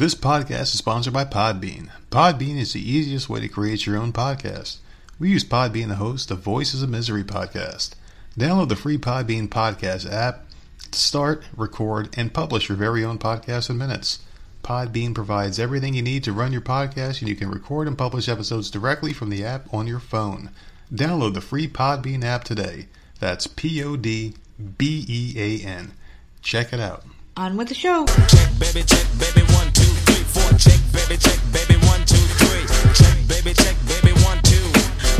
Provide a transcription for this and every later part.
This podcast is sponsored by Podbean. Podbean is the easiest way to create your own podcast. We use Podbean to host the Voices of Misery podcast. Download the free Podbean podcast app to start, record, and publish your very own podcast in minutes. Podbean provides everything you need to run your podcast, and you can record and publish episodes directly from the app on your phone. Download the free Podbean app today. That's P O D B E A N. Check it out. On with the show. Check, baby, check, baby, Check, baby, check, baby, one, two, three. Check, baby, check, baby, one, two.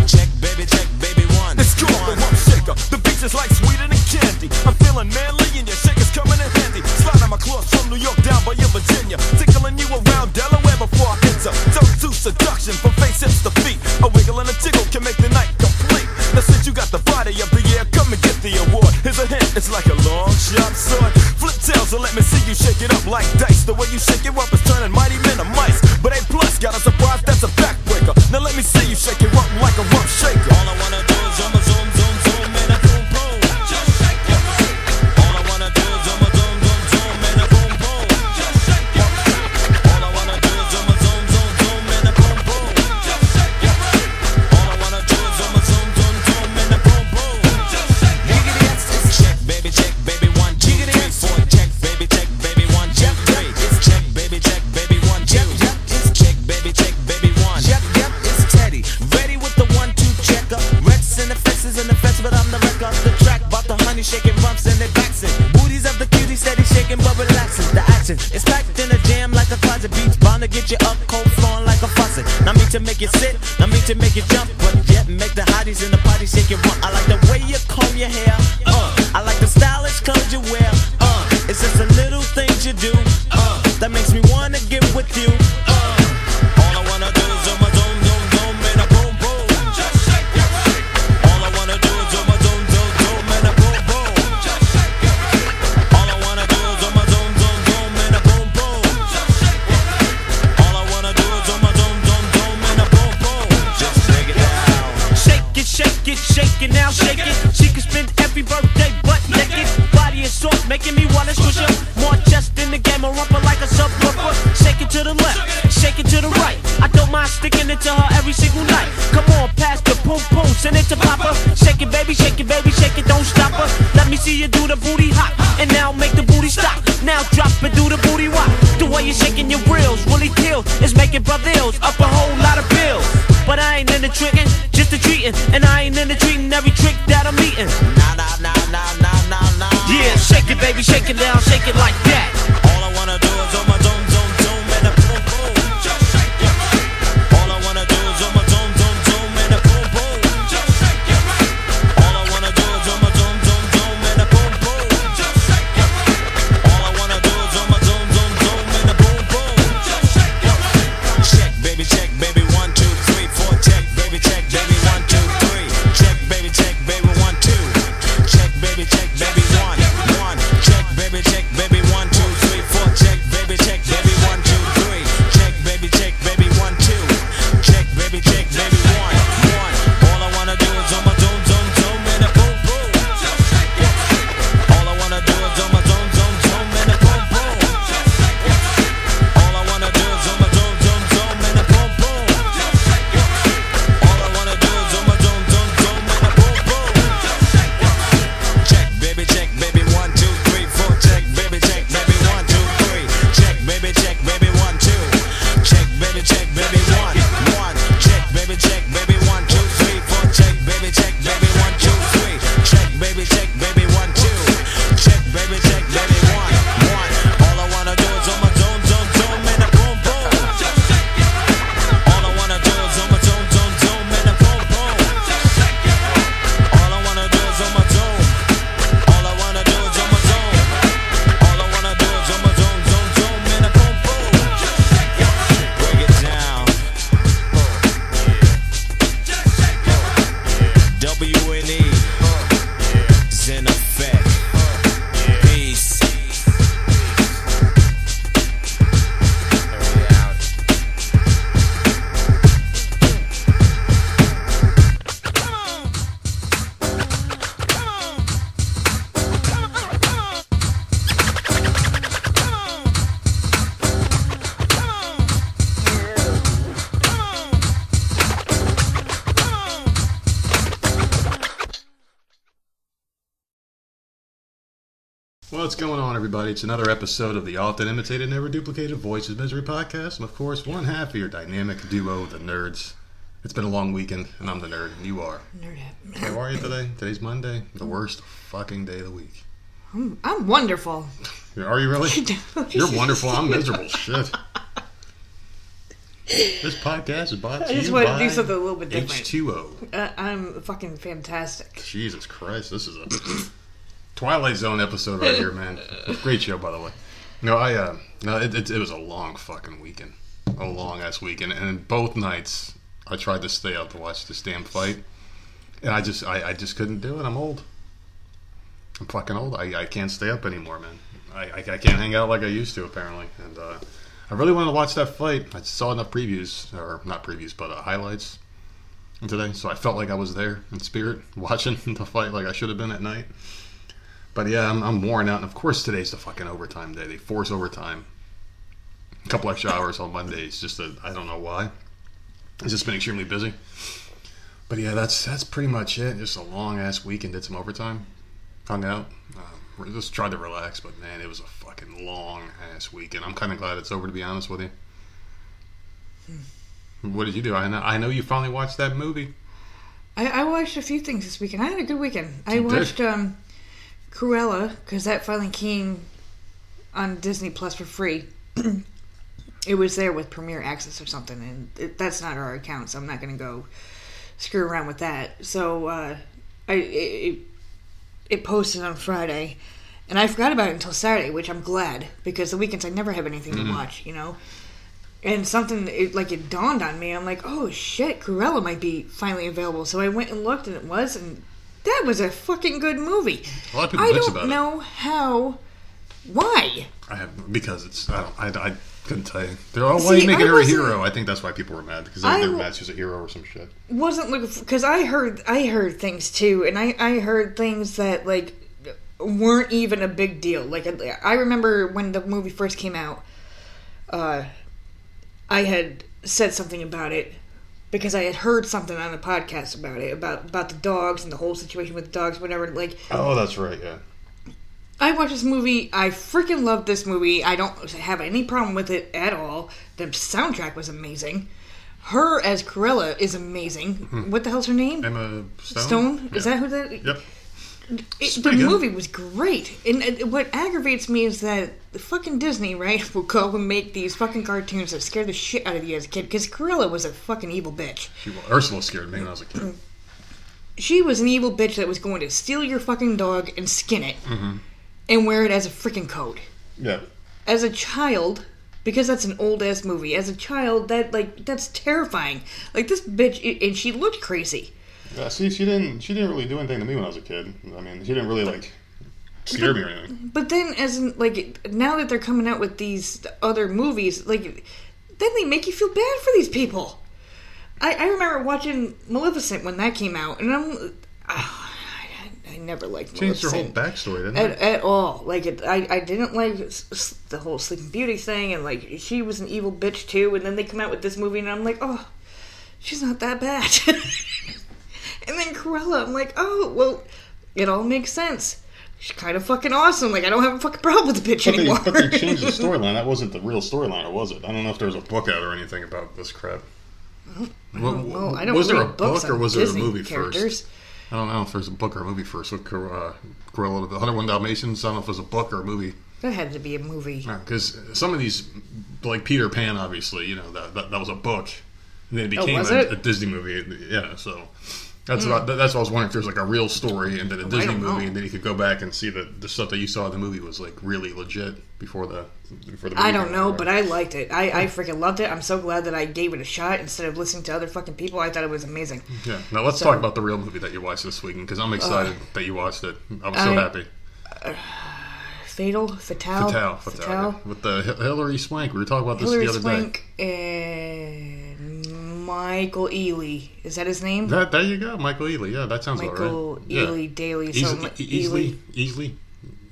Check, baby, check, baby, one. Let's go, one shaker. Beats is like sweeter than candy. I'm feeling manly and your shake is coming in handy. Sliding my claws from New York down by your Virginia. Tickling you around Delaware before I enter. Tongue to seduction from face hips to feet. A wiggle and a tickle can make the night complete. Now since you got the body of the year, come and get the award. Here's a hint, it's like a long sharp sword. Flip tails and let me see you shake it up like dice. The way you shake it up is turning mighty men to mice. But A plus got a surprise that's a backbreaker. Now let me see you shake it up like a rump shaker. All I wanna do is zoom, shaking but relaxing. The action is packed in a jam like a closet beats. Bound to get you up cold flowing like a faucet. Not me to make you sit, not me to make you jump, but yet make the hotties in the party shake it rump. I like the way you comb your hair. Uh, I like the stylish clothes you wear. See you do the booty hop, and now make the booty stop. Now drop it, do the booty walk. The way you're shaking your grills really kills. It's making brothers up a whole lot of bills. But I ain't into tricking, just the treating. And I ain't into treating every trick that I'm eating. Nah, nah, nah, nah, nah, nah, nah. Yeah, shake it, baby, shake it down, It's another episode of the often imitated, never duplicated Voices Misery podcast. And of course, one half of your dynamic duo, the nerds. It's been a long weekend, and I'm the nerd, and you are. Nerd. How are you today? Today's Monday, the worst fucking day of the week. I'm wonderful. Are you really? You're wonderful. I'm miserable. Shit. This podcast is brought to I just you wanted to do something a little bit different. H2O. Uh, I'm fucking fantastic. Jesus Christ, this is a Twilight Zone episode right here, man. Great show, by the way. No, I uh, no, it, it, it was a long fucking weekend, a long ass weekend, and both nights I tried to stay up to watch this damn fight, and I just I, I just couldn't do it. I'm old. I'm fucking old. I, I can't stay up anymore, man. I, I, I can't hang out like I used to apparently, and uh, I really wanted to watch that fight. I saw enough previews, or not previews, but uh, highlights today, so I felt like I was there in spirit watching the fight like I should have been at night. But yeah, I'm, I'm worn out, and of course today's the fucking overtime day. They force overtime, a couple extra hours on Mondays. Just that I don't know why. It's just been extremely busy. But yeah, that's that's pretty much it. Just a long ass weekend. Did some overtime, hung out, uh, just tried to relax. But man, it was a fucking long ass weekend. I'm kind of glad it's over, to be honest with you. What did you do? I know, I know you finally watched that movie. I, I watched a few things this weekend. I had a good weekend. I You did? watched um, Cruella because that finally came on Disney Plus for free. it was there with Premiere Access or something, and it, that's not our account, so I'm not going to go screw around with that. So uh, I it, it posted on Friday, and I forgot about it until Saturday, which I'm glad because the weekends I never have anything Mm-hmm. to watch, you know. And something it, like it dawned on me. I'm like, oh shit, Cruella might be finally available. So I went and looked, and it was, and that was a fucking good movie. A lot of people I bitch don't it. know how, why. I have because it's I don't I, I couldn't tell you. They're all why See, you making I her a wasn't- hero. I think that's why people were mad because they, I they were w- mad she's a hero or some shit. wasn't looking because I heard I heard things too, and I I heard things that like weren't even a big deal. Like I remember when the movie first came out, uh, I had said something about it because I had heard something on a podcast about it about about the dogs and the whole situation with the dogs, whatever. Like Oh, that's right. Yeah. I watched this movie. I freaking love this movie. I don't have any problem with it at all. The soundtrack was amazing. Her as Cruella is amazing. Hmm. What the hell's her name? Emma Stone. Stone? Is that who that? Yep. It, the good. movie was great. And what aggravates me is that the fucking Disney, right, will go and make these fucking cartoons that scare the shit out of you as a kid. Because Cruella was a fucking evil bitch. She, Ursula scared me when I was a kid. She was an evil bitch that was going to steal your fucking dog and skin it Mm-hmm. and wear it as a freaking coat. Yeah. as a child because that's an old ass movie as a child that like that's terrifying like this bitch and she looked crazy Yeah. See, she didn't. She didn't really do anything to me when I was a kid. I mean, she didn't really like scare me or anything. but then as in like now that they're coming out with these other movies like then they make you feel bad for these people i, I remember watching maleficent when that came out and i'm ah, I, I never liked Changed her whole backstory, didn't at, it? at all. Like it, I, I didn't like the whole Sleeping Beauty thing, and like she was an evil bitch too. And then they come out with this movie, and I'm like, oh, she's not that bad. and then Cruella, I'm like, oh, well, it all makes sense. She's kind of fucking awesome. Like I don't have a fucking problem with the bitch But they, anymore. but they changed the storyline. That wasn't the real storyline, or was it? I don't know if there was a book out or anything about this crap. Well, I don't was there a book or on was there a movie characters. first? I don't know if there's a book or a movie first with Cor- uh, Cruella, the 101 Dalmatians. I don't know if it was a book or a movie. That had to be a movie. Because some of these, like Peter Pan, obviously, you know, that, that, that was a book. And then it Oh, became was a, it? a Disney movie. Yeah, so that's what, that's what I was wondering if there's like a real story and then a Disney don't know. movie, and then you could go back and see that the stuff that you saw in the movie was like really legit before the before the. Movie I don't know, out. but I liked it. I, I freaking loved it. I'm so glad that I gave it a shot instead of listening to other fucking people. I thought it was amazing. yeah. Now let's So- talk about the real movie that you watched this weekend because I'm excited that you watched it. I was so I- happy. Uh, Fatal, Fatale, Fatal, Fatal, yeah. with the Hilary Swank. We were talking about this Hilary the other Swank and Michael Ealy. Is that his name? That, there you go, Michael Ealy. Yeah, that sounds Michael all right. Yeah. Ealy Daly. Easy, So Ealy. easily.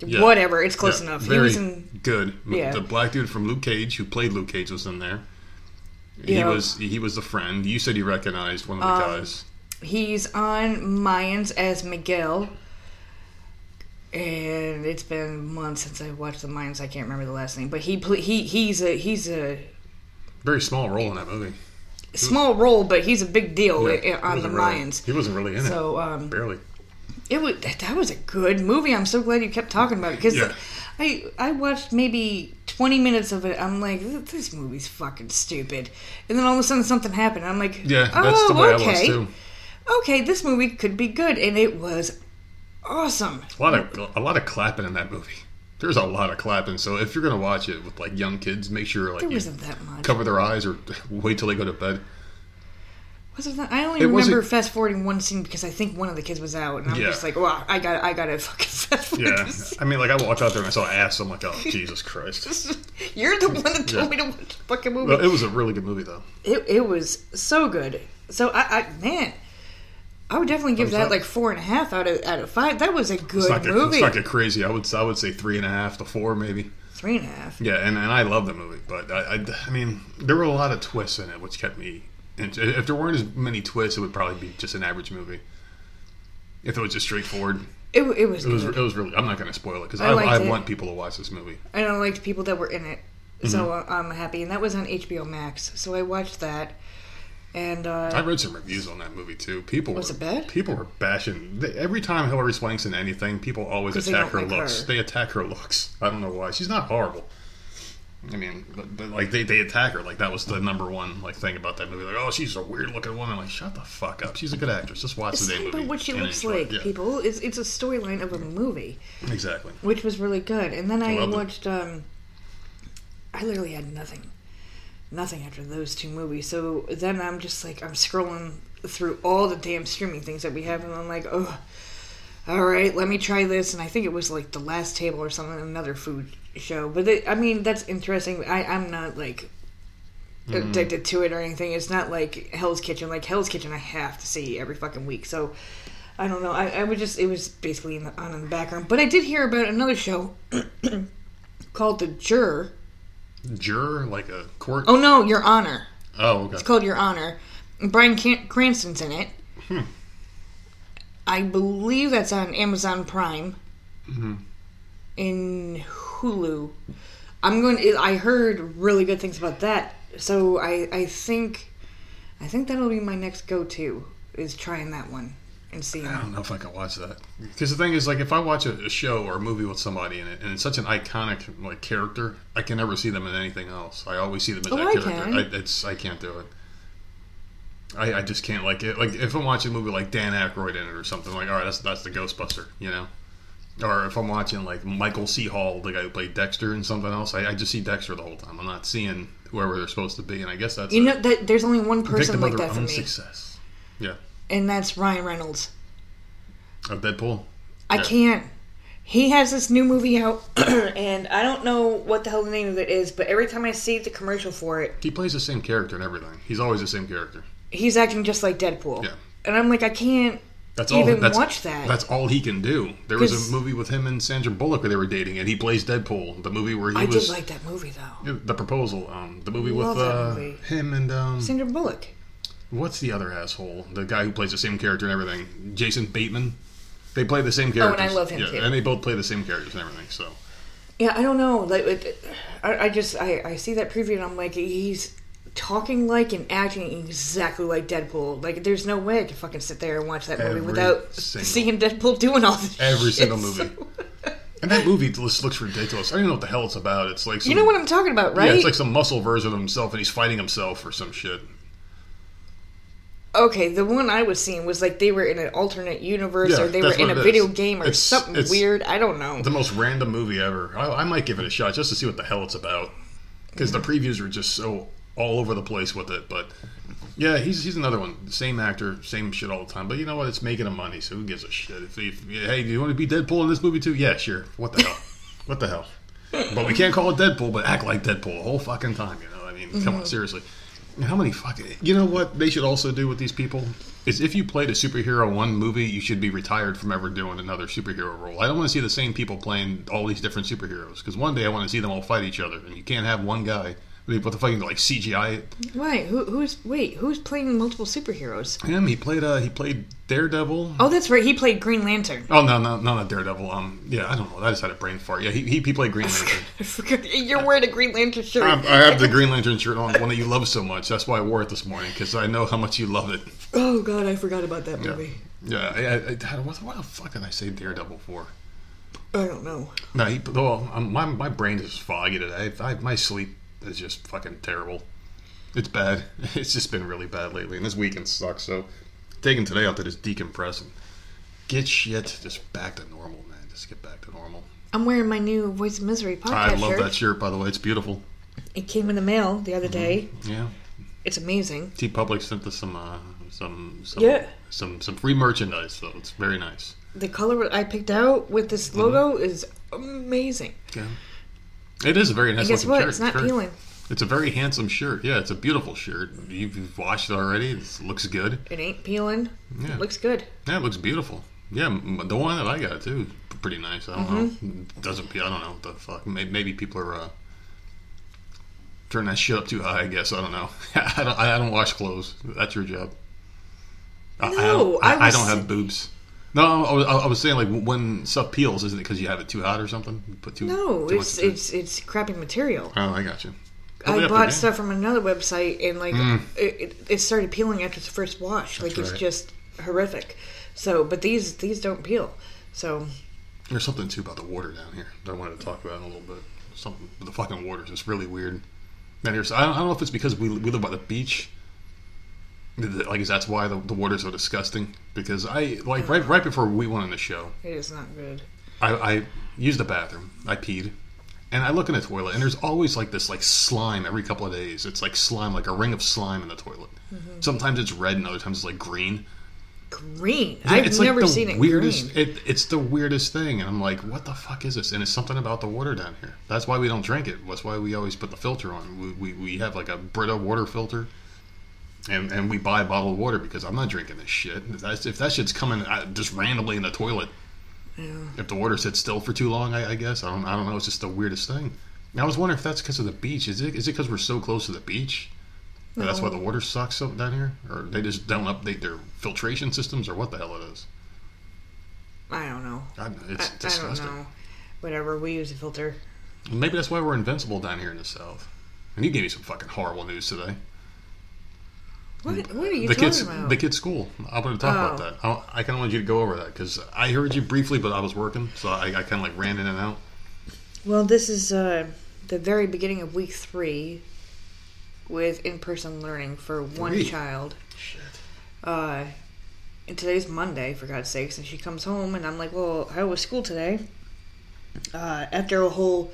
Yeah. Whatever, it's close Yeah, enough. He was in. good. Yeah. The black dude from Luke Cage, who played Luke Cage, was in there. He Yeah. was he was the friend. You said you recognized one of the Um, guys. He's on Mayans as Miguel. and it's been months since I watched the Mayans. I can't remember the last name, but he he he's a he's a Very small role in that movie. Small role, but he's a big deal Yeah, on the really- Mayans. He wasn't really in So it. um, Barely. it was that was a good movie. I'm so glad you kept talking about it because Yeah. I I watched maybe 20 minutes of it. I'm like, "Th- this movie's fucking stupid, and then all of a sudden something happened. I'm like, Yeah, oh, that's the way okay, I was too. okay, this movie could be good, and it was awesome. A lot of a lot of clapping in that movie. There's a lot of clapping. So if you're gonna watch it with like young kids, make sure like There wasn't that much. cover their eyes or wait till they go to bed. Wasn't that? I only It remember fast forwarding one scene because I think one of the kids was out, and I'm Yeah. just like, wow, I got, I got to fucking fast forward. Yeah. I mean, like I walked out there and I saw ass. I'm like, oh Jesus Christ. You're the one that told Yeah. me to watch the fucking movie. Well, it was a really good movie though. It, it was so good. So I, I man, I would definitely give Thumbs that like four and a half out of out of five. That was a It's good get, movie. it's not get crazy. I would I would say three and a half to four maybe. Three and a half. Yeah, and, and I love the movie, but I, I, I mean, there were a lot of twists in it, which kept me. If there weren't as many twists, it would probably be just an average movie. If it was just straightforward, It, it was it was good. it was really. I'm not going to spoil it because I I, I, want people to watch this movie. and I liked people that were in it, so Mm-hmm. I'm happy. And that was on HBO Max, so I watched that. And uh, I read some reviews on that movie too. People Was were, it bad? People were bashing they, every time Hilary Swank's in anything. People always attack her like looks. her. They attack her looks. I don't know why. She's not horrible. I mean, but, but like they, they attack her like that was the number one like thing about that movie. Like, oh, she's a weird looking woman. Like, shut the fuck up. She's a good actress. Just watch it's the movie. about what she looks like, Yeah, people. It's it's a storyline of a movie, Exactly. which was really good. And then I Loved it. watched. Um, I literally had nothing, nothing after those two movies. So then I'm just like I'm scrolling through all the damn streaming things that we have, and I'm like, oh, all right, let me try this. And I think it was like the Last Table or something, another food show. But it, I mean, that's interesting. I I'm not like Mm-hmm. addicted to it or anything. It's not like Hell's Kitchen. Like Hell's Kitchen, I have to see every fucking week. So I don't know. I, I would just it was basically in the, on in the background. But I did hear about another show called The Juror. Juror, like a court. Oh no, Your Honor. Oh, okay. It's called Your Honor. Brian Can- Cranston's in it. Hmm. I believe that's on Amazon Prime. Mm-hmm. In Hulu. I'm going. I heard really good things about that, so I I think I think that'll be my next go to is trying that one and seeing. I don't know if I can watch that because the thing is, like, if I watch a, a show or a movie with somebody in it, and it's such an iconic like character, I can never see them in anything else. I always see them as Oh, that I character. can. I, it's I can't do it. I, I just can't like it. Like if I'm watching a movie like Dan Aykroyd in it or something, like all right, that's that's the Ghostbuster, you know. Or if I'm watching like Michael C. Hall, the guy who played Dexter and something else, I, I just see Dexter the whole time. I'm not seeing whoever they're supposed to be, and I guess that's You know that there's only one person like that for me, success. Yeah, and that's Ryan Reynolds. of Deadpool. I Yeah. can't. He has this new movie out, and I don't know what the hell the name of it is, but every time I see the commercial for it, He plays the same character and everything. He's always the same character. he's acting just like Deadpool. Yeah. And I'm like, I can't That's all. even that's, watch that. That's all he can do. There was a movie with him and Sandra Bullock where they were dating, and he plays Deadpool. The movie where he I was did like that movie though. the proposal. Um, the movie with uh, movie. him and um, Sandra Bullock. What's the other asshole? The guy who plays the same character and everything. Jason Bateman. They play the same character. Oh, and I characters. love him, yeah, too. And they both play the same characters and everything. So Yeah, I don't know. Like, it, I, I just I, I see that preview and I'm like, he's talking like and acting exactly like Deadpool. Like, there's no way I can fucking sit there and watch that movie Every without single- seeing Deadpool doing all this. every shit. single movie. and that movie just looks ridiculous. I don't even know what the hell it's about. It's like some, You know what I'm talking about, right? Yeah, it's like some muscle version of himself, and he's fighting himself or some shit. Okay, the one I was seeing was like they were in an alternate universe Yeah, or they were in a video is. game or It's- something it's- weird. I don't know. the most random movie ever. I, I might give it a shot just to see what the hell it's about because the previews are just so all over the place with it. But yeah, he's he's another one. Same actor, same shit all the time. But you know what? It's making him money, so who gives a shit? If, if hey, do you want to be Deadpool in this movie too? Yeah, sure. What the hell? what the hell? But we can't call it Deadpool, but act like Deadpool the whole fucking time. You know? I mean, come on, mm-hmm. seriously. How many fucking? You know what they should also do with these people is if you played a superhero one movie, you should be retired from ever doing another superhero role. I don't want to see the same people playing all these different superheroes because one day I want to see them all fight each other, and you can't have one guy They put the fucking like CGI. Wait, who, who's wait? Who's playing multiple superheroes? Him. He played. Uh, he played Daredevil. Oh, that's right. He played Green Lantern. Oh no, no, no, not Daredevil. Um, yeah, I don't know. I just had a brain fart. Yeah, he he, he played Green Lantern. You're wearing a Green Lantern shirt. I, I have the Green Lantern shirt on, one that you love so much. That's why I wore it this morning because I know how much you love it. oh God, I forgot about that movie. yeah. I, I, I, what, what the fuck did I say Daredevil for? I don't know. No, he, well, um, my my brain is foggy today. I, my sleep is just fucking terrible. It's bad. It's just been really bad lately, and this weekend sucks. So, taking today out to just decompress and get shit just back to normal, man. Just get back to normal. I'm wearing my new Voice of Misery podcast I love shirt. that shirt, by the way. It's beautiful. It came in the mail the other day. Yeah. It's amazing. TeePublic sent us some uh, some some Yeah. some some free merchandise, so it's very nice. The color I picked out with this Mm-hmm. logo is amazing. Yeah. It is a very nice guess looking what? shirt. It's not peeling. It's a very handsome shirt. Yeah, it's a beautiful shirt. You've, you've washed it already. It looks good. It ain't peeling. Yeah. It looks good. Yeah, it looks beautiful. Yeah, the one that I got too, pretty nice. I don't Mm-hmm. know. Doesn't peel. I don't know what the fuck. Maybe, maybe people are uh, turning that shit up too high. I guess I don't know. I don't. I don't wash clothes. That's your job. I, I, No, don't, I, I I don't have boobs. No, I was, I was saying like when stuff peels, isn't it because you have it too hot or something? You put too No, too it's it's it's crappy material. Oh, I got you. Oh, I bought stuff from another website and like mm. it, it, it started peeling after the first wash. like it's just horrific. So, but these these don't peel. So There's something too about the water down here that I wanted to talk about in a little bit. Something the fucking water is just really weird. And here's I don't, I don't know if it's because we we live by the beach. Like, is that's why the, the water's so disgusting? Because I like right right before we went on the show, it is not good. I, I used the bathroom. I peed, and I look in the toilet, and there's always like this like slime every couple of days. It's like slime, like a ring of slime in the toilet. Mm-hmm. Sometimes it's red, and other times it's like green. Green. Yeah, I've it's like never the seen it weirdest. green. It, it's the weirdest thing, and I'm like, what the fuck is this? And it's something about the water down here. That's why we don't drink it. That's why we always put the filter on. We, we, we have like a Brita water filter, and and we buy bottled water because I'm not drinking this shit. If, that's, if that shit's coming uh, just randomly in the toilet, if the water sits still for too long, I, I guess I don't I don't know. It's just the weirdest thing. And I was wondering if that's because of the beach. Is it is it because we're so close to the beach? that That's why the water sucks up down here, or they just don't update their filtration systems, or what the hell it is. I don't know. I, it's I don't disgusting. know. Whatever. We use a filter. Maybe that's why we're invincible down here in the South. And you gave me some fucking horrible news today. What? What are you the talking kids, about? the kids' school. I want to talk about Oh. that. I, I kind of wanted you to go over that because I heard you briefly, but I was working, so I, I kind of like ran in and out. Well, this is uh, the very beginning of week three with in-person learning for one Three? child. Shit. Uh, and today's Monday, for God's sakes, and she comes home, and I'm like, "Well, how was school today?" Uh, after a whole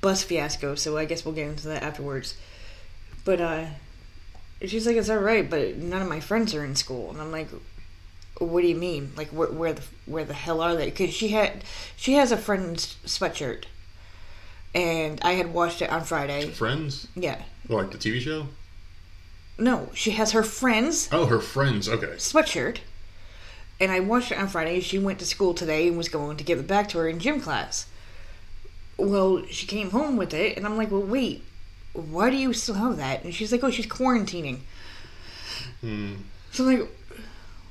bus fiasco, so I guess we'll get into that afterwards. But uh, she's like, "It's all right, but none of my friends are in school," and I'm like, "What do you mean? Like, where, where the where the hell are they?" Because she had she has a friend's sweatshirt, and I had washed it on Friday. Friends, Yeah, like the TV show. no, she has her friend's Oh, her friends. Okay. sweatshirt. And I watched it on Friday. She went to school today and was going to give it back to her in gym class. Well, she came home with it, and I'm like, well, wait, why do you still have that? And she's like, oh, she's quarantining. Hmm. So I'm like,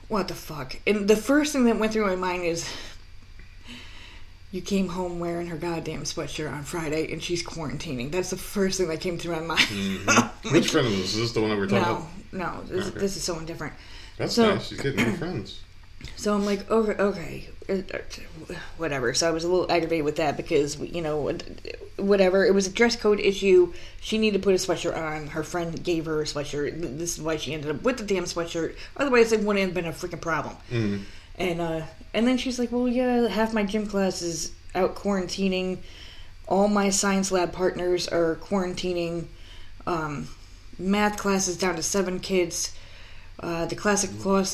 what the fuck? And the first thing that went through my mind is, you came home wearing her goddamn sweatshirt on Friday, and she's quarantining. That's the first thing that came through my mind. Mm-hmm. Which friend was this? Is this the one that we're talking no, about? no, this, Okay. this is someone different. That's So- nice. She's getting new friends. So I'm like, okay, okay, whatever. So I was a little aggravated with that because you know, whatever. It was a dress code issue. She needed to put a sweatshirt on. Her friend gave her a sweatshirt. This is why she ended up with the damn sweatshirt. Otherwise, it wouldn't have been a freaking problem. And uh, and then she's like, well, yeah, half my gym class is out quarantining. All my science lab partners are quarantining. Um, math class is down to seven kids. Uh, the class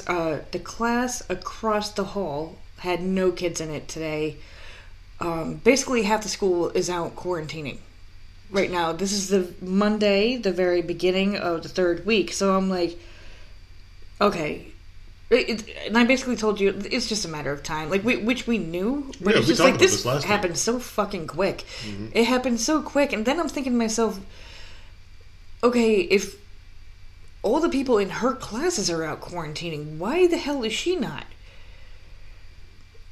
uh, the class across the hall had no kids in it today. Um, basically, half the school is out quarantining right now. This is the Monday, the very beginning of the third week. So I'm like, okay. It, it, and I basically told you it's just a matter of time, like we, which we knew, but Yeah, it's just like this, this last time. happened so fucking quick. It happened so quick, and then I'm thinking to myself, okay, if all the people in her classes are out quarantining, why the hell is she not?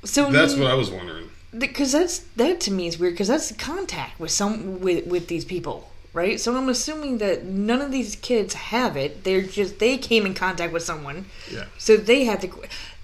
So That's what I was wondering. because that's that to me is weird because that's contact with some with with these people right so i'm assuming that none of these kids have it they're just they came in contact with someone Yeah. so they had to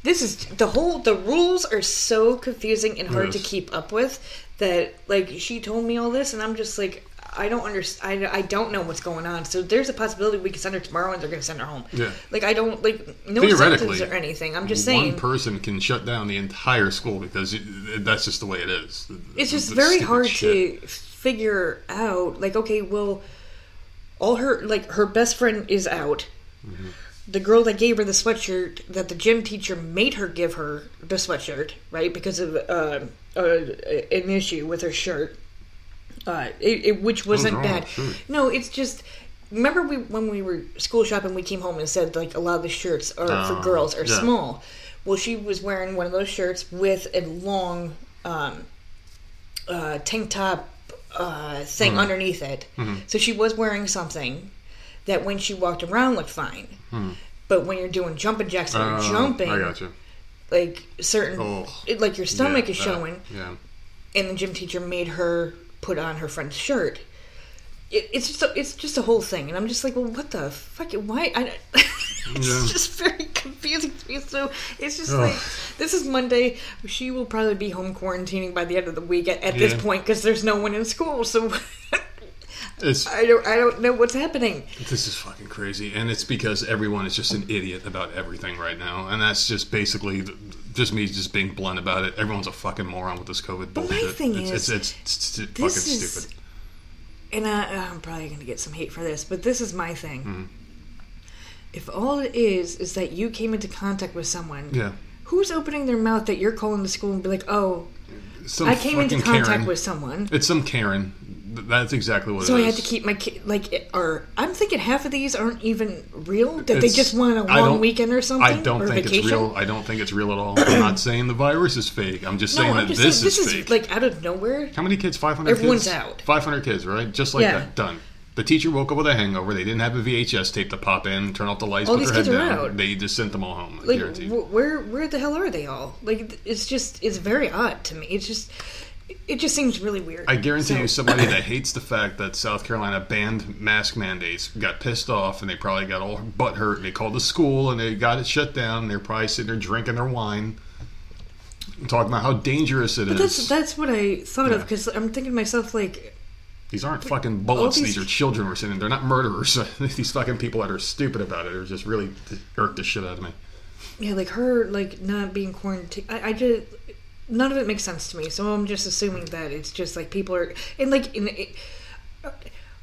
this is the whole the rules are so confusing and hard to keep up with that like she told me all this and i'm just like I don't understand. I, I don't know what's going on. So there's a possibility we can send her tomorrow, and they're going to send her home. Yeah. Like I don't like no symptoms or anything. I'm just saying One person can shut down the entire school because it, that's just the way it is. it's just very hard shit. to figure out like okay well all her like her best friend is out Mm-hmm. the girl that gave her the sweatshirt that the gym teacher made her give her the sweatshirt right because of uh, uh, an issue with her shirt uh, it, it, which wasn't with bad shirt? no it's just remember we when we were school shopping we came home and said like a lot of the shirts are for Oh, girls are yeah. small well she was wearing one of those shirts with a long um, uh, tank top uh, thing Mm-hmm. underneath it. So she was wearing something that when she walked around looked fine. But when you're doing jumping jacks and Mm-hmm. Oh, you're jumping, I like certain, Oh. it, like your stomach Yeah, is that- showing, Yeah. and the gym teacher made her put on her friend's shirt. It, it's just a, it's just a whole thing, and I'm just like, well, what the fuck? Why? I, it's Yeah. just very confusing to me. So it's just Ugh. like this is Monday. She will probably be home quarantining by the end of the week at, at this point because there's no one in school. So It's I don't I don't know what's happening. This is fucking crazy, and it's because everyone is just an idiot about everything right now, and that's just basically th- just me just being blunt about it. Everyone's a fucking moron with this COVID But my bullshit. thing it's, is, it's, it's, it's, fucking is- stupid. and I, I'm probably going to get some hate for this, but this is my thing. Hmm. If all it is is that you came into contact with someone, Yeah, who's opening their mouth that you're calling the school and be like, "Oh, some I came into contact Karen. with someone, It's some Karen. Th- That's exactly what it is. so I is. had to keep my kid." Like, or I'm thinking half of these aren't even real. That they just want a long weekend or something. I don't think vacation. it's real. I don't think it's real at all. I'm not saying the virus is fake. I'm just No, saying I'm that just this saying this is is fake. like out of nowhere. How many kids? 500 Everyone's kids? out. 500 kids, right? Just like Yeah. that. Done. The teacher woke up with a hangover. They didn't have a VHS tape to pop in, turn off the lights, All put these their head down. out. They just sent them all home. I Like, guarantee. wh- where where the hell are they all? Like, it's just it's very odd to me. It's just it just seems really weird. I guarantee So- you, somebody that hates the fact that South Carolina banned mask mandates got pissed off, and they probably got all butt hurt. And they called the school, and they got it shut down. And They're probably sitting there drinking their wine, talking about how dangerous it is. But that's that's what I thought of because I'm thinking to myself like, These aren't fucking bullets. these- These are children we're sending. They're not murderers. these fucking people that are stupid about it are just really irked the shit out of me. yeah, like her like not being quarantined. I, I just none of it makes sense to me. So I'm just assuming that it's just like people are and like in. It,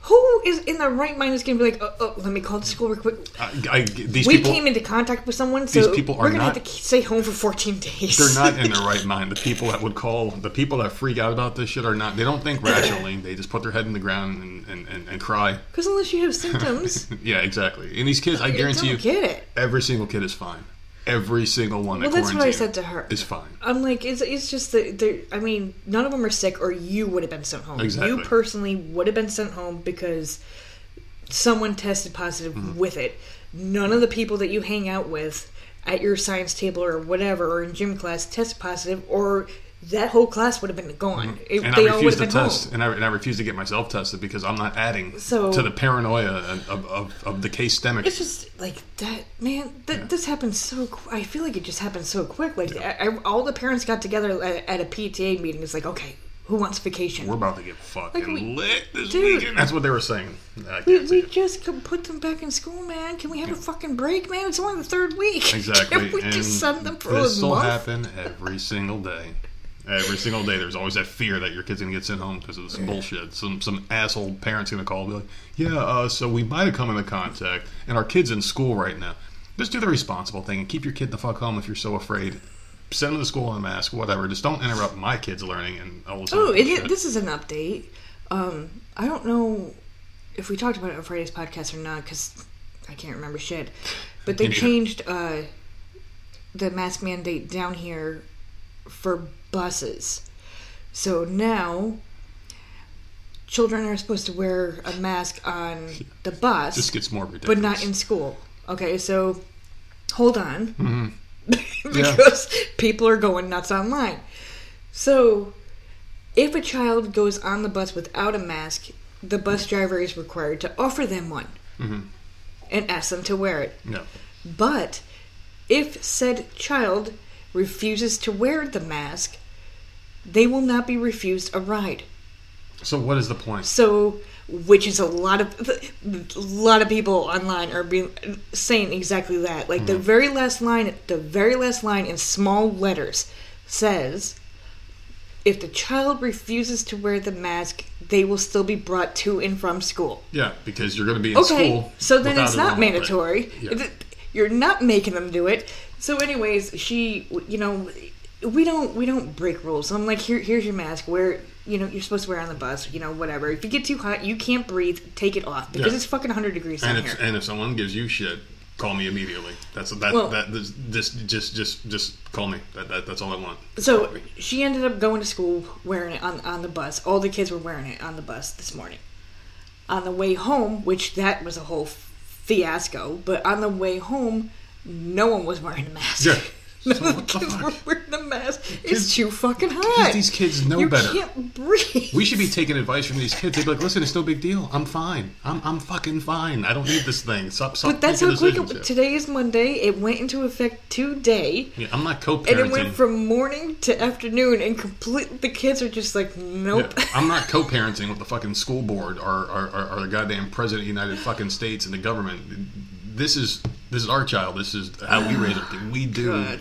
who is in their right mind is going to be like, oh, oh, let me call the school real quick. I, I, these we people, came into contact with someone, so These people are we're going to have to stay home for 14 days. they're not in their right mind. The people that would call, the people that freak out about this shit are not. They don't think rationally. They just put their head in the ground and, and, and, and cry. Because unless you have symptoms, Yeah, exactly. And these kids, I I guarantee you, don't get it. every single kid is fine. Every single one. Well, that that's what I said to her. It's fine. I'm like, it's, it's just that, I mean, none of them are sick, or you would have been sent home. Exactly. You personally would have been sent home because someone tested positive Mm-hmm. with it. None of the people that you hang out with at your science table or whatever, or in gym class, tested positive, or that whole class would have been gone. It- Mm-hmm. And they I have to test, home. and I, and I refuse to get myself tested because I'm not adding So- to the paranoia of, of, of, the case stemming. It's just like that, man. Th- This happens so. Qu- I feel like it just happened so quick. Like I, I, all the parents got together at, at a PTA meeting. It's like, okay, who wants vacation? We're about to get fucking Like, we- lit this Dude. weekend. That's what they were saying. We, we just put them back in school, man. Can we have a fucking break, man? It's only the third week. Exactly. Can we and just send them for this a will happen every single day. Every single day, there's always that fear that your kid's gonna get sent home because of this bullshit. Some some asshole parent's gonna call and be like, "Yeah, uh, so we might have come into contact, and our kid's in school right now. Just do the responsible thing and keep your kid the fuck home if you're so afraid. Send them to school in a mask, whatever. Just don't interrupt my kid's learning and all this. Oh, it, this is an update. Um, I don't know if we talked about it on Friday's podcast or not because I can't remember shit. But they changed uh, the mask mandate down here for buses. So now children are supposed to wear a mask on the bus, This gets more ridiculous. but not in school. Okay, so hold on. Mm-hmm. because people are going nuts online. So, if a child goes on the bus without a mask, the bus driver is required to offer them one Mm-hmm. and ask them to wear it. No. But if said child refuses to wear the mask, they will not be refused a ride. So what is the point? So, which is a lot of a lot of people online are being saying exactly that. Like the mm-hmm. very last line, the very last line in small letters says, "If the child refuses to wear the mask, they will still be brought to and from school." Yeah, because you're going to be in Okay, school. so then it's not mandatory. Yeah. You're not making them do it. So, anyways, she, you know, we don't we don't break rules. I'm like, here, here's your mask. Wear, you know, you're supposed to wear on the bus. You know, whatever. If you get too hot, you can't breathe. Take it off because Yeah. it's fucking 100 degrees And here. if and if someone gives you shit, call me immediately. That's that Well- that this, this just just just call me. That, that that's all I want. So she ended up going to school wearing it on on the bus. All the kids were wearing it on the bus this morning. On the way home, which that was a whole fiasco, but on the way home, no one was wearing a mask. Yeah. None So of the what the kids fuck? were wearing a mask. It's too fucking hot. these kids know you better. can't breathe. we should be taking advice from these kids. They'd be like, "Listen, it's no big deal. I'm fine. I'm I'm fucking fine. I don't need this thing. Stop stop." But that's how quick. It, today is Monday. It went into effect today. Yeah, I'm not co-parenting. And it went from morning to afternoon, and complete. The kids are just like, nope. Yeah, I'm not co-parenting with the fucking school board or, or, or, or the goddamn president of the United fucking states and the government. This is this is our child. This is how we raise our kids. We do, God.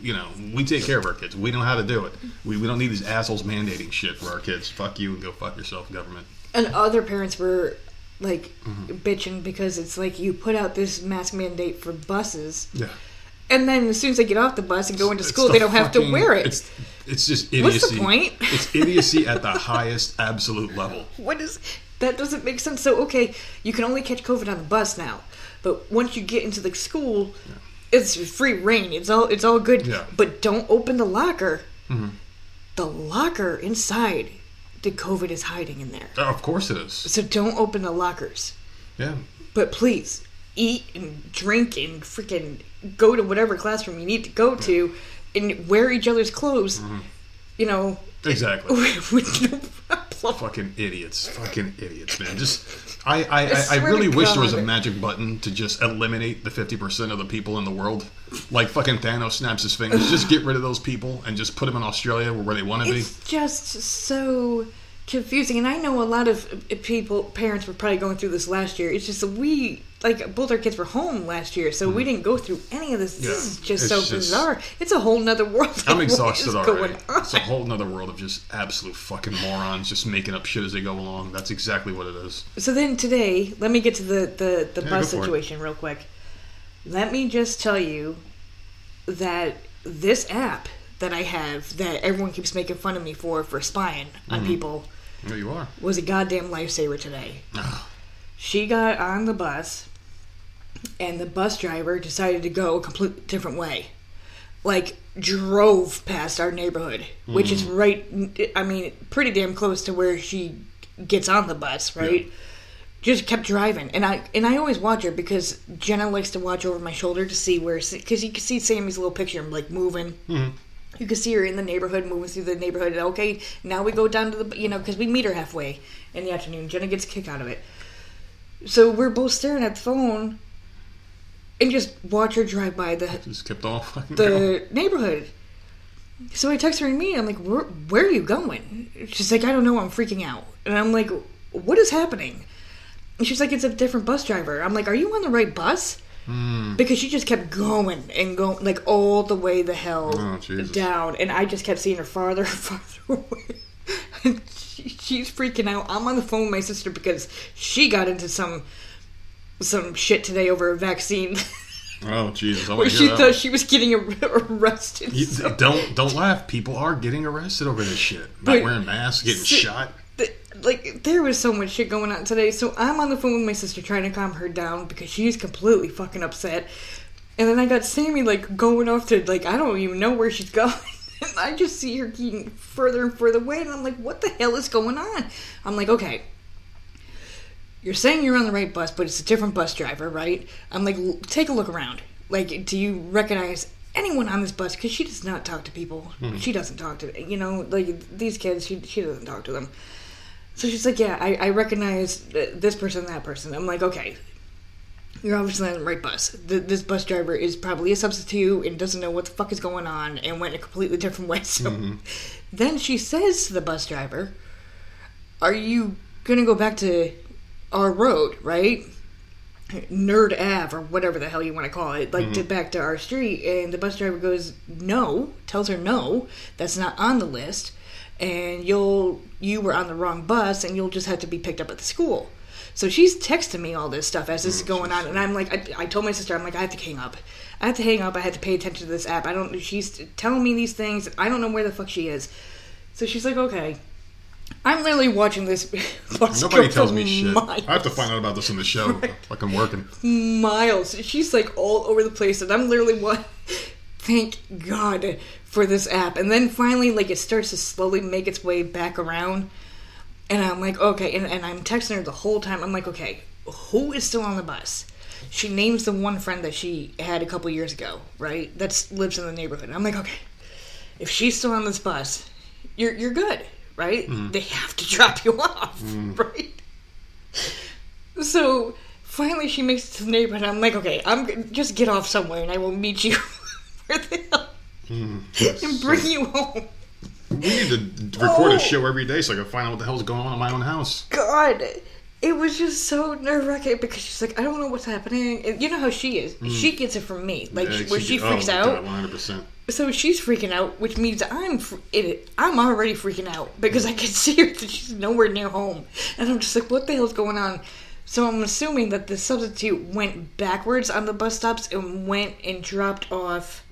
You know, we take care of our kids. We know how to do it. We, we don't need these assholes mandating shit for our kids. Fuck you and go fuck yourself, government. And other parents were like Mm-hmm. bitching because it's like you put out this mask mandate for buses, Yeah. and then as soon as they get off the bus and go into It's school, the they don't have to wear it. It's it's just idiocy. What's the point? it's idiocy at the highest absolute level. What is that? Doesn't make sense. So okay, you can only catch COVID on the bus now, but once you get into the school, it's free rein. It's all it's all good. Yeah. Mm-hmm. But don't open the locker. The locker inside, the COVID is hiding in there. Oh, of course it is. So don't open the lockers. Yeah. But please, eat and drink and freaking go to whatever classroom you need to go to and wear each other's clothes. Mm-hmm. You know, Exactly. with no problem. fucking idiots, fucking idiots, man. Just I I, I, I really wish there was a magic button to just eliminate the fifty percent of the people in the world. Like fucking Thanos snaps his fingers, just get rid of those people and just put them in Australia where they want to be. It's just so confusing, and I know a lot of people, parents were probably going through this last year. It's just we, like, both our kids were home last year, so we didn't go through any of this. Mm-hmm. Yeah, This is just it's so just- bizarre. It's a whole nother world. I'm exhausted already. It's a whole nother world of just absolute fucking morons, just making up shit as they go along. That's exactly what it is. So then today, let me get to the the, the Yeah, bus it. situation real quick. Let me just tell you that this app that I have that everyone keeps making fun of me for for spying on Mm-hmm. people There you are. was a goddamn lifesaver today. she got on the bus and the bus driver decided to go a completely different way. Like drove past our neighborhood, which is mm. right I mean pretty damn close to where she gets on the bus, right? Yeah. Just kept driving, and I and I always watch her because Jenna likes to watch over my shoulder to see where because you can see Sammy's little picture like moving. Mm-hmm. You can see her in the neighborhood, moving through the neighborhood. And, okay, now we go down to the you know because we meet her halfway in the afternoon. Jenna gets a kick out of it. So we're both staring at the phone, and just watch her drive by the Just kept going. the neighborhood. So I text her immediately. I'm like, where, where are you going? She's like, I don't know. I'm freaking out. And I'm like, what is happening? And she's like, it's a different bus driver. I'm like, are you on the right bus? Hmm. Because she just kept going and going, like all the way the hell Oh, down. And I just kept seeing her farther and farther away. And she, she's freaking out. I'm on the phone with my sister because she got into some some shit today over a vaccine. Oh Jesus! Where she thought she was getting arrested. You- So- don't don't laugh. People are getting arrested over this shit. Not But- wearing masks, getting Si- shot. th- like there was so much shit going on today. So I'm on the phone with my sister trying to calm her down because she's completely fucking upset. And then I got Sammy like going off to like I don't even know where she's going. And I just see her getting further and further away, and I'm like, what the hell is going on? I'm like, okay, you're saying you're on the right bus, but it's a different bus driver, right? I'm like, "L- take a look around. Like, do you recognize anyone on this bus? Because she does not talk to people. Hmm. She doesn't talk to, you know, like these kids, she, she doesn't talk to them. So she's like, yeah, I, I recognize th- this person, that person. I'm like, okay, you're obviously on the right bus. Th- this bus driver is probably a substitute and doesn't know what the fuck is going on and went a completely different way. So mm-hmm. then she says to the bus driver, Are you going to go back to our road, right? Nerd Ave or whatever the hell you want to call it, like mm-hmm. to back to our street. And the bus driver goes, No, tells her no, that's not on the list. And you'll, you were on the wrong bus and you'll just have to be picked up at the school. So she's texting me all this stuff as this is mm, going on, and I'm like, I, I told my sister, I'm like, I have to hang up. I have to hang up. I have to pay attention to this app. I don't. She's telling me these things. I don't know where the fuck she is. So she's like, okay. I'm literally watching this. Nobody tells me shit. Miles, I have to find out about this in the show. Fucking working. miles. She's like all over the place, and I'm literally what. Thank God for this app. And then finally, like it starts to slowly make its way back around. And I'm like, okay, and, and I'm texting her the whole time. I'm like, okay, who is still on the bus? She names the one friend that she had a couple years ago, right? That lives in the neighborhood. And I'm like, okay, if she's still on this bus, you're you're good, right? Mm-hmm. They have to drop you off, mm-hmm. right? So finally, she makes it to the neighborhood. I'm like, okay, I'm just get off somewhere, and I will meet you where the hell mm-hmm. and bring you home. We need to record Oh. a show every day so I can find out what the hell's going on in my own house. God, it was just so nerve wracking because she's like, I don't know what's happening. And you know how she is. She gets it from me, like Yeah, where she oh freaks my out. God, 100%. So she's freaking out, which means I'm it. I'm already freaking out because I can see her that she's nowhere near home, and I'm just like, what the hell's going on? So I'm assuming that the substitute went backwards on the bus stops and went and dropped off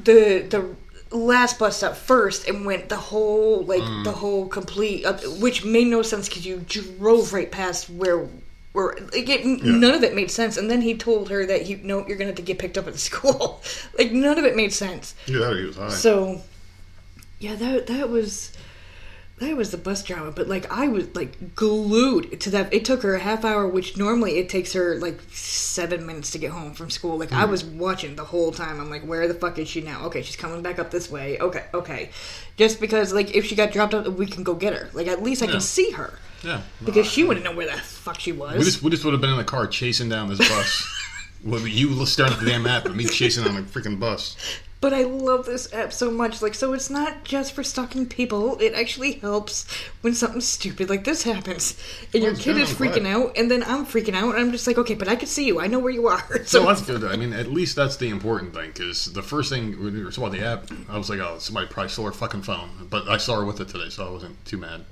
the the last bus stop first and went the whole like Mm. the whole complete up, which made no sense because you drove right past where where like it, none of it made sense and then he told her that you know you're gonna have to get picked up at the school like none of it made sense Yeah, that he was high. so yeah that that was that was the bus drama but like i was like glued to that. It took her a half hour which normally it takes her like seven minutes to get home from school. Like i mm. was watching the whole time. I'm like where the fuck is she now? Okay she's coming back up this way. Okay okay. Just because like if she got dropped off we can go get her. Like at least i Yeah. can see her. Yeah. because she wouldn't know where the fuck she was. We just, we just would have been in the car chasing down this bus. with you staring at the damn app and me chasing on a freaking bus. But I love this app so much. Like, so it's not just for stalking people. It actually helps when something stupid like this happens, and your Well, it's kid good, is I'm freaking glad. out, and then I'm freaking out, and I'm just like, okay, but I can see you. I know where you are. So So that's good. I mean, at least that's the important thing. Because the first thing when we saw the app, I was like, "Oh, somebody probably stole her fucking phone." But I saw her with it today, so I wasn't too mad.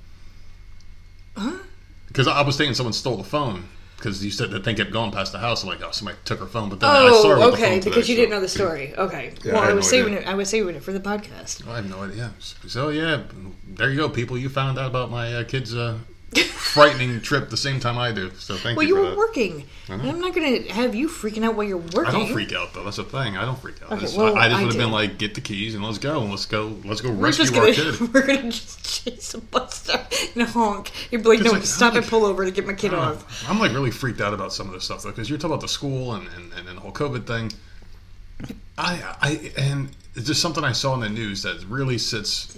Huh? Because I was thinking someone stole the phone. Because you said that thing kept going past the house. I'm like, "Oh, somebody took her phone." But then I saw her with Oh, the phone okay, today, because you so- didn't know the story. Okay, Yeah, well, I I, had was no saving idea. it. I was saving it for the podcast. I have no idea. So yeah, there you go, people. You found out about my uh, kid's uh, frightening trip the same time I do. So thank Well, you Well, you were working. I'm not going to have you freaking out while you're working. I don't freak out though. That's the thing. I don't freak out. I Okay, just, well, I just would have been like, get the keys and let's go. And let's go. Let's go We're rescue just our gonna kid. we're gonna just chase a bus stop and honk. You'd be like, no, like, stop I'm and pull over to get my kid I off. I'm like really freaked out about some of this stuff though, because you're talking about the school and, and, and the whole COVID thing. I I and it's just something I saw in the news that really sits.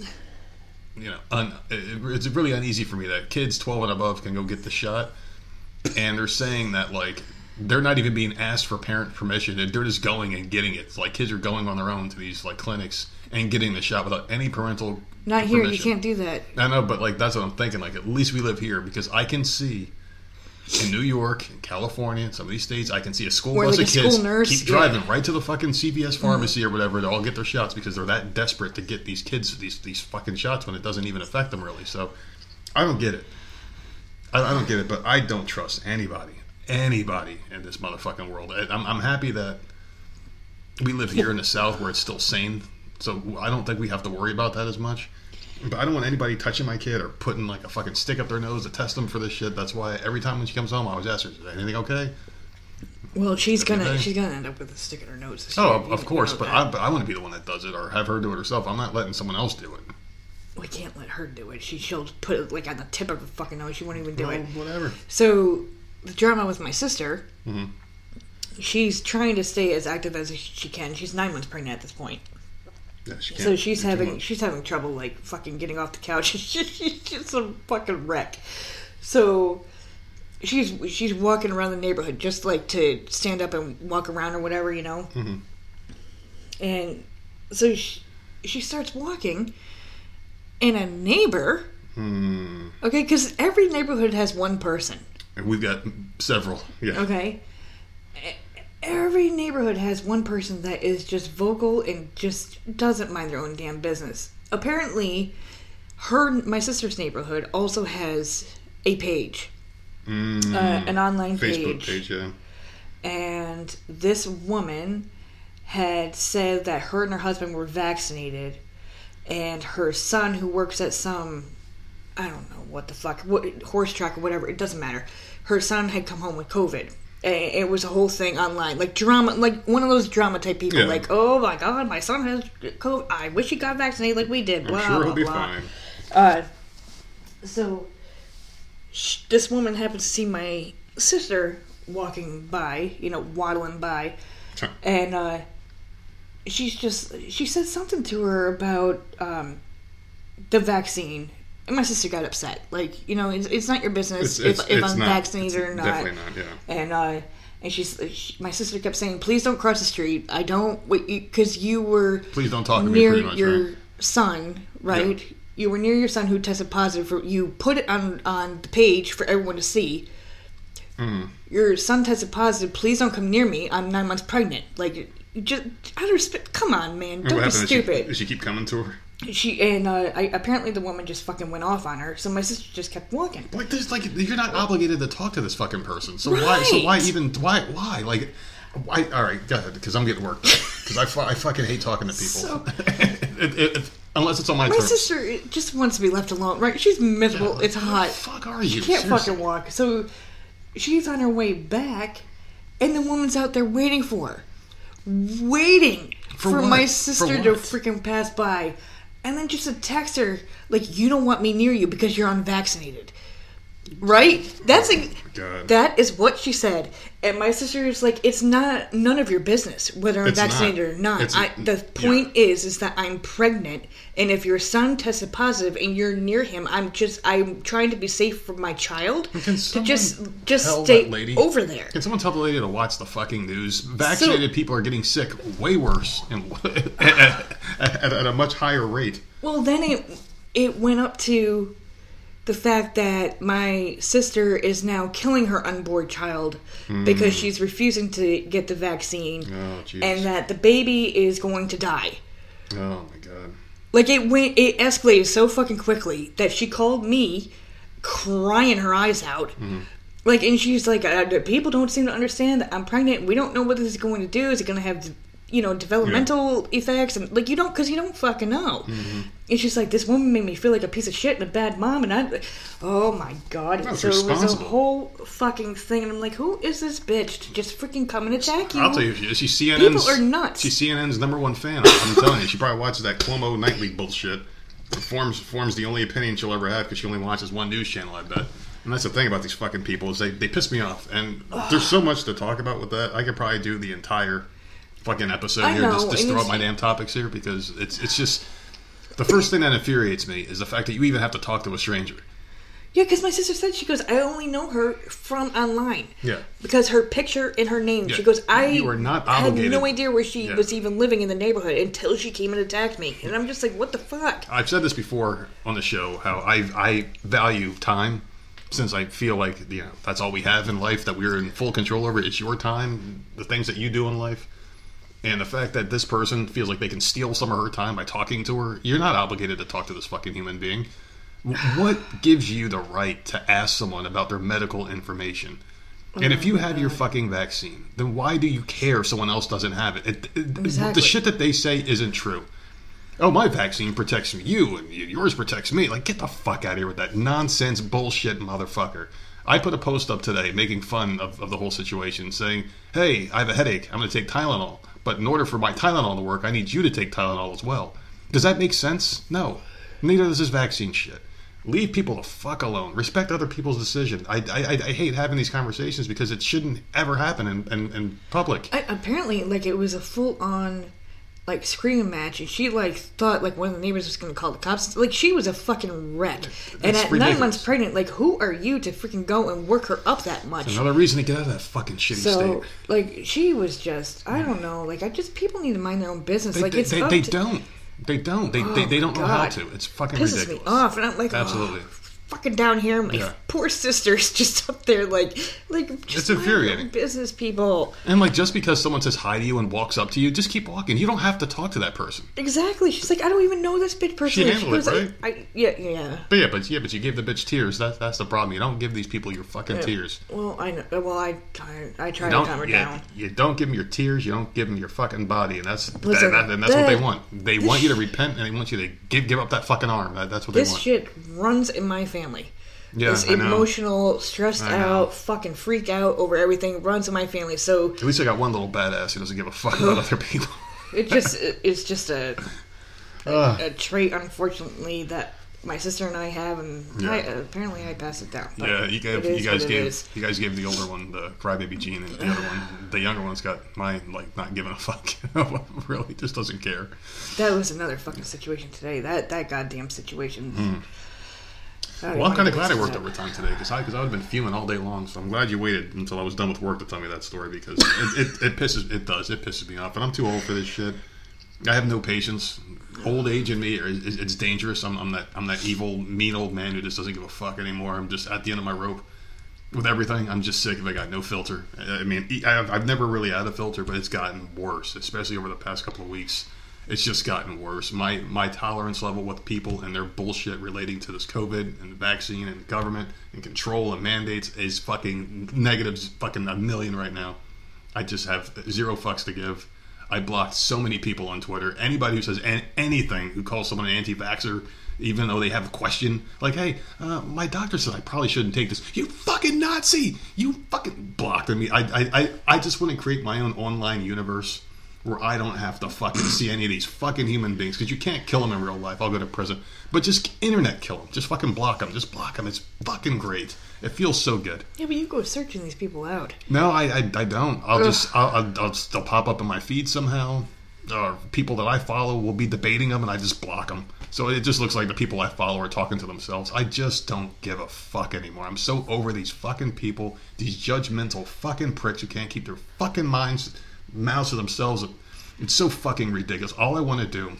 You know, un, it, it's really uneasy for me that kids 12 and above can go get the shot, and they're saying that like they're not even being asked for parent permission; and they're just going and getting it. It's like kids are going on their own to these like clinics and getting the shot without any parental. Not here. You can't do that. I know, but like that's what I'm thinking. Like at least we live here because I can see in New York, in California, in some of these states, I can see a school Or, bus like, of kids nurse, keep yeah. Mm-hmm. driving right to the fucking CVS pharmacy or whatever to all get their shots because they're that desperate to get these kids these these fucking shots when it doesn't even affect them really. So I don't get it. I, I don't get it, but I don't trust anybody, anybody in this motherfucking world. I'm, I'm happy that we live here in the South where it's still sane. So I don't think we have to worry about that as much. But I don't want anybody touching my kid or putting like a fucking stick up their nose to test them for this shit. That's why every time when she comes home, I always ask her, "Is anything okay?" Well, she's gonna she's gonna end up with a stick in her nose. Oh, of, course, but that. I, but I want to be the one that does it, or have her do it herself. I'm not letting someone else do it. we can't let her do it. She she'll put it like on the tip of her fucking nose. She won't even do Well, it. whatever. So the drama with my sister. Mm-hmm. She's trying to stay as active as she can. She's nine months pregnant at this point. Yeah, she So she's having she's having trouble like fucking getting off the couch. she's just a fucking wreck. So she's she's walking around the neighborhood just like to stand up and walk around or whatever, you know. Mhm. And so she, she starts walking, and a neighbor. Hmm. Okay, because every neighborhood has one person. We've got several. Yeah. Okay. Every neighborhood has one person that is just vocal and just doesn't mind their own damn business. Apparently, her my sister's neighborhood also has a page, Mm, uh, an online Facebook page, page. Yeah. and this woman had said that her and her husband were vaccinated, and her son, who works at some I don't know what the fuck, what horse track or whatever, it doesn't matter. Her son had come home with COVID. It was a whole thing online, like drama, like one of those drama type people, Yeah. like, oh my god, my son has COVID. I wish he got vaccinated like we did. Blah I'm sure he'll be blah. fine. Uh, so sh- this woman happens to see my sister walking by, you know, waddling by, Huh. and uh, she's just she said something to her about um, the vaccine. And my sister got upset. Like, you know, it's, it's not your business It's, if, if I'm not, vaccinated or not. Definitely not. Yeah. And uh, and she's she, my sister kept saying, "Please don't cross the street. I don't because you were Please don't talk to me. near much. your right? son, right? You were near your son who tested positive for. You put it on on the page for everyone to see. Mm. Your son tested positive. Please don't come near me. I'm nine months pregnant. Like, just out of respect. Come on, man. Don't be happened? Did she, stupid. did she keep coming to her? She and uh, I, apparently the woman just fucking went off on her. So my sister just kept walking. Like, there's like you're not obligated to talk to this fucking person. So why? So why even? Why? Why? Like, why? All right, go ahead. Because I'm getting worked up. Because I, I fucking hate talking to people. So- it, it, it- unless it's on my, My terms. sister just wants to be left alone. Right? She's miserable. it's Who the hot. fuck are you? She can't Seriously. fucking walk. So she's on her way back, and the woman's out there waiting for her. Waiting For for, my For sister to what? freaking pass by. And then just to text her, like, you don't want me near you because you're unvaccinated. Right? That's a, that is what she said. And my sister is like, it's not none of your business whether I'm It's not. vaccinated or not. It's- I, the point is, is that I'm pregnant, and if your son tested positive and you're near him, I'm just I'm trying to be safe for my child Can to someone just just tell stay lady- over there. Can someone tell the lady to watch the fucking news? Vaccinated people are getting sick way worse and at, at, at a much higher rate. Well, then it it went up to the fact that my sister is now killing her unborn child because she's refusing to get the vaccine, Hmm. Oh, and that the baby is going to die. Oh my god. Like it went, it escalated so fucking quickly that she called me, crying her eyes out. Mm-hmm. Like, and she's like, uh, "People don't seem to understand that I'm pregnant. We don't know what this is going to do. Is it going to have, you know, developmental effects? And like, you don't, because you don't fucking know." Mm-hmm. And she's like, "This woman made me feel like a piece of shit and a bad mom." And I, oh my god! That's so it was a whole fucking thing, and I'm like, "Who is this bitch to just freaking come and attack you?" I'll tell you, she- she's CNN's. People are nuts. She's CNN's number one fan. I'm telling you, she probably watches that Cuomo nightly bullshit. Forms forms the only opinion she'll ever have because she only watches one news channel. I bet. And that's the thing about these fucking people is they, they piss me off. And there's so much to talk about with that. I could probably do the entire fucking episode I here just, know, just and throw out my damn topics here because it's it's just the first thing that infuriates me is the fact that you even have to talk to a stranger. Yeah, because my sister said she goes, I only know her from online. Yeah. Because her picture and her name. Yeah. She goes, I You are not had no idea where she Yeah. was even living in the neighborhood until she came and attacked me. And I'm just like, what the fuck? I've said this before on the show how I I value time since I feel like you know that's all we have in life that we're in full control over. It's your time, the things that you do in life, and the fact that this person feels like they can steal some of her time by talking to her. You're not obligated to talk to this fucking human being. What gives you the right to ask someone about their medical information? And if you have your fucking vaccine, then why do you care if someone else doesn't have it? it, it The shit that they say isn't true. Oh, my vaccine protects you, and yours protects me. Like, get the fuck out of here with that nonsense bullshit, motherfucker. I put a post up today making fun of, of the whole situation, saying, "Hey, I have a headache. I'm going to take Tylenol, but in order for my Tylenol to work, I need you to take Tylenol as well." Does that make sense? No. Neither does this vaccine shit. Leave people the fuck alone. Respect other people's decision. I, I, I hate having these conversations because it shouldn't ever happen in, in, in public. I, apparently, like it was a full on like screaming match, and she like thought like one of the neighbors was gonna call the cops. Like she was a fucking wreck. and That's at nine months pregnant, like who are you to freaking go and work her up that much? Another reason to get out of that fucking shitty so state. like she was just I don't know. Like I just people need to mind their own business. They, like they, it's they, they to, don't. They don't. They, they, Oh, they don't know how to. It's fucking pisses ridiculous. me off, and I'm like, Absolutely. oh, fucking down here, my Yeah. poor sister's just up there, like, like just It's infuriating. Business people, And like just because someone says hi to you and walks up to you, just keep walking. You don't have to talk to that person. exactly. She's like, I don't even know this bitch personally. handled it, goes, I- right? I, yeah, yeah. But yeah, but yeah, but you gave the bitch tears. That's that's the problem. You don't give these people your fucking tears. Well, I know. Well, I. I try to calm her you, down. you don't give them your tears. You don't give them your fucking body, and that's that, Listen, that- and that's what they want. They want you to repent, and they want you to give give up that fucking arm. That, that's what This they want. This shit runs in my family. Yeah, this emotional, stressed out, fucking freak out over everything runs in my family. So At least I got one little badass who doesn't give a fuck about other people. it just it's just a Ugh. a trait, unfortunately, that my sister and I have, and Yeah. I, apparently I pass it down. Yeah, you, gave, you guys gave you guys gave the older one the crybaby gene, and the other one, the younger one's got mine, like not giving a fuck. really, just doesn't care. That was another fucking situation today. That that goddamn situation. Hmm. Well, I'm kind of glad I worked overtime today because I because I would have been fuming all day long. So I'm glad you waited until I was done with work to tell me that story because it, it, it pisses it does it pisses me off, and I'm too old for this shit. I have no patience. Old age in me it's dangerous. I'm, I'm that I'm that evil, mean old man who just doesn't give a fuck anymore. I'm just at the end of my rope with everything. I'm just sick of. I got no filter. I mean, I've, I've never really had a filter, but it's gotten worse, especially over the past couple of weeks. It's just gotten worse. My my tolerance level with people and their bullshit relating to this COVID and the vaccine and government and control and mandates is fucking negatives fucking a million right now. I just have zero fucks to give. I blocked so many people on Twitter. Anybody who says an- anything, who calls someone an anti-vaxxer, even though they have a question, like, "Hey, uh, my doctor said I probably shouldn't take this." You fucking Nazi! You fucking blocked me. I, I, I, I just want to create my own online universe where I don't have to fucking see any of these fucking human beings because you can't kill them in real life. I'll go to prison, but just internet kill them. Just fucking block them. Just block them. It's fucking great. It feels so good. Yeah, but you go searching these people out. No, I, I, I don't. I'll just, I'll, I'll, I'll just, they'll pop up in my feed somehow. Or people that I follow will be debating them, and I just block them. So it just looks like the people I follow are talking to themselves. I just don't give a fuck anymore. I'm so over these fucking people, these judgmental fucking pricks who can't keep their fucking minds, mouths to themselves. It's so fucking ridiculous. All I want to do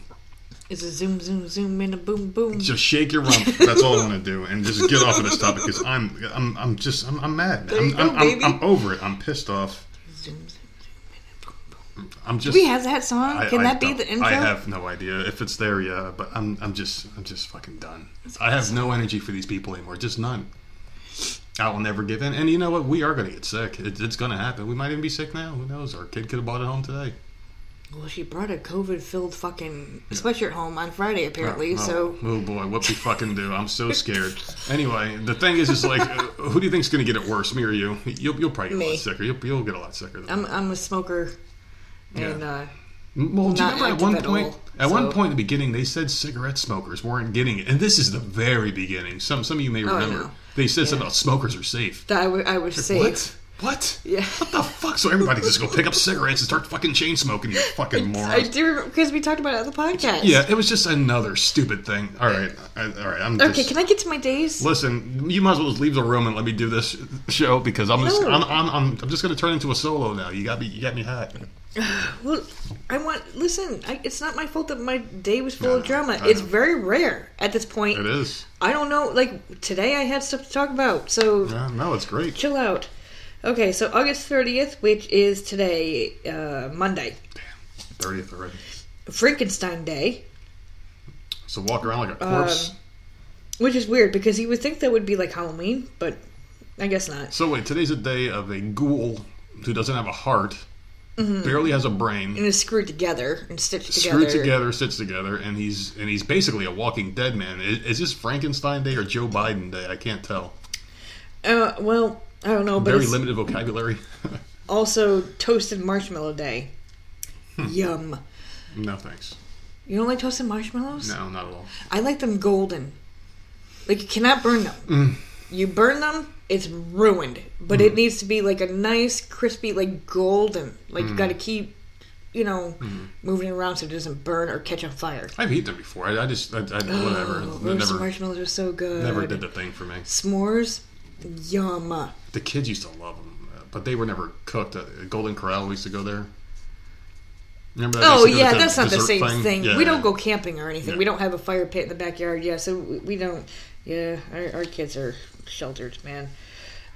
is a zoom, zoom, zoom, and a boom, boom. just shake your rump. That's all I want to do, and just get off of this topic because I'm, I'm, I'm just, I'm, I'm mad. I'm, go, I'm, I'm. I'm over it. I'm pissed off. Zoom, zoom, zoom, and a boom, boom. I'm just. Do we have that song? I- Can I that be the intro? I have no idea if it's there. Yeah, but I'm, I'm just, I'm just fucking done. I have no energy for these people anymore. Just none. I will never give in. And you know what? We are going to get sick. It, it's going to happen. We might even be sick now. Who knows? Our kid could have bought it home today. Well, she brought a COVID-filled fucking sweatshirt home on Friday, apparently. Oh, So oh boy, what we fucking do? I'm so scared. Anyway, the thing is, is like, uh, who do you think's going to get it worse, me or you? You'll, you'll probably get a lot sicker. You'll, you'll get a lot sicker. Than I'm. I'm a smoker, and Yeah. uh, Well, do you remember at one point? all, At one point in the beginning, they said cigarette smokers weren't getting it, and this is the very beginning. Some some of you may Oh, I remember. know. They said something about smokers are safe. that I wa- I was safe. What? What? Yeah. What the fuck? So everybody just go pick up cigarettes and start fucking chain smoking, you fucking morons. I do remember because we talked about it on the podcast. Yeah, it was just another stupid thing. All right, I, all right. I'm just, Okay, can I get to my days? Listen, you might as well just leave the room and let me do this show because I'm just No. I'm, I'm, I'm, I'm just gonna turn into a solo now. You got me you got me hot. Well, I want. Listen, I, it's not my fault that my day was full of drama. It's very rare at this point. It is. I don't know. Like today, I had stuff to talk about, so Yeah, no, it's great. chill out. Okay, so August thirtieth, which is today, uh, Monday, Thirtieth already. Frankenstein Day, So walk around like a corpse. Um, which is weird because you would think that would be like Halloween, but I guess not. So wait, today's a day of a ghoul who doesn't have a heart, barely has a brain, And is screwed together and stitched Mm-hmm. together. screwed together, sits together, and he's and he's basically a walking dead man. Is, is this Frankenstein Day or Joe Biden Day? I can't tell. Uh, well, I don't know, but Very limited vocabulary. also toasted marshmallow day. Hmm. Yum. no thanks. You don't like toasted marshmallows? No, not at all. I like them golden. Like you cannot burn them. Mm. You burn them, it's ruined. But Mm. it needs to be like a nice, crispy, like golden. Like Mm. you got to keep, you know, Mm-hmm. moving it around so it doesn't burn or catch on fire. I've eaten them before. I, I just, I, I, whatever. Oh, roasted never, marshmallows are so good. never did the thing for me. S'mores, yum. The kids used to love them, but they were never cooked. Uh, Golden Corral, we used to go there. Remember that? Oh They used to go yeah, that's not the same thing. Yeah, we don't go camping or anything. Yeah. We don't have a fire pit in the backyard. Yeah, so we- don't. Yeah, our, our kids are sheltered, man.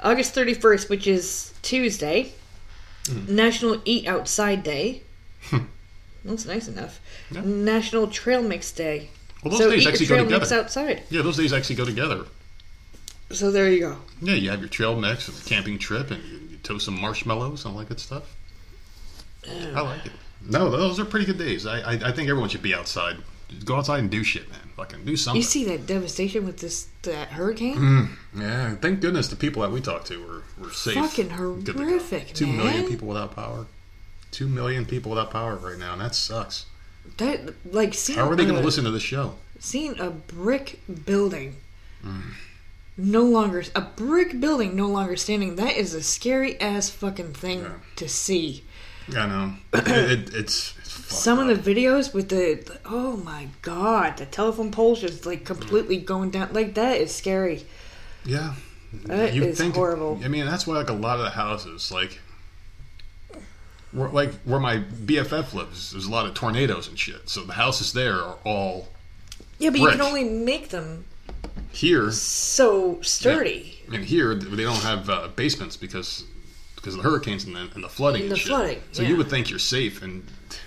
August thirty first, which is Tuesday, Hmm. National Eat Outside Day. That's nice enough. Yeah. National Trail Mix Day. Well, those so days actually go together. outside. Yeah, those days actually go together. So there you go. Yeah, you have your trail mix and camping trip, and you, you toast some marshmallows and all that good stuff. I like it. No, those are pretty good days. I, I, I think everyone should be outside. Just go outside and do shit, man. Fucking do something. You see that devastation with this that hurricane? Yeah, thank goodness the people that we talked to were, were safe. Fucking horrific, Two million man. people without power. Two million people without power right now, and that sucks. That like seeing How are they going to listen to this show? seeing a brick building Mm. No longer a brick building no longer standing that is a scary ass fucking thing Yeah. to see I know. it, it, it's, it's some up. of the videos with the oh my god the telephone poles just like completely going down like that is scary Yeah. That is horrible. I mean, that's why like a lot of the houses, like, where, like where my BFF lives, there's a lot of tornadoes and shit. So the houses there are all yeah but you can only make them here, so sturdy and here they don't have uh, basements because because of the hurricanes and the, and the flooding. And the shit. flooding, So yeah. you would think you're safe, and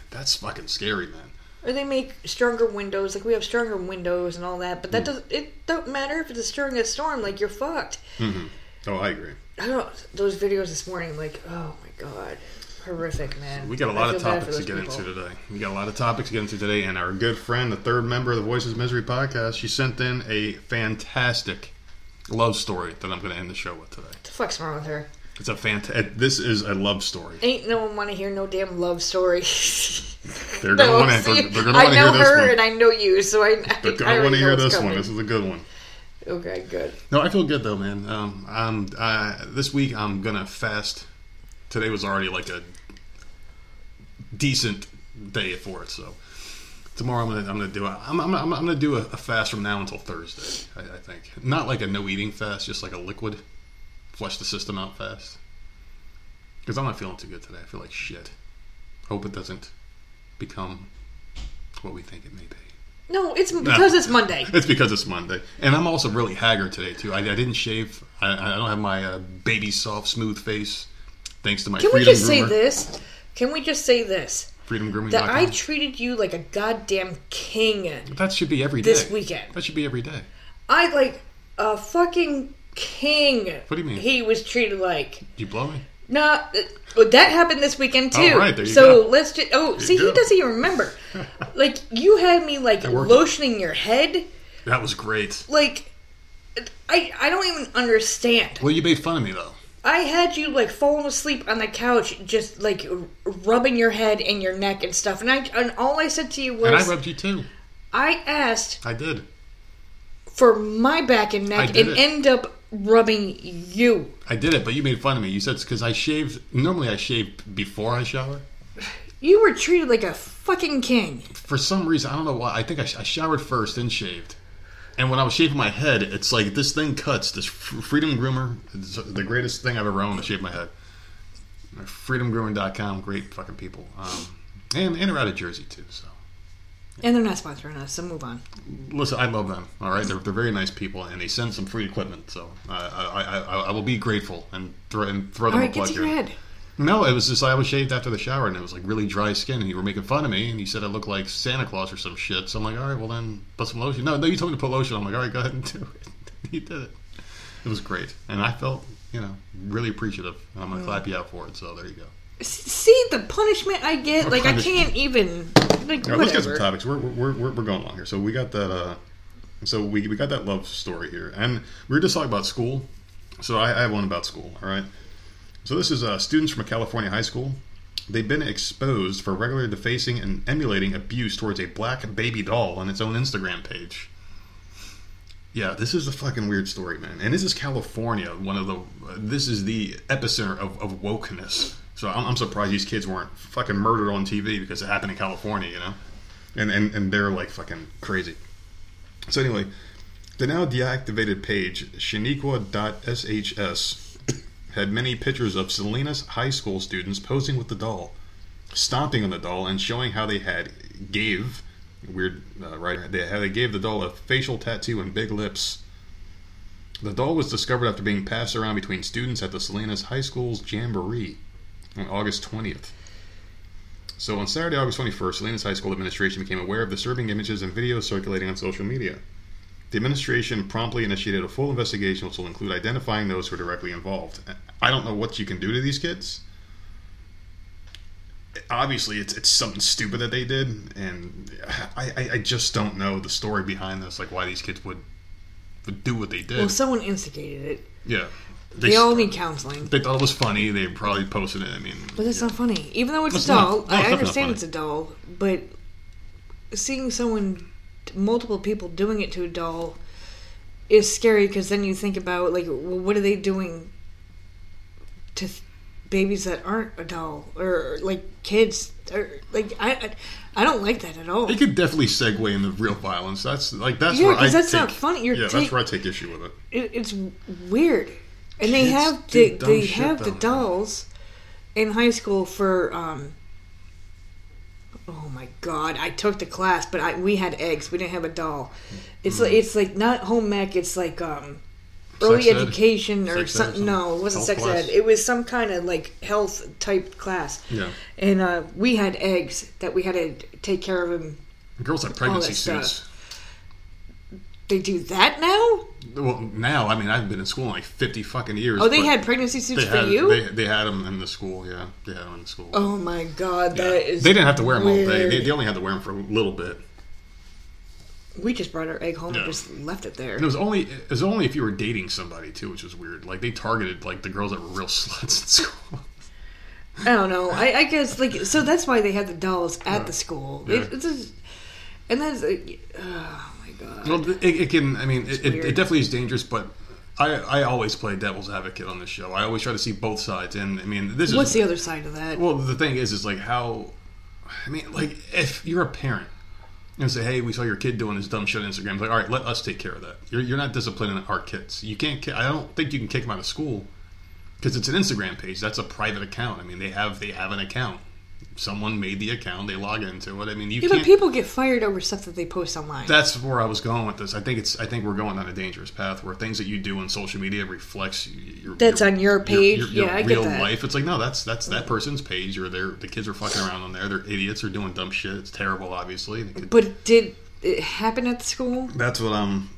that's fucking scary, man. or they make stronger windows like we have stronger windows and all that but that doesn't it don't matter if it's during a storm like you're fucked Mm-hmm. Oh, I agree. I don't those videos this morning like oh my god horrific man We got a lot of feel bad for topics to get people. into today. We got a lot of topics to get into today, and our good friend, the third member of the Voices of Misery podcast, she sent in a fantastic love story that I'm going to end the show with today. What the fuck's wrong with her? It's a fantastic. This is a love story. Ain't no one want to hear no damn love story. They're going to No, want to. see, They're, they're going to I want to know hear this her and I know you, so I. They're I going to want to hear this one. This is a good one. Okay, good. No, I feel good though, man. Um, um, uh, this week I'm gonna fast. Today was already like a decent day for it, so tomorrow I'm gonna I'm gonna do a, I'm, I'm, I'm, I'm gonna do a, a fast from now until Thursday. I, I think not like a no eating fast, just like a liquid, flush the system out fast. Because I'm not feeling too good today. I feel like shit. Hope it doesn't become what we think it may be. No, it's because it's Monday. It's because it's Monday, and I'm also really haggard today too. I, I didn't shave. I, I don't have my uh, baby soft, smooth face, thanks to my Can we freedom just say groomer. this? Can we just say this? Freedom grooming. That I treated you like a goddamn king that should be every day. this weekend. That should be every day. I like a fucking king. What do you mean? He was treated like. Did you blow me? No, uh, that happened this weekend too. Oh, right, there you so go. let's just. Oh, see, go. he doesn't even remember. like you had me like worked. lotioning your head. That was great. Like I I don't even understand. Well, you made fun of me though. I had you like falling asleep on the couch, just like r- rubbing your head and your neck and stuff. And I and all I said to you was, And I rubbed you too. I asked I did. for my back and neck, and it. end up rubbing you. I did it, but you made fun of me. You said it's because I shaved. Normally, I shave before I shower. You were treated like a fucking king. For some reason, I don't know why. I think I, sh- I showered first, and shaved. And when I was shaving my head, it's like this thing cuts. This Freedom Groomer, the greatest thing I've ever owned to shave my head. FreedomGrooming.com, great fucking people. Um, and, and they're out of Jersey too. So And they're not sponsoring us, so move on. listen, I love them. All right, they're, they're very nice people, and they send some free equipment. So uh, I, I, I, I will be grateful and throw and throw them right, a get plug to your here. head. No, it was just I was shaved after the shower and it was like really dry skin and you were making fun of me and you said I looked like Santa Claus or some shit. So I'm like, all right, well then put some lotion. No, no, you told me to put lotion. I'm like, all right, go ahead and do it. you did it. It was great, and I felt you know really appreciative. And I'm Mm. gonna clap you out for it. So there you go. See the punishment I get? What Like I can't even. Like All right, let's get some topics. We're, we're, we're, we're going along here. So we got that. Uh, so we, we got that love story here, and we were just talking about school. So I, I have one about school. All right. So this is uh, students from a California high school. They've been exposed for regularly defacing and emulating abuse towards a black baby doll on its own Instagram page. Yeah, this is a fucking weird story, man. And this is California, one of the. This is the epicenter of, of wokeness. So I'm, I'm surprised these kids weren't fucking murdered on TV because it happened in California, you know? And, and, and they're like fucking crazy. So anyway, the now deactivated page, Shaniqua.shs, had many pictures of Salinas High School students posing with the doll, stomping on the doll, and showing how they had gave weird uh, they how they gave the doll a facial tattoo and big lips. The doll was discovered after being passed around between students at the Salinas High School's jamboree on August 20th. So on Saturday, August 21st, Salinas High School administration became aware of disturbing images and videos circulating on social media. The administration promptly initiated a full investigation, which will include identifying those who are directly involved. I don't know what you can do to these kids. Obviously, it's it's something stupid that they did, and I, I, I just don't know the story behind this, like why these kids would would do what they did. Well, someone instigated it. yeah, They, all need counseling. They thought it was funny. They probably posted it. I mean, But that's yeah. not funny. Even though it's It's a doll, not. No, I understand it's a doll, but seeing someone, multiple people doing it to a doll is scary because then you think about, like, well, what are they doing to th- babies that aren't a doll? Or, like, kids? Or, like, I, I, I don't like that at all. They could definitely segue into real violence. That's like that's Yeah, where I that's take, not funny. You're yeah, take- that's where I take issue with it. it, it's weird and they have do they, dumb they shit, have the dolls in high school for um oh my god i took the class but I, we had eggs we didn't have a doll it's like it's like not home ec it's like um early Sex ed? education ed or something no it wasn't sex class? ed it was some kind of like health type class Yeah. and uh we had eggs that we had to take care of them Girls have pregnancy suits. stuff. They do that now Well, now I mean I've been in school like fifty fucking years. oh they had pregnancy suits they for had, you They, they had them in the school. Yeah, they had them in the school. Oh my god, Yeah. that is. they didn't have to wear them all day. They, they only had to wear them for a little bit. We just brought our egg home Yeah. and just left it there. And it was only it was only if you were dating somebody too, which was weird. Like they targeted like the girls that were real sluts in school. I don't know. I, I guess like so that's why they had the dolls at the school. Yeah. It, it's just, and that's uh, oh my uh, god. Well, it, it can. I mean, it, it, definitely is dangerous, but. I, I always play devil's advocate on this show. I always try to see both sides, and I mean, this is What's is the other side of that? Well, the thing is, is like how, I mean, like if you're a parent and say, "Hey, we saw your kid doing this dumb shit on Instagram," it's like, all right, let us take care of that. You're, you're not disciplining our kids. You can't. I don't think you can kick them out of school because it's an Instagram page. That's a private account. I mean, they have they have an account. Someone made the account. They log into it. I mean, you yeah, but people get fired over stuff that they post online. that's where I was going with this. I think it's. I think we're going on a dangerous path where things that you do on social media reflects your. That's on your page? Your, Yeah, I get real that. life. It's like no, that's that's that person's page. Or they're the kids are fucking around on there. They're idiots. They're doing dumb shit. It's terrible. Obviously, could- but did it happen at the school? that's what I'm.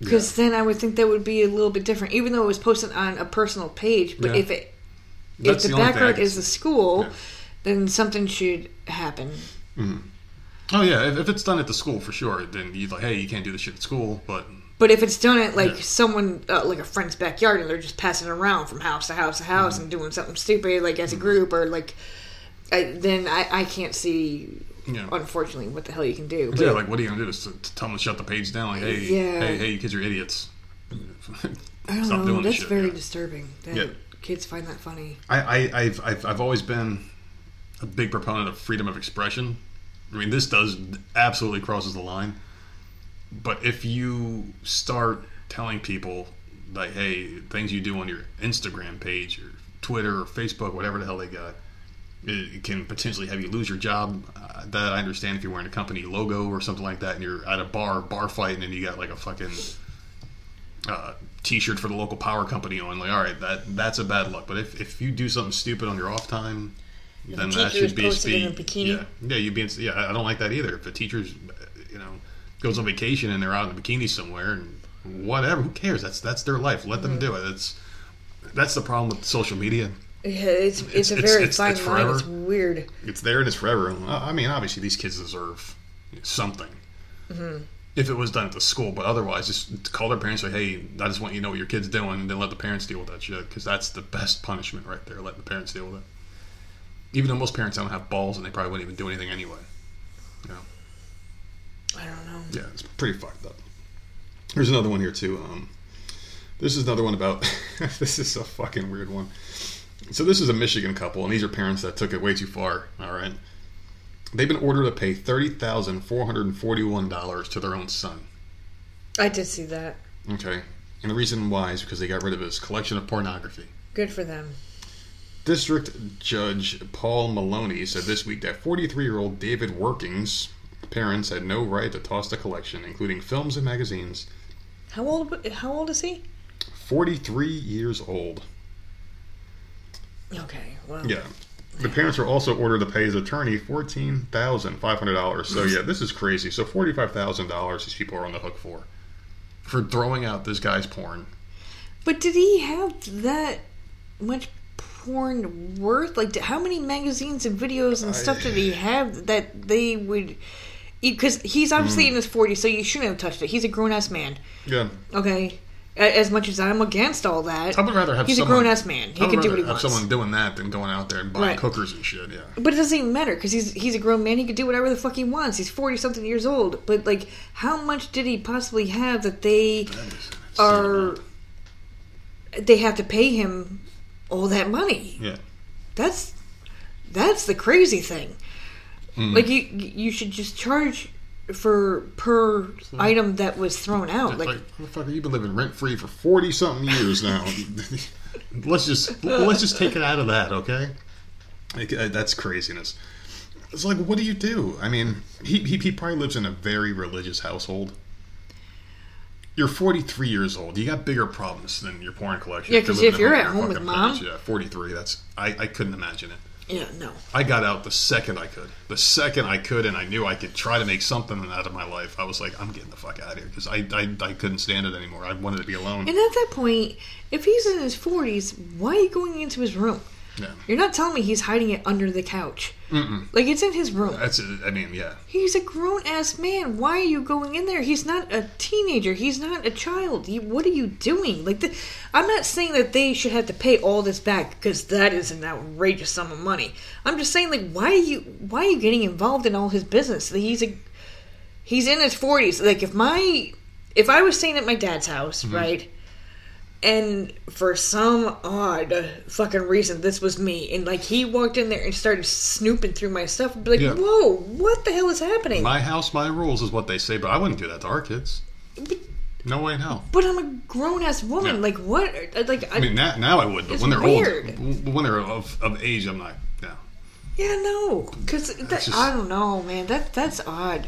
Because then I would think that would be a little bit different, even though it was posted on a personal page. But Yeah. if it if the, the only thing I background is the school, Yeah. Then something should happen. Oh yeah, if, if it's done at the school for sure, then you like, hey, you can't do this shit at school. But But if it's done at like Yeah. someone uh, like a friend's backyard and they're just passing around from house to house to house Mm-hmm. and doing something stupid like as a group or like, I, then I, I can't see, Yeah. unfortunately, what the hell you can do. But yeah, like what are you gonna do? Just to, to tell them to shut the page down? Like, hey, Yeah. hey, hey, you kids are idiots. I don't Stop know. doing this That's shit, very yeah. disturbing. That Yeah. kids find that funny. I, I, I've, I've, I've always been a big proponent of freedom of expression. I mean, this does absolutely crosses the line. But if you start telling people, like, hey, things you do on your Instagram page or Twitter or Facebook, whatever the hell they got, it can potentially have you lose your job. Uh, that I understand if you're wearing a company logo or something like that and you're at a bar, bar fighting, and you got like a fucking uh, t-shirt for the local power company on. Like, all right, that that's a bad luck. But if, if you do something stupid on your off time, then the that should be be-? Yeah, yeah, you'd being yeah. I don't like that either. If a teacher's you know goes on vacation and they're out in a bikini somewhere and whatever, who cares? That's that's their life. Let them Mm-hmm. do it. It's that's the problem with social media. Yeah, it's it's, It's- a very it's- fine it's line. forever. It's weird. It's there and it's forever. I I mean, obviously these kids deserve something. if it was done at the school, but otherwise, just call their parents. Say, hey, I just want you to know what your kid's doing, and then let the parents deal with that shit. Because that's the best punishment right there. Letting the parents deal with it. Even though most parents don't have balls, and they probably wouldn't even do anything anyway. You know. I don't know. Yeah, it's pretty fucked up. There's another one here too. Um, this is another one about. this is a fucking weird one. So this is a Michigan couple, and these are parents that took it way too far. All right, they've been ordered to pay thirty thousand four hundred and forty-one dollars to their own son. I did see that. Okay, and the reason why is because they got rid of his collection of pornography. Good for them. District Judge Paul Maloney said this week that 43 year old David Werking's parents had no right to toss the collection, including films and magazines. How old? How old is he? 43 years old. Okay. Well. Yeah. The parents were also ordered to pay his attorney fourteen thousand five hundred dollars. So yeah, this is crazy. So forty five thousand dollars these people are on the hook for, for throwing out this guy's porn. But did he have that much porn worth? Like, how many magazines and videos and stuff did he have that they would? Because he's obviously mm. in his 40s, so you shouldn't have touched it. He's a grown ass man. Yeah, Okay. As much as I'm against all that, I would rather have he's someone, a grown ass man. He can do what he have wants. someone doing that than going out there and buying Right. hookers and shit. Yeah, But it doesn't even matter because he's he's a grown man. He can do whatever the fuck he wants. He's forty something years old. But like, how much did he possibly have that they That are? They have to pay him all that money. Yeah, That's that's the crazy thing. Mm. Like you you should just charge for per item that was thrown out. like, Like, you've been living rent free for forty something years now. let's just let's just take it out of that, okay? Like, uh, that's craziness. It's like, what do you do? I mean, he, he he probably lives in a very religious household. You're 43 years old. You got bigger problems than your porn collection. Yeah, because if you're your at home with mom- parents, yeah, 43. That's I I couldn't imagine it. yeah, no. I got out the second I could. The second I could, and I knew I could try to make something out of my life. I was like, I'm getting the fuck out of here because I, I I couldn't stand it anymore. I wanted to be alone. And at that point, if he's in his forties, why are you going into his room? Yeah, You're not telling me he's hiding it under the couch. Like it's in his room. that's. it. I mean, yeah. He's a grown ass man. Why are you going in there? He's not a teenager. He's not a child. You, what are you doing? Like, the, I'm not saying that they should have to pay all this back because that is an outrageous sum of money. I'm just saying, like, why are you why are you getting involved in all his business? He's a he's in his 40s. Like, if my if I was staying at my dad's house, mm-hmm. right. And for some odd fucking reason, this was me. And like he walked in there and started snooping through my stuff. I'd be like, Yeah. "Whoa, what the hell is happening?" My house, my rules is what they say, but I wouldn't do that to our kids. No way in hell. But I'm a grown ass woman. Yeah. Like what? Like I, I mean, now, now I would, but when they're weird. old, when they're of, of age, I'm like, no. yeah, no, because I don't know, man. That that's odd.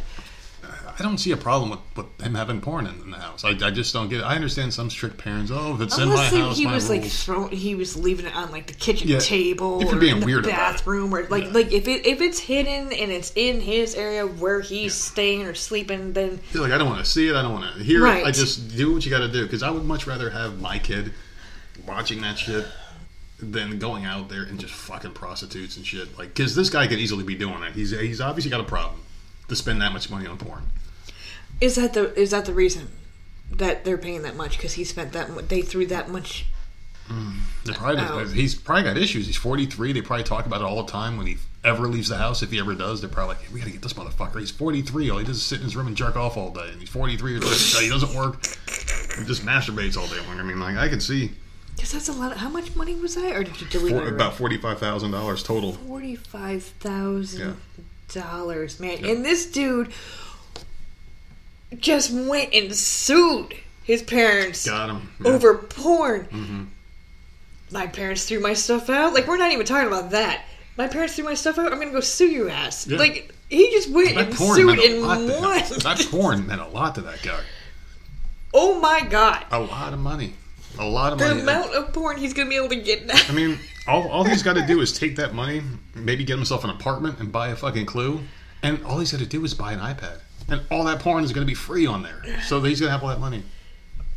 I don't see a problem with, with him having porn in, in the house. I, I just don't get it. I understand some strict parents. Oh, if it's in my he, house, he my was like rules. throw, he was leaving it on like the kitchen Yeah, table if you're or being in the weird about it. bathroom or like Yeah. like if it if it's hidden and it's in his area where he's staying or sleeping, then You're like, I don't want to see it. I don't want to hear it. I just do what you got to do because I would much rather have my kid watching that shit than going out there and just fucking prostitutes and shit. Like, because this guy could easily be doing it. He's he's obviously got a problem to spend that much money on porn. Is that the is that the reason that they're paying that much? Because he spent that they threw that much. Mm, they probably. He's probably got issues. He's 43. They probably talk about it all the time when he ever leaves the house. If he ever does, they're probably like, we got to get this motherfucker. He's 43. All he does is sit in his room and jerk off all day. And he's 43 years old. He doesn't work. He just masturbates all day long. I mean, like, I can see Because that's a lot. Of, how much money was that? Or did you delete for, it? about $45,000 total. forty five thousand dollars, man. And this dude just went and sued his parents Got him. Yeah. over porn. Mm-hmm. My parents threw my stuff out. Like we're not even talking about that. My parents threw my stuff out. I'm gonna go sue your ass. Yeah. Like he just went That and porn sued and to won. That porn meant a lot to that guy. oh my god, A lot of money. A lot of the money. The amount of porn he's gonna be able to get now. I mean, all, all he's got to do is take that money, maybe get himself an apartment and buy a fucking clue, and all he's got to do is buy an iPad. And all that porn is going to be free on there. So he's going to have all that money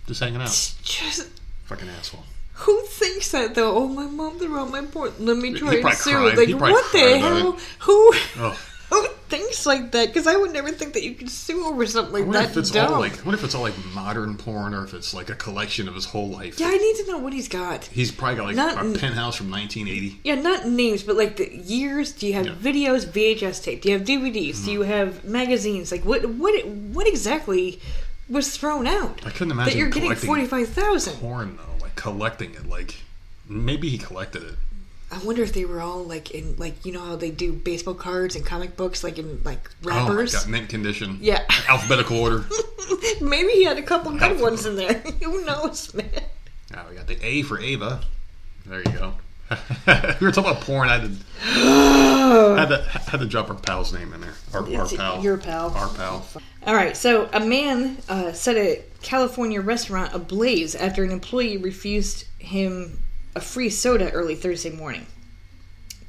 just hanging out. just Fucking asshole. Who thinks that though? Oh, my mom threw out my porn. Let me try probably sue. Like what the hell? it. Who? Oh, Oh, who thinks like that? Because I would never think that you could sue over something like that. if it's dumb. all like. I wonder if it's all like modern porn, or if it's like a collection of his whole life. yeah, I need to know what he's got. He's probably got like Not- a penthouse from 1980. Yeah, not names, but like the years. Do you have Yeah. videos, VHS tape? Do you have DVDs? Do you mm-hmm. have magazines? Like what? What? What exactly was thrown out? I couldn't imagine that you're getting forty five thousand. porn though, like collecting it. Like maybe he collected it. I wonder if they were all like in like you know how they do baseball cards and comic books like in like Oh my wrappers. god, mint condition. Yeah. Alphabetical order. Maybe he had a couple good Alphabetical. ones in there. Who knows, man? Now we got the A for Ava. There you go. we were talking about porn. I had to, had to, had to drop our pal's name in there. Our, our pal. your pal. Our pal. All right, so a man uh, set a California restaurant ablaze after an employee refused him a free soda early Thursday morning.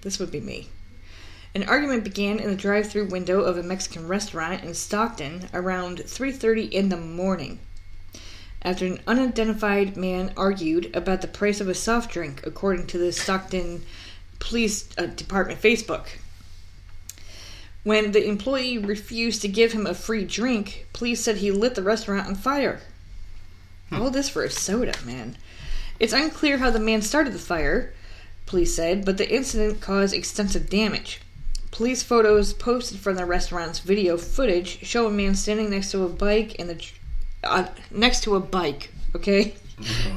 This would be me. An argument began in the drive-through window of a Mexican restaurant in Stockton around 3:30 in the morning. After an unidentified man argued about the price of a soft drink, according to the Stockton Police uh, Department Facebook. When the employee refused to give him a free drink, police said he lit the restaurant on fire. All this for a soda, man. It's unclear how the man started the fire, police said, but the incident caused extensive damage. Police photos posted from the restaurant's video footage show a man standing next to a bike in the uh, next to a bike, okay,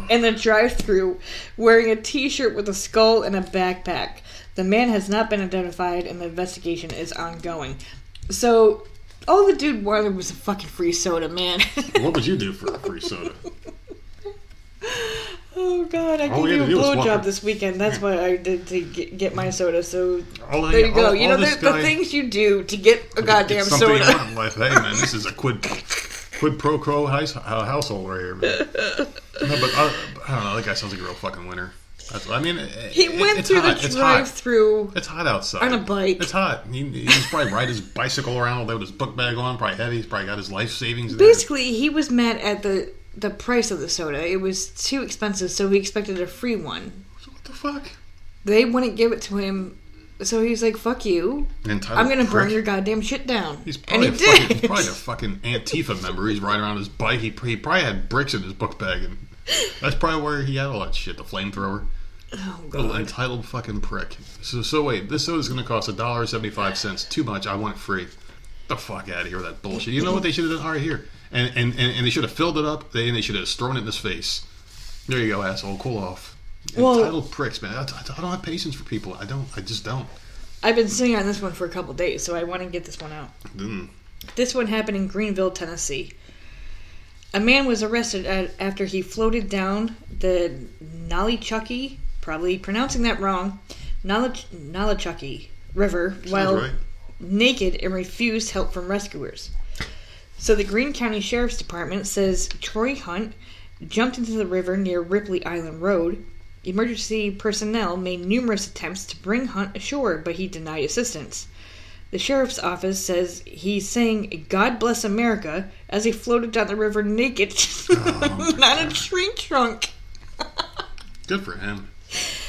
in the drive-through, wearing a T-shirt with a skull and a backpack. The man has not been identified, and the investigation is ongoing. So, all the dude wanted was a fucking free soda, man. What would you do for a free soda? oh god, I gave you a blowjob this weekend. That's what I did to get, get my soda. So All I- there you go. all- you know the, the things you do to get a goddamn It's something you soda. in life. Hey man, this is a quid quid pro quo house, uh, household right here, man. No, but uh, I don't know. That guy sounds like a real fucking winner. That's, I mean, it, He went through hot. the drive-through. It's hot outside. On a bike. It's hot. He, he was probably ride his bicycle around with his book bag on, probably heavy. He's probably got his life savings there. Basically, he was mad at the the price of the soda. It was too expensive, so he expected a free one. What the fuck? They wouldn't give it to him, so he's like, "Fuck you! I'm gonna burn your goddamn shit down." He's and probably, he a fucking, did. he's probably a fucking Antifa member. He's riding around his bike. He, he probably had bricks in his book bag, and that's probably where he had all that shit. The flamethrower. oh Little god! entitled fucking prick. So, so wait, this soda's gonna cost a dollar seventy five cents. Too much. I want it free. The fuck out of here with that bullshit. You know what they should have done? All right, here, and and and, they should have filled it up. They, and they should have thrown it in his face. There you go, asshole. Cool off. Well- entitled pricks, man. I, I- don't have patience for people. I don't. I just don't. I've been sitting on this one for a couple days, so I want to get this one out. Mm. This one happened in Greenville, Tennessee. A man was arrested at, after he floated down the Nolichucky, probably pronouncing that wrong, Nolichucky River while right. naked and refused help from rescuers. So the Greene County Sheriff's Department says Troy Hunt jumped into the river near Ripley Island Road. Emergency personnel made numerous attempts to bring Hunt ashore, but he denied assistance. The sheriff's office says he sang God Bless America as he floated down the river naked Oh, on a tree trunk. Good for him.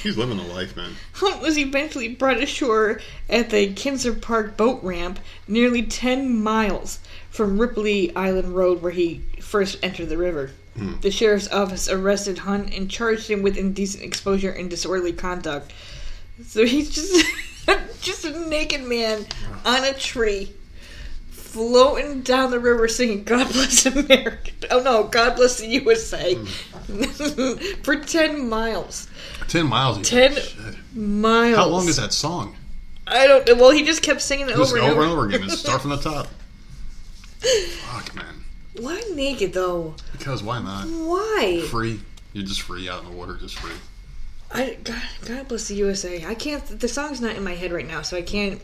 He's living the life, man. Hunt was eventually brought ashore at the Kinser Park boat ramp, nearly 10 miles from Ripley Island Road, where he first entered the river. Hmm. The sheriff's office arrested Hunt and charged him with indecent exposure and disorderly conduct. So he's just just a naked man on a tree, floating down the river singing "God Bless America." Oh no, God Bless the USA hmm. for ten miles. Ten miles. Ten Shit. miles. How long is that song? I don't know. Well, he just kept singing it over and over. and over again. Start from the top. Fuck, man. Why naked though? Because why not? Why? Free. You're just free out in the water, just free. I God, God bless the USA. I can't. The song's not in my head right now, so I can't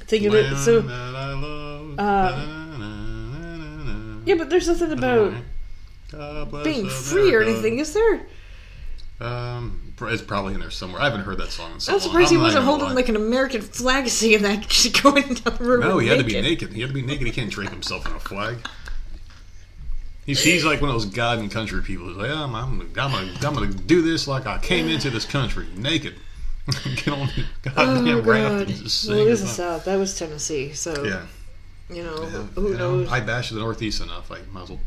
think of it. So that I love. uh, yeah, but there's nothing about God bless being free or anything, is there? Um, it's probably in there somewhere. I haven't heard that song in so I'm surprised he wasn't holding lie. like an American flag, singing that, going down the river. No, he had to be naked. He had to be naked. He can't drape himself in a flag. He's, he's like one of those God and country people. He's like, I'm, I'm, I'm, gonna, I'm gonna do this like I came into this country naked. Get on the goddamn Oh raft god. and just Well, sing. it is the. South. That was Tennessee. So Yeah. you know Yeah, who you know, knows. I bash the Northeast enough. I might as well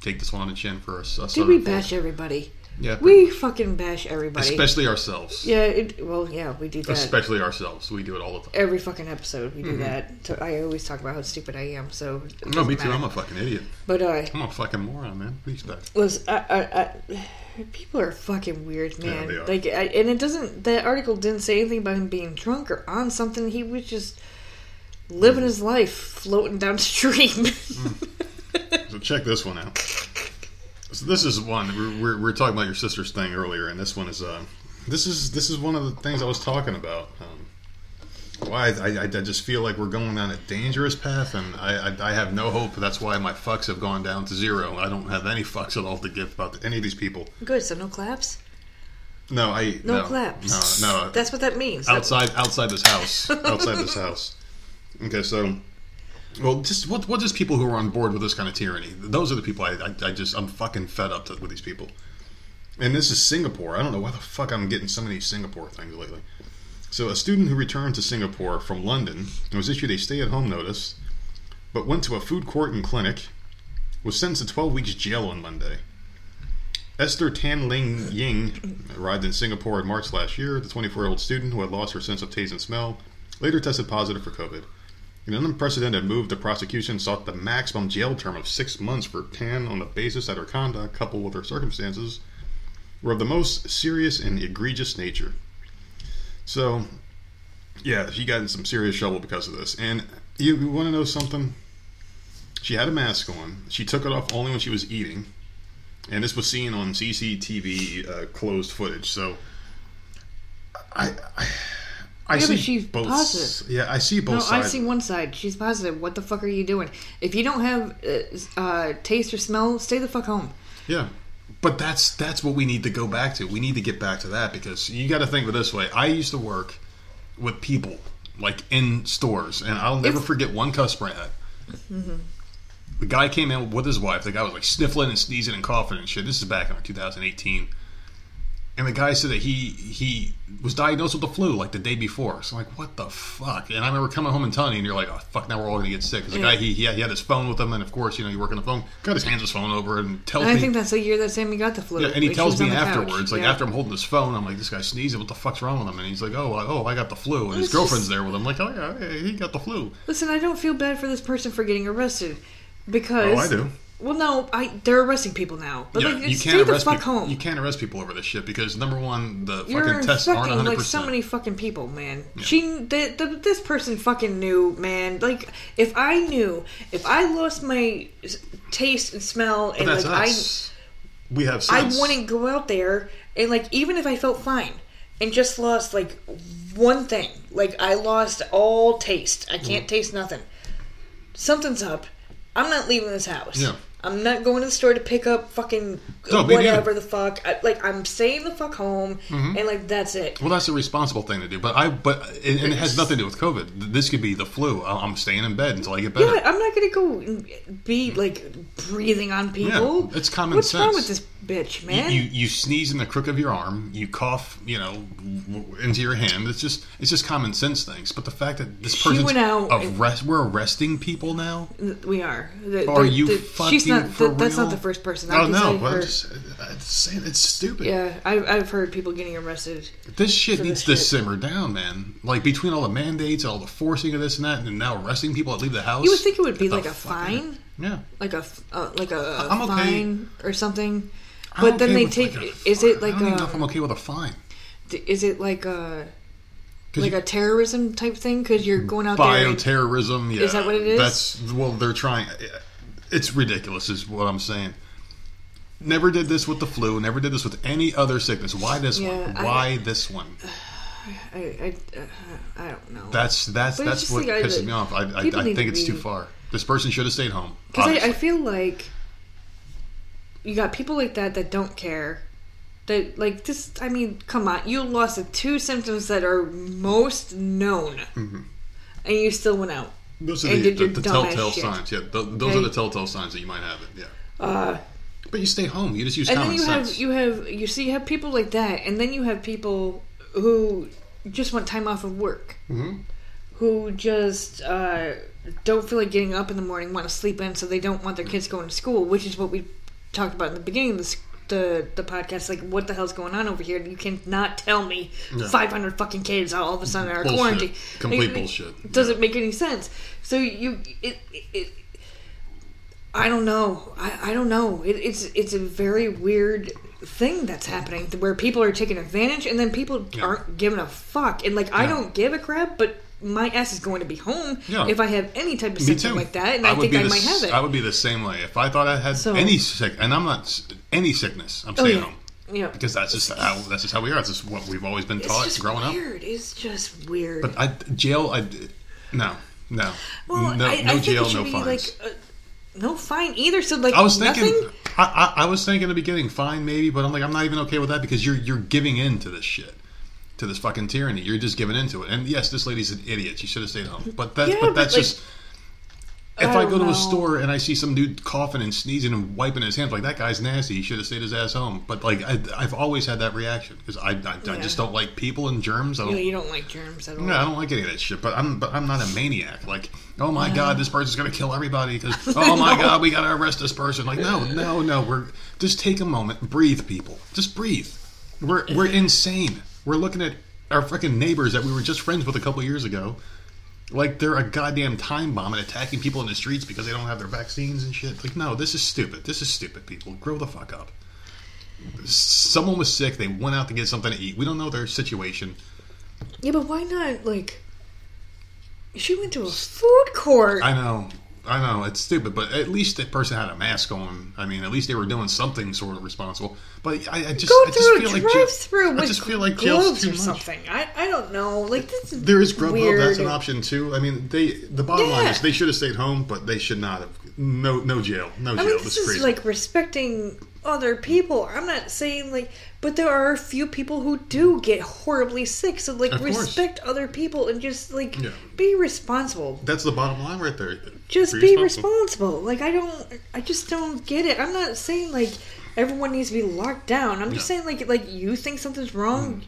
take this one on the chin for us. us Did we bash everybody? Yeah. We fucking bash everybody. especially ourselves. yeah. It, well, yeah, we do that. Especially ourselves. We do it all the time. Every fucking episode we do that. So I always talk about how stupid I am. So Mm-hmm. No, me doesn't too. I'm a fucking idiot. But uh, I'm a fucking moron, man. You expect? was I, I, I, people are fucking weird, man. they are. Like, I, and it doesn't. That article didn't say anything about him being drunk or on something. He was just living his life, floating downstream. So check this one out. So this is one we're, we're, we're talking about your sister's thing earlier, and this one is uh, this is this is one of the things I was talking about. Um, why I, I, I just feel like we're going down a dangerous path, and I, I I have no hope. That's why my fucks have gone down to zero. I don't have any fucks at all to give about any of these people. Good. So no claps. No, I No, no claps. No, no. That's what that means. outside outside this house outside this house okay so well just what what just people who are on board with this kind of tyranny? Those are the people i i, I just i'm fucking fed up to, with these people. And this is singapore. I don't know why the fuck i'm getting so many singapore things lately. So a student who returned to singapore from london and was issued a stay-at-home notice but went to a food court and clinic was sentenced to 12 weeks jail on monday. Esther Tan Ling Ying arrived in Singapore in March last year. The 24 year old student who had lost her sense of taste and smell later tested positive for COVID. In an unprecedented move, the prosecution sought the maximum jail term of six months for Tan on the basis that her conduct, coupled with her circumstances, were of the most serious and egregious nature. So, yeah, she got in some serious trouble because of this. And you, you want to know something? She had a mask on. She took it off only when she was eating and this was seen on CCTV uh, closed footage. So I I, I Yeah, see but she's both. positive. Yeah, I see both No, I see one side. She's positive. What the fuck are you doing? If you don't have uh, uh, taste or smell, stay the fuck home. Yeah. But that's that's what we need to go back to. We need to get back to that because you got to think of it this way. I used to work with people like in stores, and I'll never If- forget one customer I had. The guy came in with his wife. The guy was like sniffling and sneezing and coughing and shit. This is back in like 2018. And the guy said that he he was diagnosed with the flu like the day before. So I'm like, what the fuck? And I remember coming home and telling you, and you're like, oh fuck, now we're all gonna get sick. 'Cause the Yeah. guy he he had, he had his phone with him, and of course, you know, you work on the phone. Got his hands his phone over and tells And I me. think that's the year that Sammy got the flu. Yeah, and he Like, tells was me the couch. afterwards, like Yeah. after I'm holding his phone, I'm like, this guy's sneezing. What the fuck's wrong with him? And he's like, oh, I- oh, I got the flu. And his It's girlfriend's just- there with him. Like, oh yeah, he got the flu. Listen, I don't feel bad for this person for getting arrested because Oh, I do. Well, no, I they're arresting people now. But Yeah, like, you can't the arrest fuck people. home. You can't arrest people over this shit because number one, the You're fucking tests aren't infecting 100. like so many fucking people, man. She, the, the, this person fucking knew, man. Like, if I knew, if I lost my taste and smell, But and like us. we have I, I wouldn't go out there and like even if I felt fine and just lost like one thing, like I lost all taste. I Mm. can't taste nothing. Something's up. I'm not leaving this house. Yeah. I'm not going to the store to pick up fucking No, whatever the fuck. I, like I'm staying the fuck home, Mm-hmm. and like that's it. Well, that's a responsible thing to do. But I, but and, and it has nothing to do with COVID. This could be the flu. I'm staying in bed until I get better. Yeah, I'm not gonna go be like breathing on people. Yeah, it's common What's wrong sense. with this bitch, man? you you sneeze in the crook of your arm. You cough, you know, into your hand. It's just it's just common sense things. But the fact that this She person's went out arrest, we're arresting people now. we are. The, Are the- you the- fucking She's not. for that's real? not the first person. Oh I've no, but just I'm saying it's stupid. Yeah, I've, I've heard people getting arrested. This shit needs this to shit. simmer down, man. Like between all the mandates, all the forcing of this and that, and now arresting people that leave the house. You would think it would be like a fine, Yeah. like a uh, like a I'm okay. fine or something. But then they take. like, a is it like I don't even know if I'm okay with a fine. Is it like a like you- a terrorism type thing? Because you're going out there. bioterrorism. Yeah, Is that what it is? That's well, they're trying. It's ridiculous, is what I'm saying. Never did this with the flu. Never did this with any other sickness. Why this Yeah, one? I- Why this one? I I, I don't know. That's that's But that's what I- pisses me off. I, I, I think it's too far. This person should have stayed home. Because I, I feel like you got people like that that don't care. That like this. I mean, come on. You lost the two symptoms that are most known, and you still went out. Those are the, the, the telltale shit. signs. Yeah, th- those Okay. are the telltale signs that you might have it. Yeah. Uh, But you stay home. You just use and common then you sense. have you have you see you have people like that, and then you have people who just want time off of work, Mm-hmm. who just uh, don't feel like getting up in the morning, want to sleep in, so they don't want their kids going to school, which is what we talked about in the beginning of this, the the podcast. Like, what the hell's going on over here? You cannot tell me Yeah. 500 fucking kids all of a sudden are Bullshit. quarantined. Complete It- bullshit. It doesn't make any sense. So you, it, it, it I don't know. I, I don't know. It, it's it's a very weird thing that's happening where people are taking advantage and then people Yeah. aren't giving a fuck. And like I don't give a crap, but my ass is going to be home Yeah. if I have any type of Me symptom too. like that, and I, would think I the might have it. I would be the same way if I thought I had So- any sick, and I'm not any sickness. I'm oh staying yeah, home yeah. because that's just how that's just how we are. That's just what we've always been It's taught just growing up. weird. It's just weird. But I jail. I no no well, no I, no I think jail no be fines. like uh, no fine either. So like I was thinking, nothing. I, I, I was thinking in the beginning, fine, maybe, but I'm like, I'm not even okay with that because you're you're giving in to this shit, to this fucking tyranny. You're just giving into it. And yes, this lady's an idiot. She should have stayed home. But that's Yeah, but but, that's like, just. If I I, go don't to a store and I see some dude coughing and sneezing and wiping his hands, like that guy's nasty. He should have stayed his ass home. But like I, I've always had that reaction because I, I, I just don't like people and germs. I You, don't, know, you don't like germs at all. no, I don't like any of that shit. But I'm but I'm not a maniac. Like, oh my god, this person's gonna kill everybody because oh my know. god, we gotta arrest this person. Like, no, no, no. We're just take a moment, breathe, people. Just breathe. We're we're insane. We're looking at our freaking neighbors that we were just friends with a couple years ago. Like they're a goddamn time bomb and attacking people in the streets because they don't have their vaccines and shit. Like, no, this is stupid. This is stupid, people. Grow the fuck up. Someone was sick. They went out to get something to eat. We don't know their situation. Yeah, but why not like? She went to a food court. I know, I know, it's stupid, but at least that person had a mask on. I mean, at least they were doing something sort of responsible. But I, I just, Go I just through feel a like drive-through I just feel like gloves or much. something. I, I don't know. Like this is There is Grubhub. That's an option too. I mean, they the bottom line is they should have stayed home, but they should not have. No, no jail, no I jail. mean, This is crazy. like respecting other people. I'm not saying like, but there are a few people who do get horribly sick. So like, Of course. respect other people and just like Yeah. be responsible. That's the bottom line right there. Just be responsible. Like I don't, I just don't get it. I'm not saying like everyone needs to be locked down. I'm just No. saying like like you think something's wrong, Mm.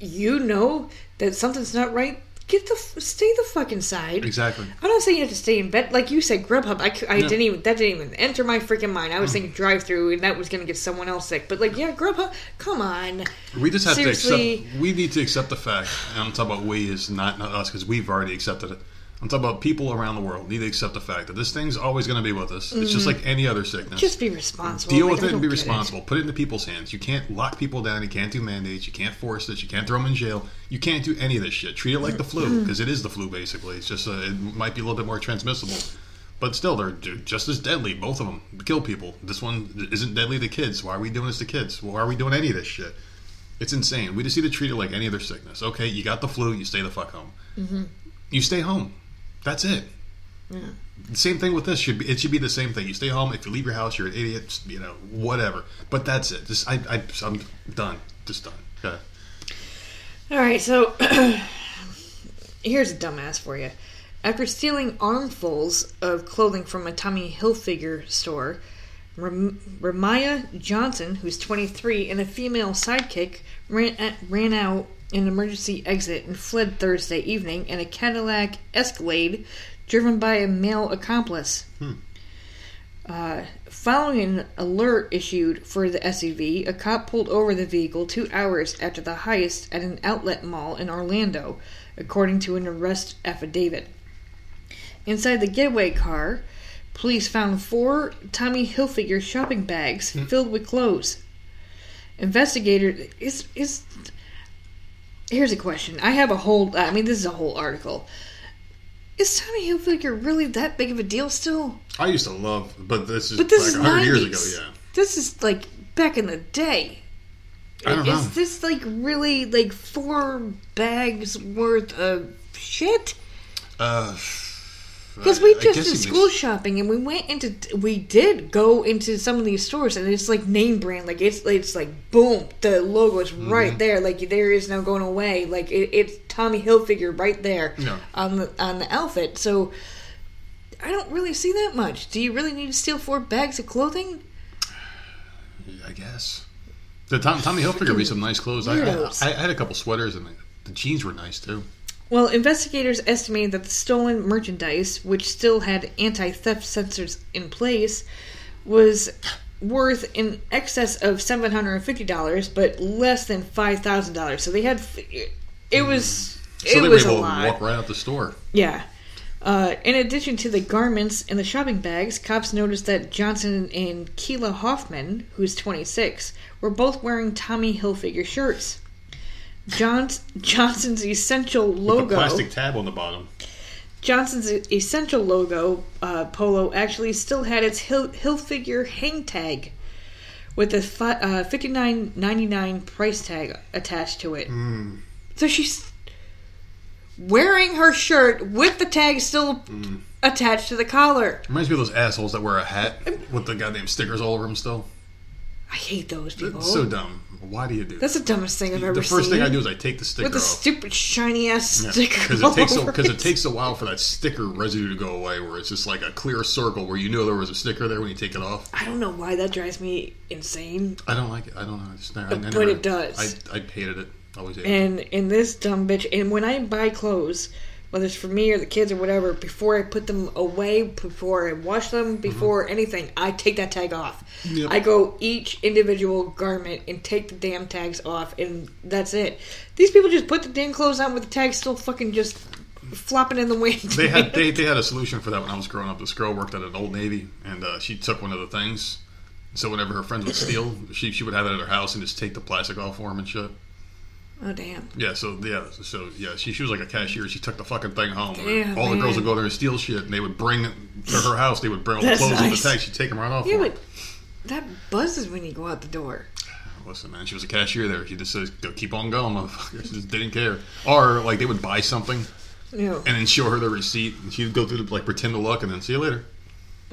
you know that something's not right. Get the stay the fuck inside. Exactly. I'm not saying you have to stay in bed. Like you said, Grubhub. I Yeah. didn't even that didn't even enter my freaking mind. I Mm. was thinking drive through, and that was going to get someone else sick. But like, yeah, Grubhub. Come on. We just have Seriously. to accept. We need to accept the fact. And I'm talking about we is not, not us because we've already accepted it. I'm talking about people around the world need to accept the fact that this thing's always going to be with us. It's just like any other sickness. Mm-hmm. Just be responsible. Deal Like, with it and be responsible. Put it into people's hands. You can't lock people down. You can't do mandates. You can't force this. You can't throw them in jail. You can't do any of this shit. Treat it like the Mm-hmm. flu because it is the flu basically. It's just uh, it might be a little bit more transmissible, but still they're they're just as deadly. Both of them kill people. This one isn't deadly to kids. Why are we doing this to kids? Why are we doing any of this shit? It's insane. We just need to treat it like any other sickness. Okay, you got the flu. You stay the fuck home. Mm-hmm. You stay home. That's it. The same thing with this should be. It should be the same thing. You stay home. If you leave your house, you're an idiot. You know, whatever. But that's it. Just I, I I'm done. Just done. Okay. All right, so here's a dumbass for you. After stealing armfuls of clothing from a Tommy Hilfiger store, Ram- Ramaya Johnson, who's 23, and a female sidekick ran, at, ran out an emergency exit and fled Thursday evening in a Cadillac Escalade driven by a male accomplice. Hmm. Uh, following an alert issued for the SUV, a cop pulled over the vehicle two hours after the heist at an outlet mall in Orlando, according to an arrest affidavit. Inside the getaway car, police found four Tommy Hilfiger shopping bags hmm. filled with clothes. Investigators is is. Here's a question. I have a whole. I mean, this is a whole article. Is Tommy Hilfiger really that big of a deal still? I used to love, but this is But this like is 100 years ago. Yeah. This is like back in the day. I don't is know. this like really like four bags worth of shit? Uh, Because we just did school makes- shopping and we went into we did go into some of these stores and it's like name brand like it's it's like boom the logo is Mm-hmm. right there like there is no going away like it, it's Tommy Hilfiger right there Yeah. on the on the outfit so I don't really see that much. Do you really need to steal four bags of clothing? I guess. The Tom, Tommy Hilfiger be some nice clothes. I, I, I had a couple sweaters and The jeans were nice too. Well, investigators estimated that the stolen merchandise, which still had anti theft sensors in place, was worth in excess of $750, but less than $5,000. So they had. It was. Hmm. So it they was were a lot. to walk right out the store. Yeah. Uh, in addition to the garments and the shopping bags, cops noticed that Johnson and Keela Hoffman, who's 26, were both wearing Tommy Hilfiger shirts. John's, Johnson's essential logo. plastic tab on the bottom. Johnson's essential logo uh, polo actually still had its Hilfiger hang tag with a fi- uh, fifty nine ninety nine price tag attached to it. So she's wearing her shirt with the tag still attached to the collar. Reminds me of those assholes that wear a hat with the goddamn stickers all over them still. I hate those people. It's so dumb. Why do you do that? That's the dumbest thing I've ever seen. The first seen. thing I do is I take the sticker with the off. stupid shiny ass sticker. Because it takes because over it takes a while for that sticker residue to go away, where it's just like a clear circle where you know there was a sticker there when you take it off. I don't know why that drives me insane. I don't like it. I don't know. I just never, I But never, it does. I, I hated it. Always hated it. And in this dumb bitch, and when I buy clothes, whether it's for me or the kids or whatever, before I put them away, before I wash them, before anything, I take that tag off. Mm-hmm. Yep. I go each individual garment and take the damn tags off, and that's it. These people just put the damn clothes on with the tags still fucking just flopping in the wind. They had they, they had a solution for that when I was growing up. This girl worked at an old navy, and uh, she took one of the things. So whenever her friends would steal, she she would have it at her house and just take the plastic off for them and shit. Oh damn! Yeah, so yeah, so yeah, she, she was like a cashier. She took the fucking thing home. Damn, all the girls would go there and steal shit, and they would bring it to her house. They would bring all the clothes in the nice. tag. She'd take them right off. Yeah, but that buzzes when you go out the door. Listen, man, she was a cashier there. She just says, "Go keep on going, motherfucker." She just didn't care. Or like they would buy something know. and then show her the receipt, and she'd go through the, like pretend to look, and then see you later.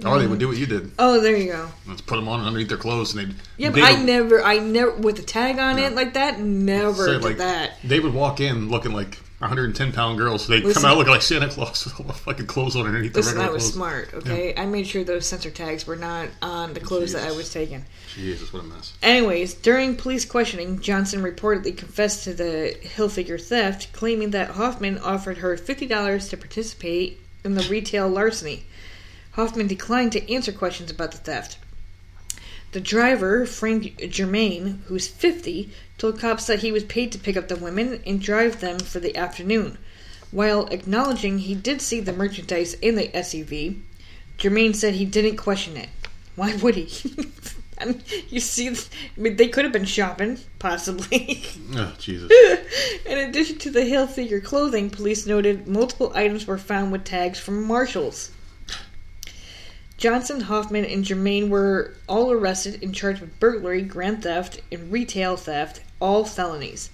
Or they would do what you did. Oh, there you go. Let's put them on underneath their clothes, and they Yeah, but I would never, I never with a tag on it like that. Never did like, that. They would walk in looking like 110 pound girls. So they'd come out looking like Santa Claus with all the fucking clothes on underneath Listen, the I regular was clothes. smart. Okay, I made sure those sensor tags were not on the clothes that I was taking. Jesus, what a mess. Anyways, during police questioning, Johnson reportedly confessed to the Hilfiger theft, claiming that Hoffman offered her fifty dollars to participate in the retail larceny. Hoffman declined to answer questions about the theft. The driver, Frank Germain, who's 50, told cops that he was paid to pick up the women and drive them for the afternoon. While acknowledging he did see the merchandise in the SUV, Germain said he didn't question it. Why would he? I mean, you see, I mean, they could have been shopping, possibly. Oh, Jesus. In addition to the Hilfiger clothing, police noted multiple items were found with tags from Marshalls. Johnson, Hoffman, and Germain were all arrested and charged with burglary, grand theft, and retail theft, all felonies.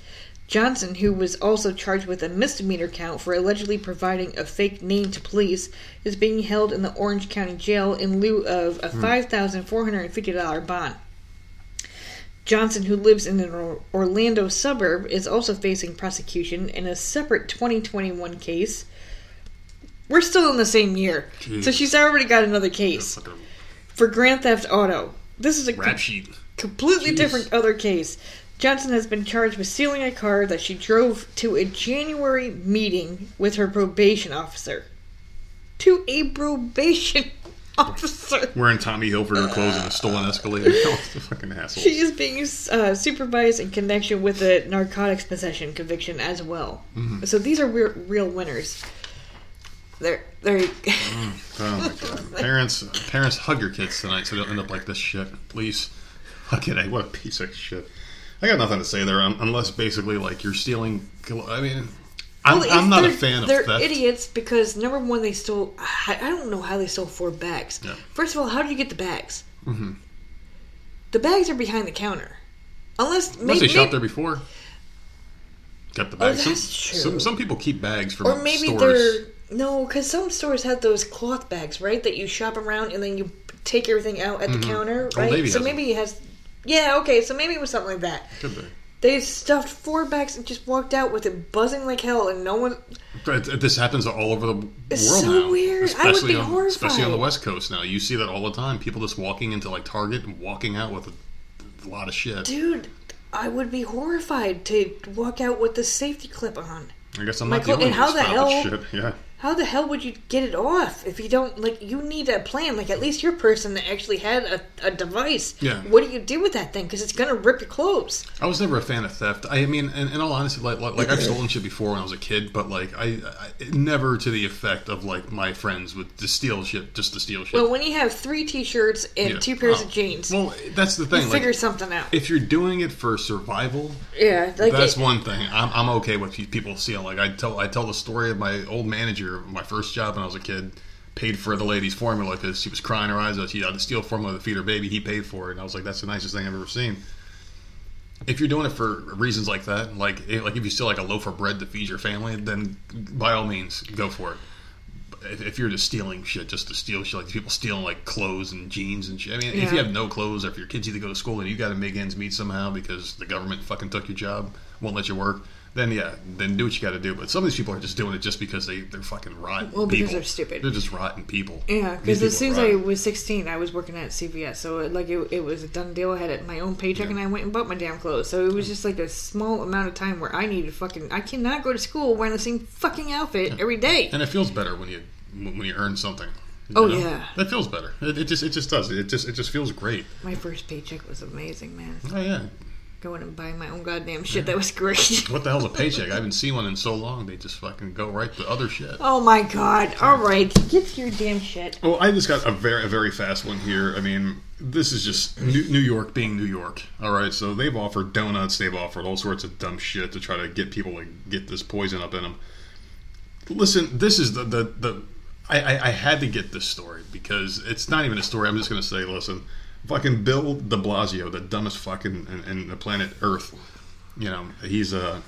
Johnson, who was also charged with a misdemeanor count for allegedly providing a fake name to police, is being held in the Orange County Jail in lieu of a hmm. $5,450 bond. Johnson, who lives in an Orlando suburb, is also facing prosecution in a separate 2021 case. We're still in the same year, so she's already got another case for Grand Theft Auto. This is a sheet. completely Jeez. different other case. Johnson has been charged with stealing a car that she drove to a January meeting with her probation officer. To a probation officer. Wearing Tommy Hilfiger clothes and a stolen Escalator. Oh, fucking assholes. She is being uh, supervised in connection with a narcotics possession conviction as well. Mm-hmm. So these are real, real winners. They're they're. Oh my god. Parents, parents, hug your kids tonight so they don't end up like this shit. Please. Fucking A, what a piece of shit. I got nothing to say there unless basically like you're stealing. I mean, I'm, Well, I'm not a fan of They're theft. idiots because number one, they stole. I, I don't know how they stole four bags. Yeah. First of all, how do you get the bags? Mm-hmm. The bags are behind the counter, unless Unless maybe, they shopped there before. Got the bags. Oh, that's some, true. Some, some people keep bags from or maybe stores. they're no, because some stores have those cloth bags, right? That you shop around and then you take everything out at the mm-hmm. counter, Old right? Navy so maybe it has. Yeah, okay, so maybe it was something like that. Could be. They stuffed four bags and just walked out with it buzzing like hell, and no one. But this happens all over the world It's so now. weird. I would be on, Especially on the. West Coast now. You see that all the time. People just walking into like Target and walking out with a, a lot of shit. Dude, I would be horrified to walk out with the safety clip on. I guess I'm not clo- only and how the hell- shit. Yeah. How the hell would you get it off if you don't like? You need a plan. Like at least you're person that actually had a, a device. Yeah. What do you do with that thing? Because it's gonna rip your clothes. I was never a fan of theft. I mean, in, in all honesty, like, like like I've stolen shit before when I was a kid, but like I, I never to the effect of like my friends would to steal shit just to steal shit. Well, when you have three T-shirts and Yeah. two pairs Oh, of jeans, Well, that's the thing. you like, figure something out. if you're doing it for survival, yeah, like that's it- one thing. I'm, I'm okay with people stealing. Like I tell I tell the story of my old manager, my first job when I was a kid, paid for the lady's formula because she was crying her eyes out. She uh, had to steal formula to feed her baby. He paid for it, and I was like, that's the nicest thing I've ever seen. If you're doing it for reasons like that, like if, like if you steal like a loaf of bread to feed your family, then by all means go for it. If, if you're just stealing shit just to steal shit, like people stealing like clothes and jeans and shit. I mean, if you have no clothes, or if your kids need to go to school and you got to make ends meet somehow because the government fucking took your job, won't let you work, then yeah, then do what you got to do. But some of these people are just doing it just because they they're fucking rotten. Well, because people. they're stupid. They're just rotten people. Yeah, because as soon as I was 16, I was working at CVS, so it, like it, it was a done deal. I had it, my own paycheck, and I went and bought my damn clothes. So it was just like a small amount of time where I needed fucking. I cannot go to school wearing the same fucking outfit every day. and it feels better when you when you earn something. you Oh, know? yeah. that feels better. It, it just it just does. It just it just feels great. My first paycheck was amazing, man. Oh yeah. Going and buying my own goddamn shit, that was great. What the hell's a paycheck? I haven't seen one in so long. They just fucking go right to other shit. oh my god! All right, get your damn shit. Well, I just got a very, a very fast one here. I mean, this is just New, New York being New York. All right, so they've offered donuts, they've offered all sorts of dumb shit to try to get people to get this poison up in them. Listen, this is the the, the I, I, I had to get this story because it's not even a story. I'm just going to say, listen, fucking Bill De Blasio, the dumbest fucking in, in the planet Earth. You know, he's uh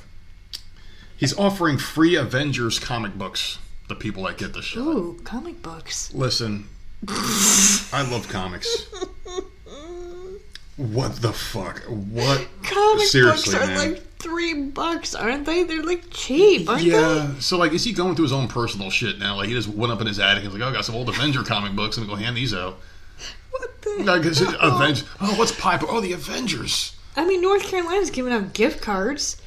he's offering free Avengers comic books to people that get the shot. Ooh, comic books. Listen, I love comics. What the fuck? What? Comic Seriously, books are man. like three bucks, aren't they? They're like cheap, aren't Yeah. So like, is he going through his own personal shit now? Like, he just went up in his attic and was like, "Oh, I got some old Avenger comic books. I'm gonna go hand these out." What the? Like, Avengers? Oh, what's Piper? Oh, the Avengers. I mean, North Carolina's giving out gift cards,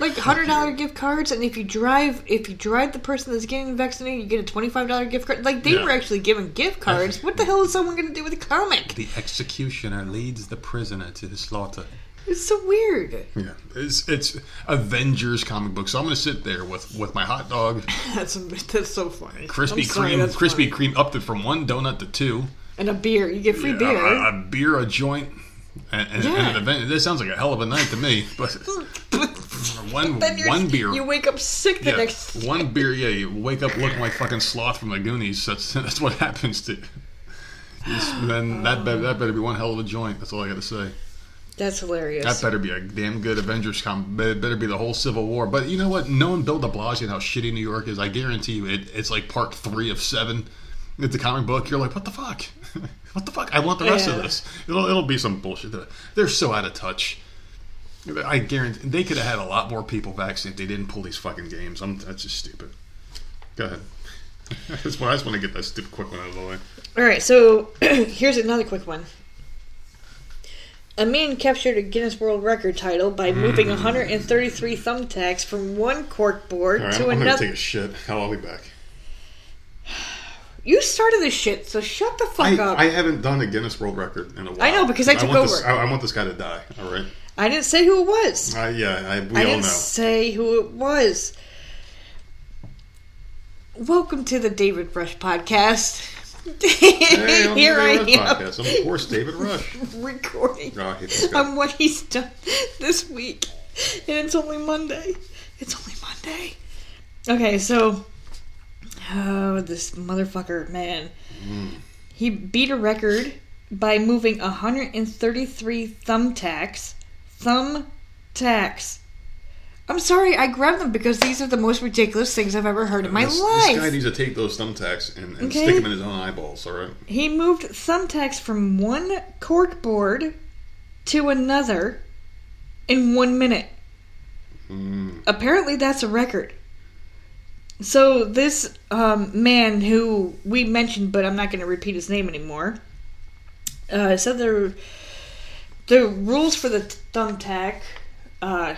like hundred dollar gift cards, and if you drive, if you drive the person that's getting vaccinated, you get a twenty five dollar gift card. Like they Yeah. were actually giving gift cards. What the hell is someone going to do with a comic? The executioner leads the prisoner to the slaughter. It's so weird. Yeah, it's it's Avengers comic book. So I'm gonna sit there with with my hot dog, That's that's so funny. Krispy I'm sorry, Kreme, that's Krispy funny. Kreme upped it from one donut to two. And a beer. You get free Yeah, beer. A, a beer, a joint, and, and, Yeah. and an event. This sounds like a hell of a night to me. But one one beer. You wake up sick the yeah, next. one beer. Yeah, you wake up looking like fucking sloth from the Goonies. That's that's what happens to. you. Then that better, that better be one hell of a joint. That's all I got to say. That's hilarious. That better be a damn good Avengers com. Better better be the whole Civil War. But you know what? Knowing Bill De Blasio and how shitty New York is, I guarantee you, it, it's like part three of seven. It's a comic book. You're like, what the fuck? what the fuck? I want the rest of this. It'll, it'll be some bullshit. They're- They're so out of touch. I guarantee they could have had a lot more people vaccinated. if They didn't pull these fucking games. I'm, that's just stupid. Go ahead. that's why I just want to get that stupid quick one out of the way. All right, so here's another quick one. A man captured a Guinness World Record title by mm. moving 133 thumbtacks from one cork board right, to I'm, I'm gonna take a shit. I'll be back. You started this shit, so shut the fuck I, up. I haven't done a Guinness World Record in a while. I know, because I took This, over. I, I want this guy to die. All right. I didn't say who it was. Uh, yeah, I, we I all didn't know. say who it was. Welcome to the David Rush podcast. Hey, Here I Rush am Podcast. I'm of course David Rush. recording Oh, I on what he's done this week, and it's only Monday. It's only Monday. Okay, so oh, this motherfucker, man, mm. he beat a record by moving 133 thumbtacks. Thumbtacks. I'm sorry, I grabbed them because these are the most ridiculous things I've ever heard in my this, life. This guy needs to take those thumbtacks and, and Okay. stick them in his own eyeballs. All right. He moved thumbtacks from one cork board to another in one minute. Mm. Apparently, that's a record. So, this um, man who we mentioned, but I'm not going to repeat his name anymore, uh, said there the rules for the thumbtack uh,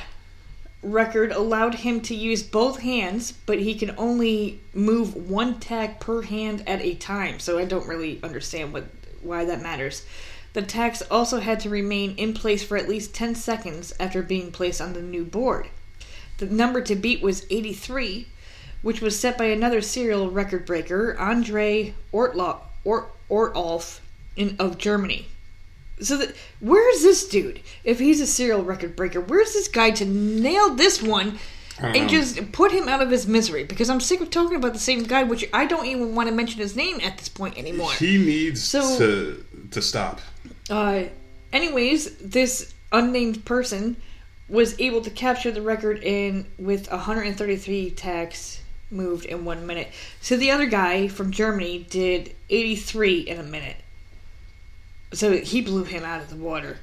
record allowed him to use both hands, but he can only move one tack per hand at a time. So I don't really understand what why that matters. The tacks also had to remain in place for at least 10 seconds after being placed on the new board. The number to beat was 83, which was set by another serial record breaker, Andre Ortlo- Ort- Ortolf in, of Germany. So, that, where is this dude? If he's a serial record breaker, where's this guy to nail this one and just put him out of his misery? Because I'm sick of talking about the same guy, which I don't even want to mention his name at this point anymore. He needs So- to to stop. Uh, anyways, this unnamed person was able to capture the record in with 133 tacks moved in one minute. So the other guy from Germany did 83 in a minute. So he blew him out of the water.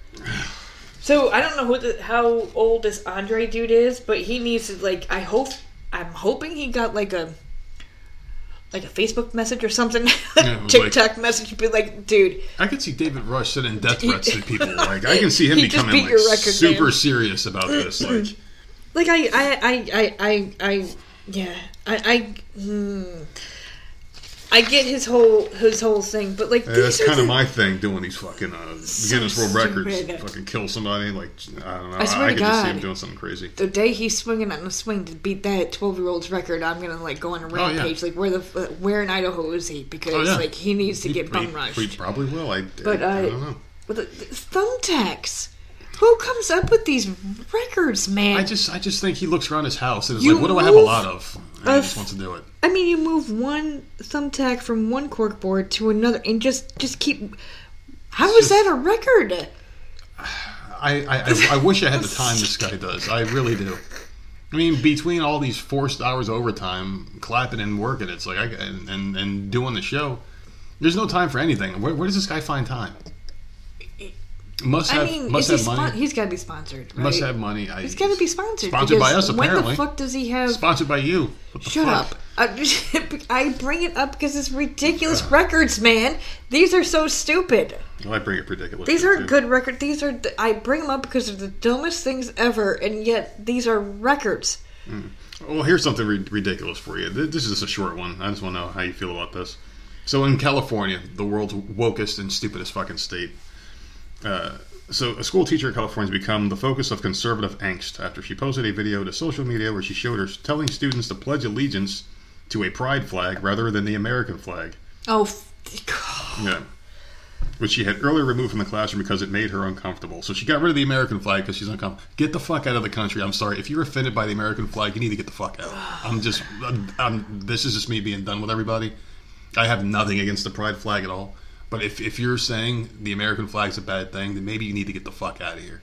So I don't know the, how old this Andre dude is, but he needs to like. I hope I'm hoping he got like a like a Facebook message or something, Yeah, was like- TikTok message, be like, dude, I could see David Rush sending death threats to people. Like I can see him becoming like super man. serious about this. Like Like I, I, I, I, I, I yeah, I, I, hmm. I get his whole his whole thing, but like Yeah, these that's are kind of the- my thing, doing these fucking uh, Guinness World Records. stupid. Fucking kill somebody, like I don't know. I swear to could just see him God. doing something crazy. the day he's swinging on the swing to beat that twelve year old's record. I'm gonna like go on a Oh, yeah. rampage. Like where the where in Idaho is he? Because Oh, yeah. like he needs to get He- bum rushed. He probably will. I, But I, I, don't know. With the, the thumbtacks. Who comes up with these records, man? I just I just think he looks around his house and is You like, what do I have a move lot of? He just wants to do it. I mean, you move one thumbtack from one corkboard to another, and just just keep. How is that a record? I, I, I, I wish I had the time this guy does. I really do. I mean, between all these forced hours overtime, clapping and working, it's like I and, and and doing the show. There's no time for anything. Where, where does this guy find time? Must I have mean, must is he have money. spon- he's got to be sponsored. Right? must have money. I, He's got to be sponsored. Sponsored by us, When the fuck does he have? Sponsored by you. Shut fuck? up! I, uh, I bring it up because it's ridiculous records, man. These are so stupid. Well, I bring it ridiculous. These shit, are too. good records. These are I bring them up because they're the dumbest things ever, and yet these are records. Hmm. Well, here's something ri- ridiculous for you. This is just a short one. I just want to know how you feel about this. So, in California, the world's wokest and stupidest fucking state, uh, so a school teacher in California has become the focus of conservative angst after she posted a video to social media where she showed her telling students to pledge allegiance to a pride flag rather than the American flag. Oh, f- Yeah. Which she had earlier removed from the classroom because it made her uncomfortable. So she got rid of the American flag because she's uncomfortable. Get the fuck out of the country. I'm sorry. If you're offended by the American flag, you need to get the fuck out. I'm just, I'm, this is just me being done with everybody. I have nothing against the pride flag at all. But if, if you're saying the American flag's a bad thing, then maybe you need to get the fuck out of here.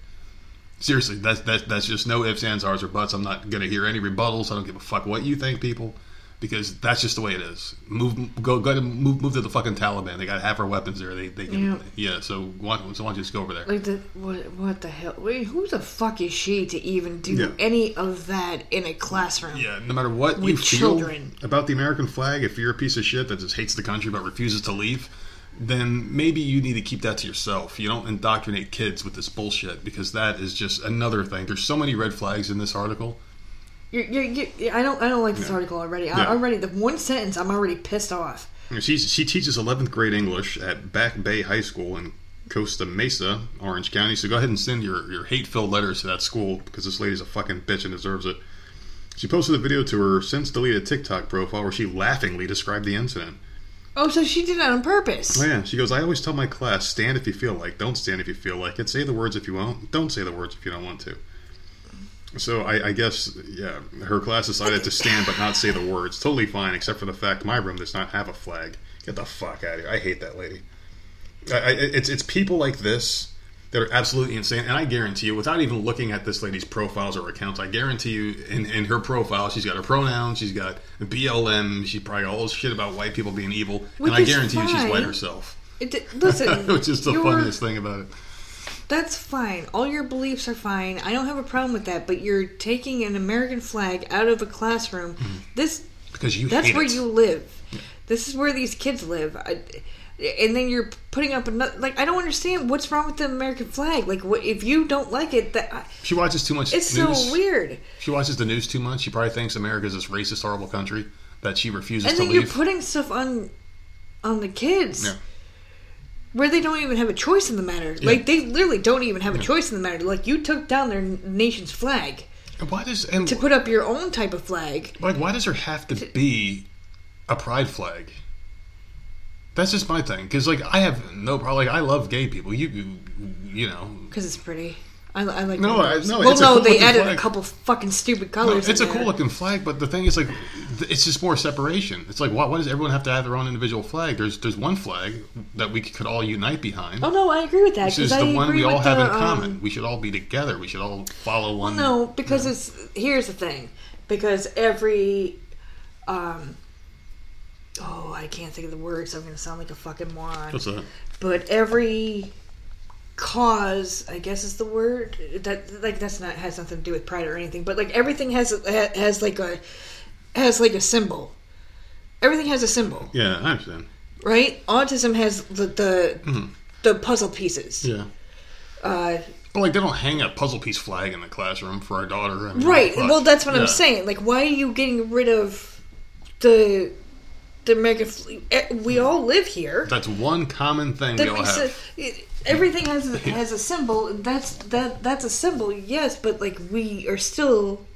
Seriously, that's, that's, that's just no ifs, ands, or buts. I'm not going to hear any rebuttals. I don't give a fuck what you think, people because that's just the way it is. Move, go, go, to, move, move to the fucking Taliban. They got half our weapons there. They, they can, Yeah. yeah. So why, so why don't you just go over there? like the what? What the hell? Wait, who the fuck is she to even do Yeah. any of that in a classroom? yeah, no matter what you With feel about the American flag, if you're a piece of shit that just hates the country but refuses to leave, then maybe you need to keep that to yourself. You don't indoctrinate kids with this bullshit because that is just another thing. There's so many red flags in this article. You're, you're, you I don't. I don't like this Yeah. article already. I, Yeah. already, the one sentence, I'm already pissed off. She's, she teaches 11th grade English at Back Bay High School in Costa Mesa, Orange County. So go ahead and send your, your hate filled letters to that school because this lady's a fucking bitch and deserves it. She posted a video to her since deleted TikTok profile where she laughingly described the incident. Oh, so she did that on purpose. Oh, yeah. She goes, I always tell my class, stand if you feel like, don't stand if you feel like it. Say the words if you won't, don't say the words if you don't want to. So I, I guess, yeah, her class decided to stand but not say the words. Totally fine, except for the fact my room does not have a flag. Get the fuck out of here. I hate that lady. I, I, it's it's people like this that are absolutely insane. And I guarantee you, without even looking at this lady's profiles or accounts, I guarantee you, in, in her profile, she's got her pronouns, she's got BLM, she probably all this shit about white people being evil, Which and I guarantee you, she's white herself. It, listen, Which is the funniest thing about it. That's fine. All your beliefs are fine. I don't have a problem with that. But you're taking an American flag out of a classroom. Mm-hmm. This Because you that's where it. you live. This is where these kids live. I, and then you're putting up another. Like I don't understand what's wrong with the American flag. Like what, if you don't like it, that I- She watches too much it's news. so weird. She watches the news too much. She probably thinks America's this racist, horrible country that she refuses And to then you're putting stuff on on the kids. Yeah. Where they don't even have a choice in the matter. Like they literally don't even have a choice in the matter. Like you took down their nation's flag And why does and to put up your own type of flag. like why does there have to be a pride flag? That's just my thing because like I have no problem. Like I love gay people. You you, you know. Because it's pretty. I, I like No, I- no, Well, no, cool they added flag. a couple fucking stupid No, colors. it's a in cool there. looking flag, but the thing is, like, it's just more separation. It's like, why, why does everyone have to have their own individual flag? There's there's one flag that we could all unite behind. Oh no, I agree with that. This is Because I the one we all have the, in common. um, we should all be together. We should all follow one. No, because it's here's the thing. Because every um oh, I can't think of the words. I'm going to sound like a fucking moron. What's that? But every cause, I guess is the word that like that's not has nothing to do with pride or anything. But like everything has has like a has like a symbol. Everything has a symbol, Yeah, I understand. right? Autism has the the, Mm-hmm. the puzzle pieces. Yeah. Uh, But like, they don't hang a puzzle piece flag in the classroom for our daughter. I mean, Right. Well, that's what Yeah. I'm saying. Like, why are you getting rid of the the American? fl- eh, We all live here. That's one common thing we all have. everything has a, has a symbol. That's that that's a symbol. Yes, but like we are still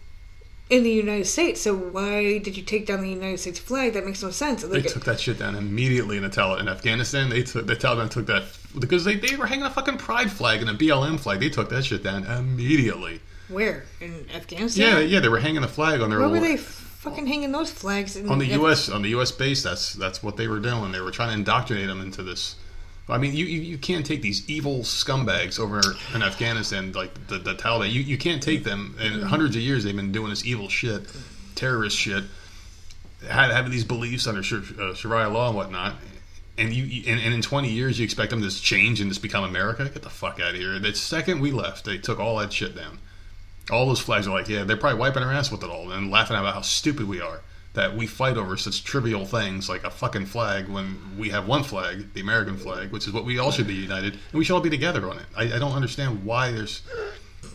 in the United States. So why did you take down the United States flag? That makes no sense. They took that shit down immediately in the Tal- in Afghanistan. They took the Taliban took that because they, they were hanging a fucking pride flag and a BLM flag. They took that shit down immediately. where in Afghanistan? Yeah, yeah, they were hanging a flag on their Where were they fucking hanging those flags? In on the U.S. on the U.S. base. That's that's what they were doing. They were trying to indoctrinate them into this. I mean, you, you, you can't take these evil scumbags over in Afghanistan, like the, the Taliban. You, you can't take them. In hundreds of years, they've been doing this evil shit, terrorist shit, having these beliefs under uh, Sharia law and whatnot. And you, you- and, and in 20 years, you expect them to just change and just become America? Get the fuck out of here! The second we left, they took all that shit down. All those flags are like, yeah, they're probably wiping our ass with it all and laughing about how stupid we are. That we fight over such trivial things like a fucking flag when we have one flag, the American flag, which is what we all should be united, and we should all be together on it. I, I don't understand why there's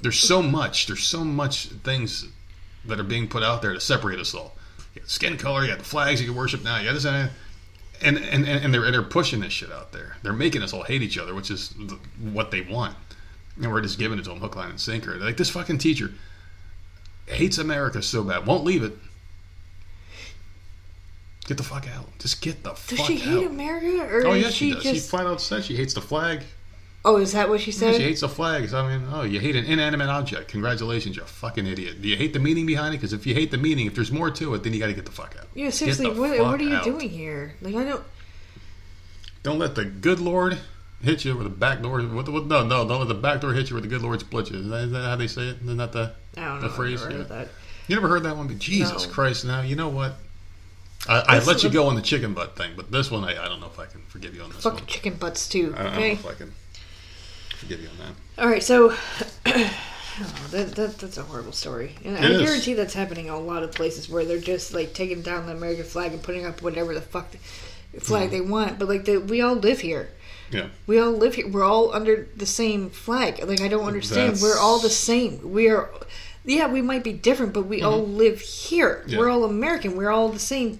there's so much there's so much things that are being put out there to separate us all. You got skin color, you got the flags you can worship now, you got this and and and, and they're and they're pushing this shit out there. They're making us all hate each other, which is the, what they want and we're just giving it to them hook, line, and sinker. Like this fucking teacher hates America so bad, won't leave it. Get the fuck out. Just get the Does fuck out. Does she hate out. America, or Oh yeah, she, she does. just? She flat out said she hates the flag. oh, is that what she Yeah, said? she hates the flag. So, I mean, oh, you hate an inanimate object. Congratulations, you're a fucking idiot. Do you hate the meaning behind it? Because if you hate the meaning, if there's more to it, then you got to get the fuck out. yeah, seriously, what, what are you out. doing here? Like, I don't. Don't let the good Lord hit you with the back door. What the, what, no, no, don't let the back door hit you with the good Lord split you. Is that, is that how they say it? Isn't that the, I don't the I've phrase? never Yeah. You never heard that one? But Jesus No. Christ! Now you know what? I, I let you go on the chicken butt thing, but this one I, I don't know if I can forgive you on this Fuck chicken butts too. I, I don't know if I can forgive you on that. All right, so oh, that, that that's a horrible story, and I It is. guarantee that's happening in a lot of places where they're just like taking down the American flag and putting up whatever the fuck flag hmm. they want. But like, the, we all live here. Yeah, We all live here. We're all under the same flag. Like, I don't understand. That's- We're all the same. We are. Yeah, we might be different, but we all live here. Mm-hmm. Yeah. We're all American. We're all the same.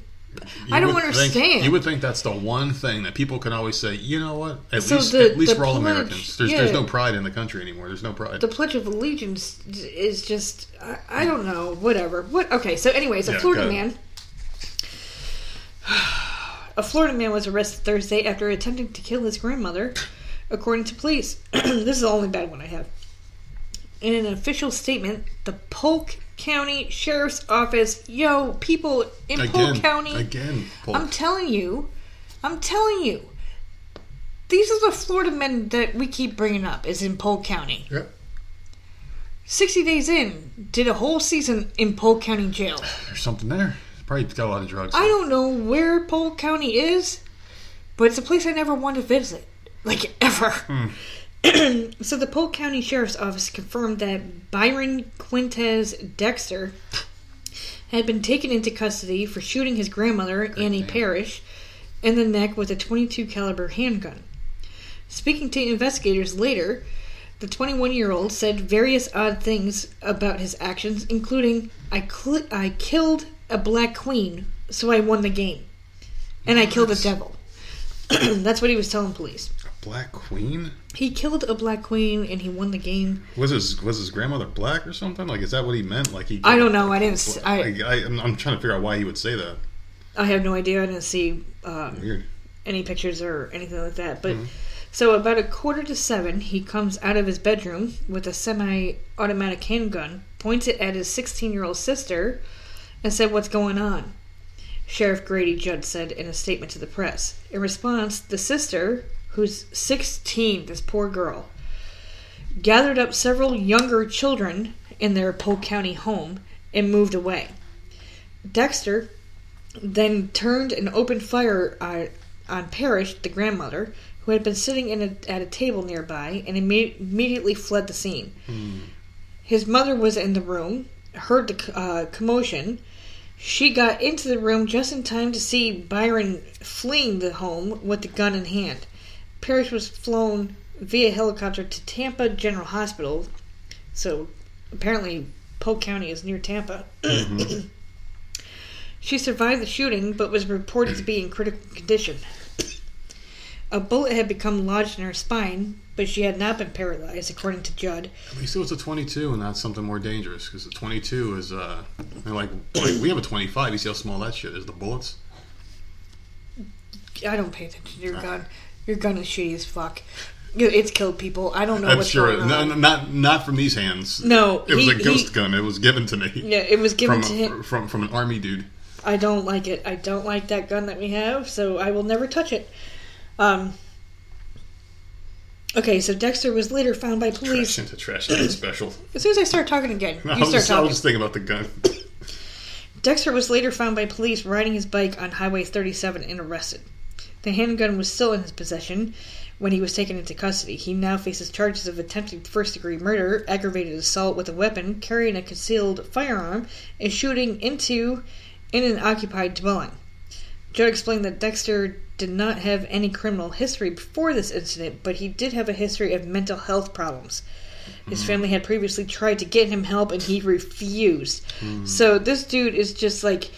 You I don't would think- understand. you would think that's the one thing that people can always say. You know what? At So least, the- at least we're all pledge- Americans. There's, there's no pride in the country anymore. There's no pride. the Pledge of Allegiance is just I, I don't know whatever what okay so anyways a Yeah, Florida man a Florida man was arrested Thursday after attempting to kill his grandmother according to police this is the only bad one I have in an official statement the Polk County Sheriff's Office yo people in again, Polk County again. Polk. I'm telling you, I'm telling you, these are the Florida men that we keep bringing up. Is in Polk County. Yep. 60 days in, did a whole season in Polk County jail. There's something there. Probably got a lot of drugs. I don't know where Polk County is, but it's a place I never want to visit. Like, ever. Hmm. so the Polk County Sheriff's Office confirmed that Byron Quintez Dexter had been taken into custody for shooting his grandmother, Annie name. Parrish, in the neck with a 22 caliber handgun. Speaking to investigators later, the 21 year old said various odd things about his actions, including I, cl- I killed a black queen, so I won the game. And I killed a devil. That's what he was telling police. A black queen? He killed a black queen and he won the game. Was his was his grandmother black or something? Like, is that what he meant? Like he? I don't know. I didn't. s- I I, am I'm trying to figure out why he would say that. I have no idea. I didn't see um, any pictures or anything like that. But so about a quarter to seven, he comes out of his bedroom with a semi-automatic handgun, points it at his 16-year-old sister, and said, "What's going on?" Sheriff Grady Judd said in a statement to the press. In response, the sister, who's 16, this poor girl, gathered up several younger children in their Polk County home and moved away. Dexter then turned and opened fire uh, on Parrish, the grandmother, who had been sitting in a, at a table nearby, and imme- immediately fled the scene. His mother was in the room, heard the uh, commotion. She got into the room just in time to see Byron fleeing the home with the gun in hand. Parrish was flown via helicopter to Tampa General Hospital. So apparently, Polk County is near Tampa. Mm-hmm. She survived the shooting, but was reported to be in critical condition. A bullet had become lodged in her spine, but she had not been paralyzed, according to Judd. At least it was a 22 and not something more dangerous because the 22 is uh they're like, we have a 25. You see how small that shit is? The bullets. I don't pay attention to your gun. Your gun is shitty as fuck. It's killed people. I don't know I'm what's sure. going on. no, not not from these hands. No, it was he- a ghost he- gun. It was given to me. Yeah, it was given to him. from from an army dude. I don't like it. I don't like that gun that we have, so I will never touch it. Um. Okay, so Dexter was later found by police. Trash into trash special. As soon as I start talking again, you start just, I talking. was just thinking about the gun. Dexter was later found by police riding his bike on Highway 37 and arrested. The handgun was still in his possession when he was taken into custody. He now faces charges of attempted first degree murder, aggravated assault with a weapon, carrying a concealed firearm, and shooting into in an occupied dwelling. Judd explained that Dexter did not have any criminal history before this incident, but he did have a history of mental health problems. His family had previously tried to get him help and he refused. So this dude is just like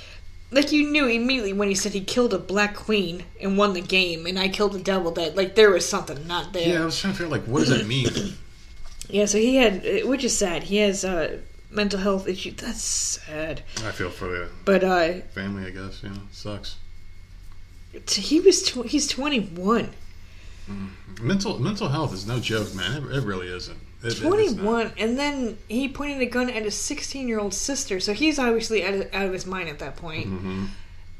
like you knew immediately when he said he killed a black queen and won the game and I killed the devil that like there was something not there. yeah, I was trying to figure out like what does that mean? Yeah, so he had which is sad. He has uh mental health issues. That's sad. I feel for the But uh family. I guess you know sucks. He was tw- he's 21. Mental mental health is no joke, man. It, it really isn't. It- it is 21 and then he pointed a gun at his 16 year old sister so he's obviously out of, out of his mind at that point Mm-hmm.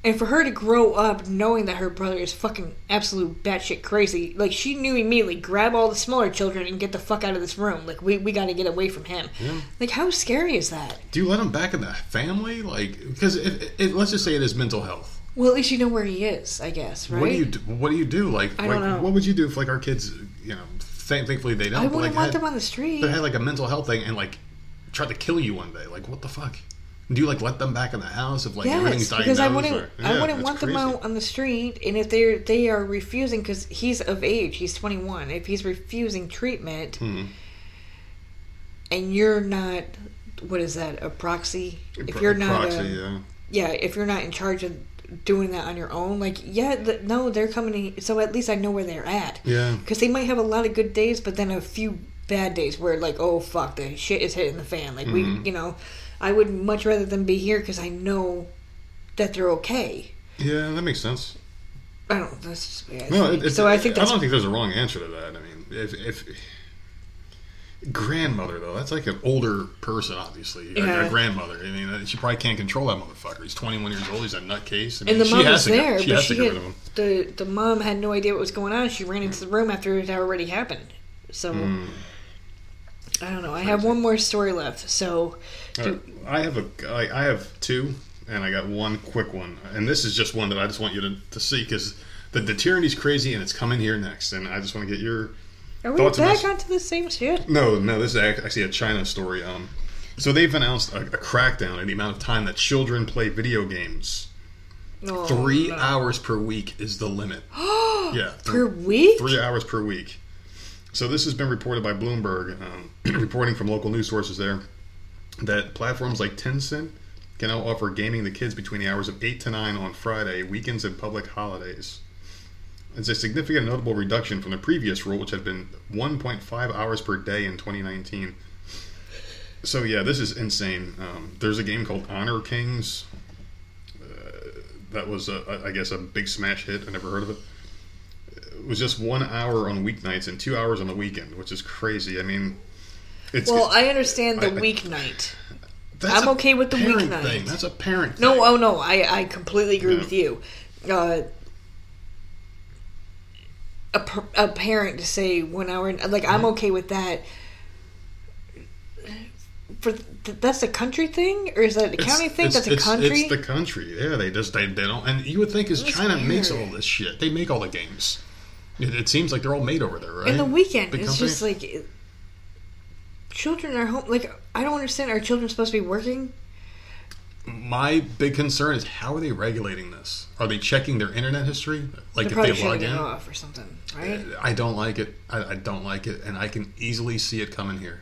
and for her to grow up knowing that her brother is fucking absolute batshit crazy like she knew immediately grab all the smaller children and get the fuck out of this room like we, we gotta get away from him Yeah. like how scary is that Do you let him back in the family? Like, because let's just say it is mental health. Well at least you know where he is i guess right What do you do? What do you do? Like, I like don't know. what would you do if like our kids, you know, th- thankfully they don't. i but, wouldn't like, want had, them on the street They had like a mental health thing and like tried to kill you one day. Like, what the fuck? Do you like let them back in the house if like everything's Yes, diagnosed? because I wouldn't. or- I wouldn't it's want them out on the street, and if they're they are refusing because he's of age, he's twenty one. If he's refusing treatment, Hmm. and you're not, what is that? A proxy? If you're not, proxy, uh, yeah. yeah, if you're not in charge of doing that on your own, like yeah, no, they're coming. In, so at least I know where they're at. Yeah. because they might have a lot of good days, but then a few bad days where like, oh fuck, the shit is hitting the fan. Like we, Mm-hmm. you know, I would much rather them be here because I know that they're okay. Yeah, that makes sense. I don't. That's just I No, think. it, it's, so I think I don't think there's a wrong answer to that. I mean, if, if grandmother though, that's like an older person, obviously. A- Yeah. A, grandmother. I mean, she probably can't control that motherfucker. He's 21 years old. He's a nutcase. I mean, and the she mom has was to get- there, she but has she to get had rid of him. the the mom had no idea what was going on. She ran into the room after it had already happened. So Hmm. I don't know. I have one more story left. So do, I have a, I, I have two, and I got one quick one, and this is just one that I just want you to, to see because the, the tyranny's crazy and it's coming here next, and I just want to get your are we back onto the same shit? No, no, this is actually a China story. Um, so they've announced a, a crackdown in the amount of time that children play video games Oh, Three no. hours per week is the limit. yeah, th- per week. three hours per week. So this has been reported by Bloomberg, um, reporting from local news sources there, that platforms like Tencent can now offer gaming to kids between the hours of eight to nine on Friday, weekends, and public holidays. It's a significant, notable reduction from the previous rule, which had been 1.5 hours per day in 2019. So yeah, this is insane. Um, there's a game called Honor Kings. Uh, that was, a, I guess, a big smash hit. I never heard of it. It was just one hour on weeknights and two hours on the weekend, which is crazy. I mean, it's Well, I understand the I- weeknight. that's I'm okay with the weeknight. thing. That's a parent. No, thing. oh no, I I completely agree Yeah. with you. Uh, a, a parent to say one hour, like I'm okay with that. For th- that's a country thing, or is that a It's- county thing? it's- That's a it's- country. It's the country. Yeah, they just they, they don't. And you would think is China makes all this shit. They make all the games. It, it seems like they're all made over there, right? In the weekend, Big it's company? just like children are home. Like I don't understand. Are children supposed to be working? My big concern is how are they regulating this? Are they checking their internet history? Like They're if they log in? off or something, right? I don't like it. I, I don't like it, and I can easily see it coming here.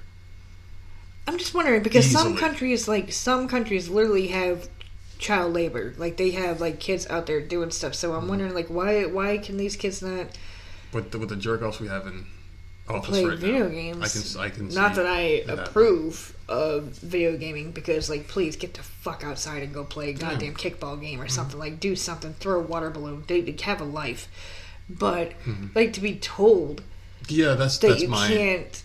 I'm just wondering because some countries, like some countries, literally have child labor. Like they have like kids out there doing stuff. So Mm-hmm. I'm wondering, like, why why can these kids not With the, with the jerk offs we have in office play right video now, games? I can I can Not that I happening. approve of video gaming because, like, please get the fuck outside and go play a goddamn kickball game or Mm-hmm. something. Like, do something. Throw a water balloon. They, they have a life. But Mm-hmm. like to be told Yeah, that's that that's you my can't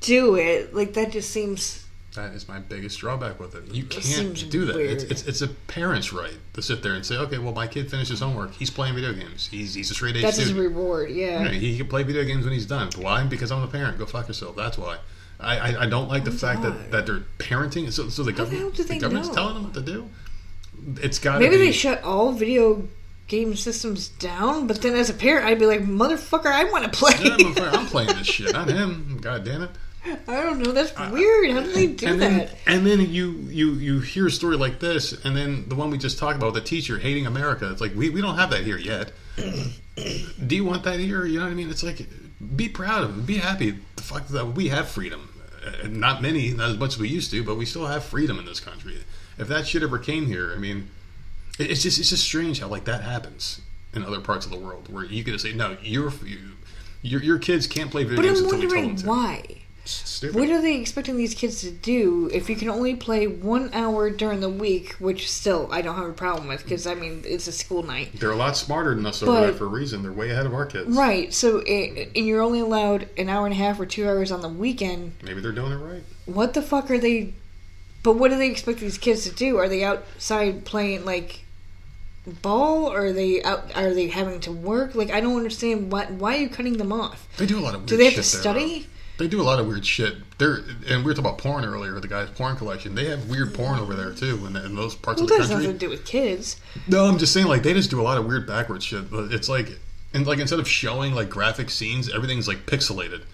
do it, like that just seems. That is my biggest drawback with it. You can't seems do that. It's, it's it's a parent's right to sit there and say, okay, well, my kid finished his homework. He's playing video games. He's he's a straight A That's his student. reward. Yeah. Yeah, he can play video games when he's done. Why? Because I'm the parent. Go fuck yourself. That's why. I, I, I don't like the oh fact God. that, that they're parenting. So, so the the government, do the government's know? telling them what to do. It's got Maybe be, they shut all video game systems down, but then as a parent, I'd be like, motherfucker, I want to play. Yeah, I'm playing this shit, not him. God damn it. I don't know. That's weird. How do they do and that? then and then you you you hear a story like this, and then the one we just talked about, the teacher hating America. It's like we, we don't have that here yet. Do you want that here? You know what I mean? It's like be proud of it, be happy. The fact that we have freedom, not many, not as much as we used to, but we still have freedom in this country. If that shit ever came here, I mean, it's just it's just strange how like that happens in other parts of the world where you could say no, your you, your your kids can't play video but games I'm until we tell them to. why. Stupid. What are they expecting these kids to do if you can only play one hour during the week, which still I don't have a problem with because I mean it's a school night, They're a lot smarter than us over there for a reason. They're way ahead of our kids. right? So i and you're only allowed an hour and a half or two hours on the weekend. Maybe they're doing it right. What the fuck are they? But what do they expect these kids to do? Are they outside playing like ball? Or are they out? Are they having to work? Like I don't understand. Why? Why are you cutting them off? They do a lot of Do they have to study? They do a lot of weird shit. They're and we were talking about porn earlier. The guy's porn collection. They have weird porn over there too, in, in those parts Well, of the country. nothing to do with kids. No, I'm just saying, like they just do a lot of weird backward shit. But It's like, and like instead of showing like graphic scenes, everything's like pixelated.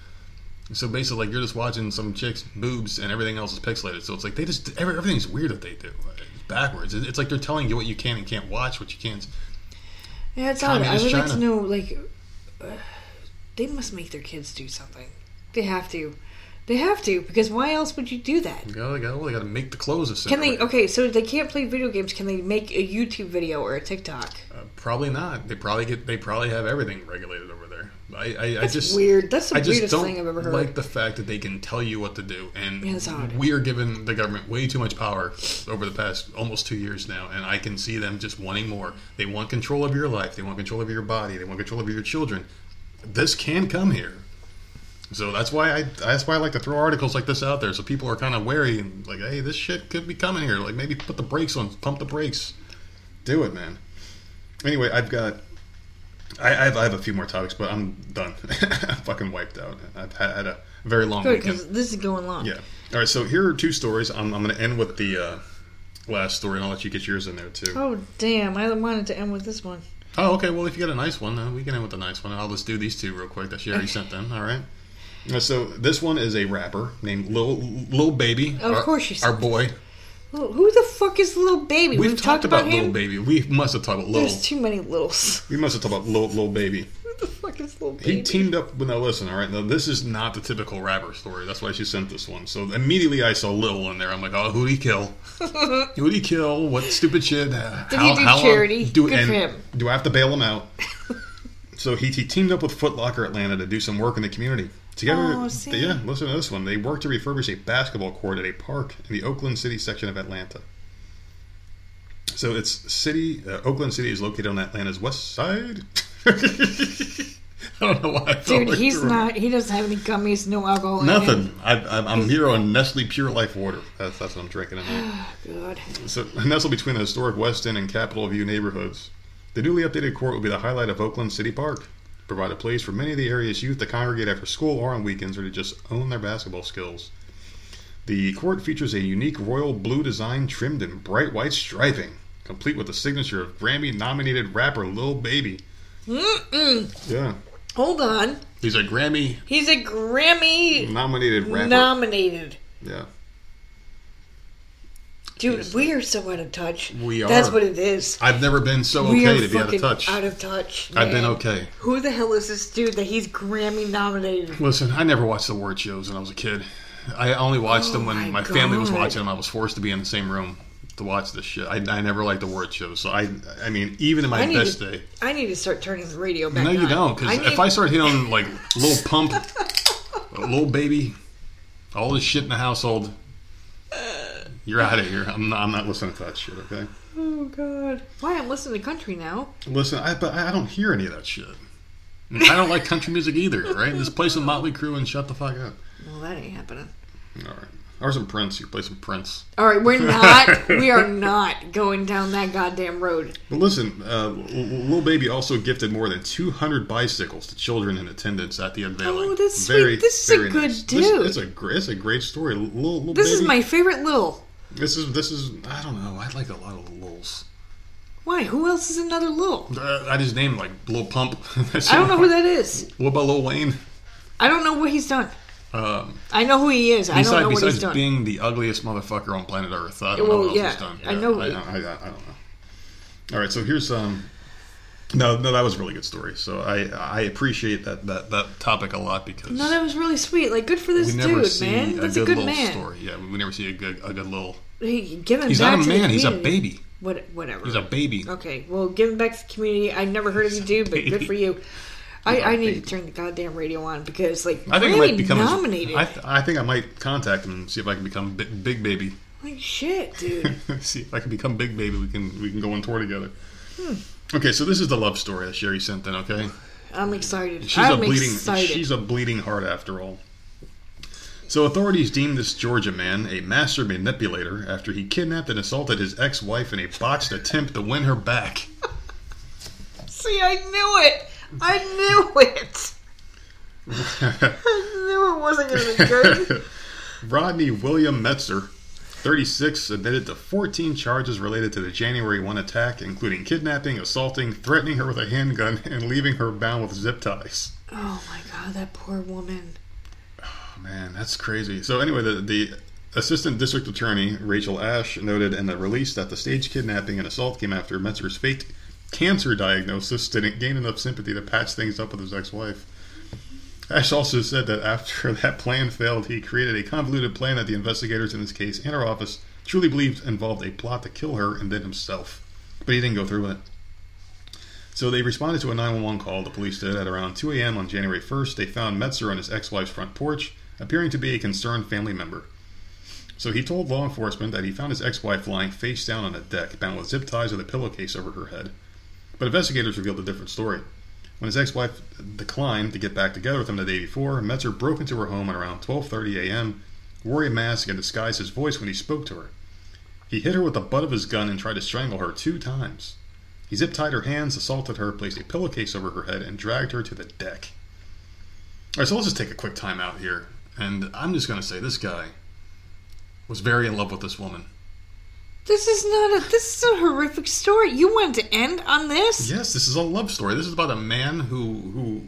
So basically, like you're just watching some chick's boobs, and everything else is pixelated. So it's like they just every, everything's weird that they do. It's backwards. It's like they're telling you what you can and can't watch, what you can't. Yeah, it's odd. I would like to know, like, uh, they must make their kids do something. They have to. They have to because why else would you do that? Know, they got to make the clothes. Of can they? Okay, so they can't play video games. Can they make a YouTube video or a TikTok? Uh, probably not. They probably get. They probably have everything regulated over there. I, I, I just weird. That's the I weirdest thing I've ever heard. like the fact that they can tell you what to do, and Yeah, we are giving the government way too much power over the past almost two years now, and I can see them just wanting more. They want control of your life. They want control of your body. They want control of your children. This can come here. So that's why I that's why I like to throw articles like this out there, so people are kind of wary and like, hey, this shit could be coming here. Like maybe put the brakes on, pump the brakes, do it, man. Anyway, I've got I, I, have, I have a few more topics, but I'm done. I'm fucking wiped out. I've had, had a very long Good, because this is going long. Yeah. All right. So here are two stories. I'm, I'm going to end with the uh, last story, and I'll let you get yours in there too. Oh damn! I wanted to end with this one. Oh, okay. Well, if you got a nice one, then we can end with a nice one. I'll just do these two real quick that she already sent them. All right. Uh, So this one is a rapper named Lil Lil Baby. Of our, course you Our boy. Who the fuck is little baby? We've, talked, about, him. little baby. We must have talked about little. There's too many littles. We must have talked about little, little baby. Who the fuck is little Baby? He teamed up with now. Listen, all right. Now this is not the typical rapper story. That's why she sent this one. So immediately I saw Lil in there. I'm like, oh, who'd he kill? who'd he kill? What stupid shit? Uh, Did he do charity? Do, Good for him. Do I have to bail him out? so he, he teamed up with Footlocker Atlanta to do some work in the community. Together, Oh, they- yeah. Listen to this one. They worked to refurbish a basketball court at a park in the Oakland City section of Atlanta. So it's city. Uh, Oakland City is located on Atlanta's west side. I don't know why. Dude, like he's not. He doesn't have any gummies, no alcohol. Nothing. I, I, I'm here on Nestle Pure Life Water. That's, that's what I'm drinking. In there. God. So nestled between the historic West End and Capitol View neighborhoods, the newly updated court will be the highlight of Oakland City Park. Provide a place for many of the area's youth to congregate after school or on weekends, or to just own their basketball skills. The court features a unique royal blue design trimmed in bright white striping, complete with the signature of Grammy-nominated rapper Lil Baby. Mm-mm. Yeah, Hold on. he's a Grammy-nominated He's a Grammy nominated rapper. nominated. yeah. Dude, we are so out of touch. We are. That's what it is. I've never been so we okay to be out of fucking touch. Out of touch. I've been okay. Who the hell is this dude that he's Grammy nominated? Listen, I never watched the award shows when I was a kid. I only watched them when Oh my my, family was watching them. I was forced to be in the same room to watch this shit. I, I never liked the award shows. So I, I mean, even in my best to- day. I need to start turning the radio back No, you on. don't. Because if I start hitting on like little pump, little baby, all this shit in the household, you're out of here. I'm not, I'm not listening to that shit. Okay. Oh God! Why I'm listening to country now? Listen, I but I don't hear any of that shit. And I don't like country music either. Right? Just play some Motley Crue and shut the fuck up. Well, that ain't happening. All right. Or some Prince. You play some Prince. All right, we're not. we are not going down that goddamn road. But listen, uh, Lil Baby also gifted more than 200 bicycles to children in attendance at the unveiling. Oh, that's sweet. This is a good This- dude. it's a great, it's a great story. Lil, Lil This is my favorite Lil. This is this is. I don't know. I like a lot of Lils. Why? Who else is another Lil? Uh, I just named like Lil Pump. I don't know who that is. What about Lil Wayne? I don't know what he's done. Um, I know who he is. I don't besides know what he's besides done. being the ugliest motherfucker on planet Earth, I don't Well, know what else yeah, he's done. I know- I, I, I, I don't know. All right, so here's um. No, no, that was a really good story. So I I appreciate that that that topic a lot because no, that was really sweet. Like, good for this dude, man. a That's good, a good little man. story. Yeah, we never see a good a good little. Hey, give him He's not a man. He's a baby. What, whatever. He's a baby. Okay, well, give him back to the community. I never heard of you, dude, but good for you. I, He's a I need to turn the goddamn radio on because, like, I think I might become. his- nominated. I, th- I think I might contact him and see if I can become big, big baby. like shit, dude. see if I can become big baby. We can we can go on tour together. Hmm. Okay, so this is the love story that Sherry sent in. Okay, I'm excited. she's I'm a bleeding excited. she's a bleeding heart after all. So authorities deemed this Georgia man a master manipulator after he kidnapped and assaulted his ex-wife in a botched attempt to win her back. See, I knew it. I knew it. I knew it wasn't going to be good. Rodney William Metzer, 36, admitted to 14 charges related to the January 1 attack, including kidnapping, assaulting, threatening her with a handgun, and leaving her bound with zip ties. oh my god, that poor woman. Oh, man, that's crazy. So, anyway, the, the assistant district attorney, Rachel Ash, noted in the release that the staged kidnapping and assault came after Metzer's fake cancer diagnosis didn't gain enough sympathy to patch things up with his ex wife. Ash also said that after that plan failed, he created a convoluted plan that the investigators in this case and her office truly believed involved a plot to kill her and then himself. But he didn't go through with it. So they responded to a 911 call, the police did, at around 2 a.m. on January 1st. They found Metzer on his ex wife's front porch, appearing to be a concerned family member. So he told law enforcement that he found his ex wife lying face down on a deck, bound with zip ties with a pillowcase over her head. But investigators revealed a different story. When his ex-wife declined to get back together with him the day before, Metzer broke into her home at around 12:30 a.m., wore a mask and disguised his voice when he spoke to her. He hit her with the butt of his gun and tried to strangle her two times. He zip-tied her hands, assaulted her, placed a pillowcase over her head, and dragged her to the deck. All right, so let's just take a quick time out here, and I'm just going to say this guy was very in love with this woman. This is not a. This is a horrific story. You wanted to end on this? Yes, this is a love story. This is about a man who who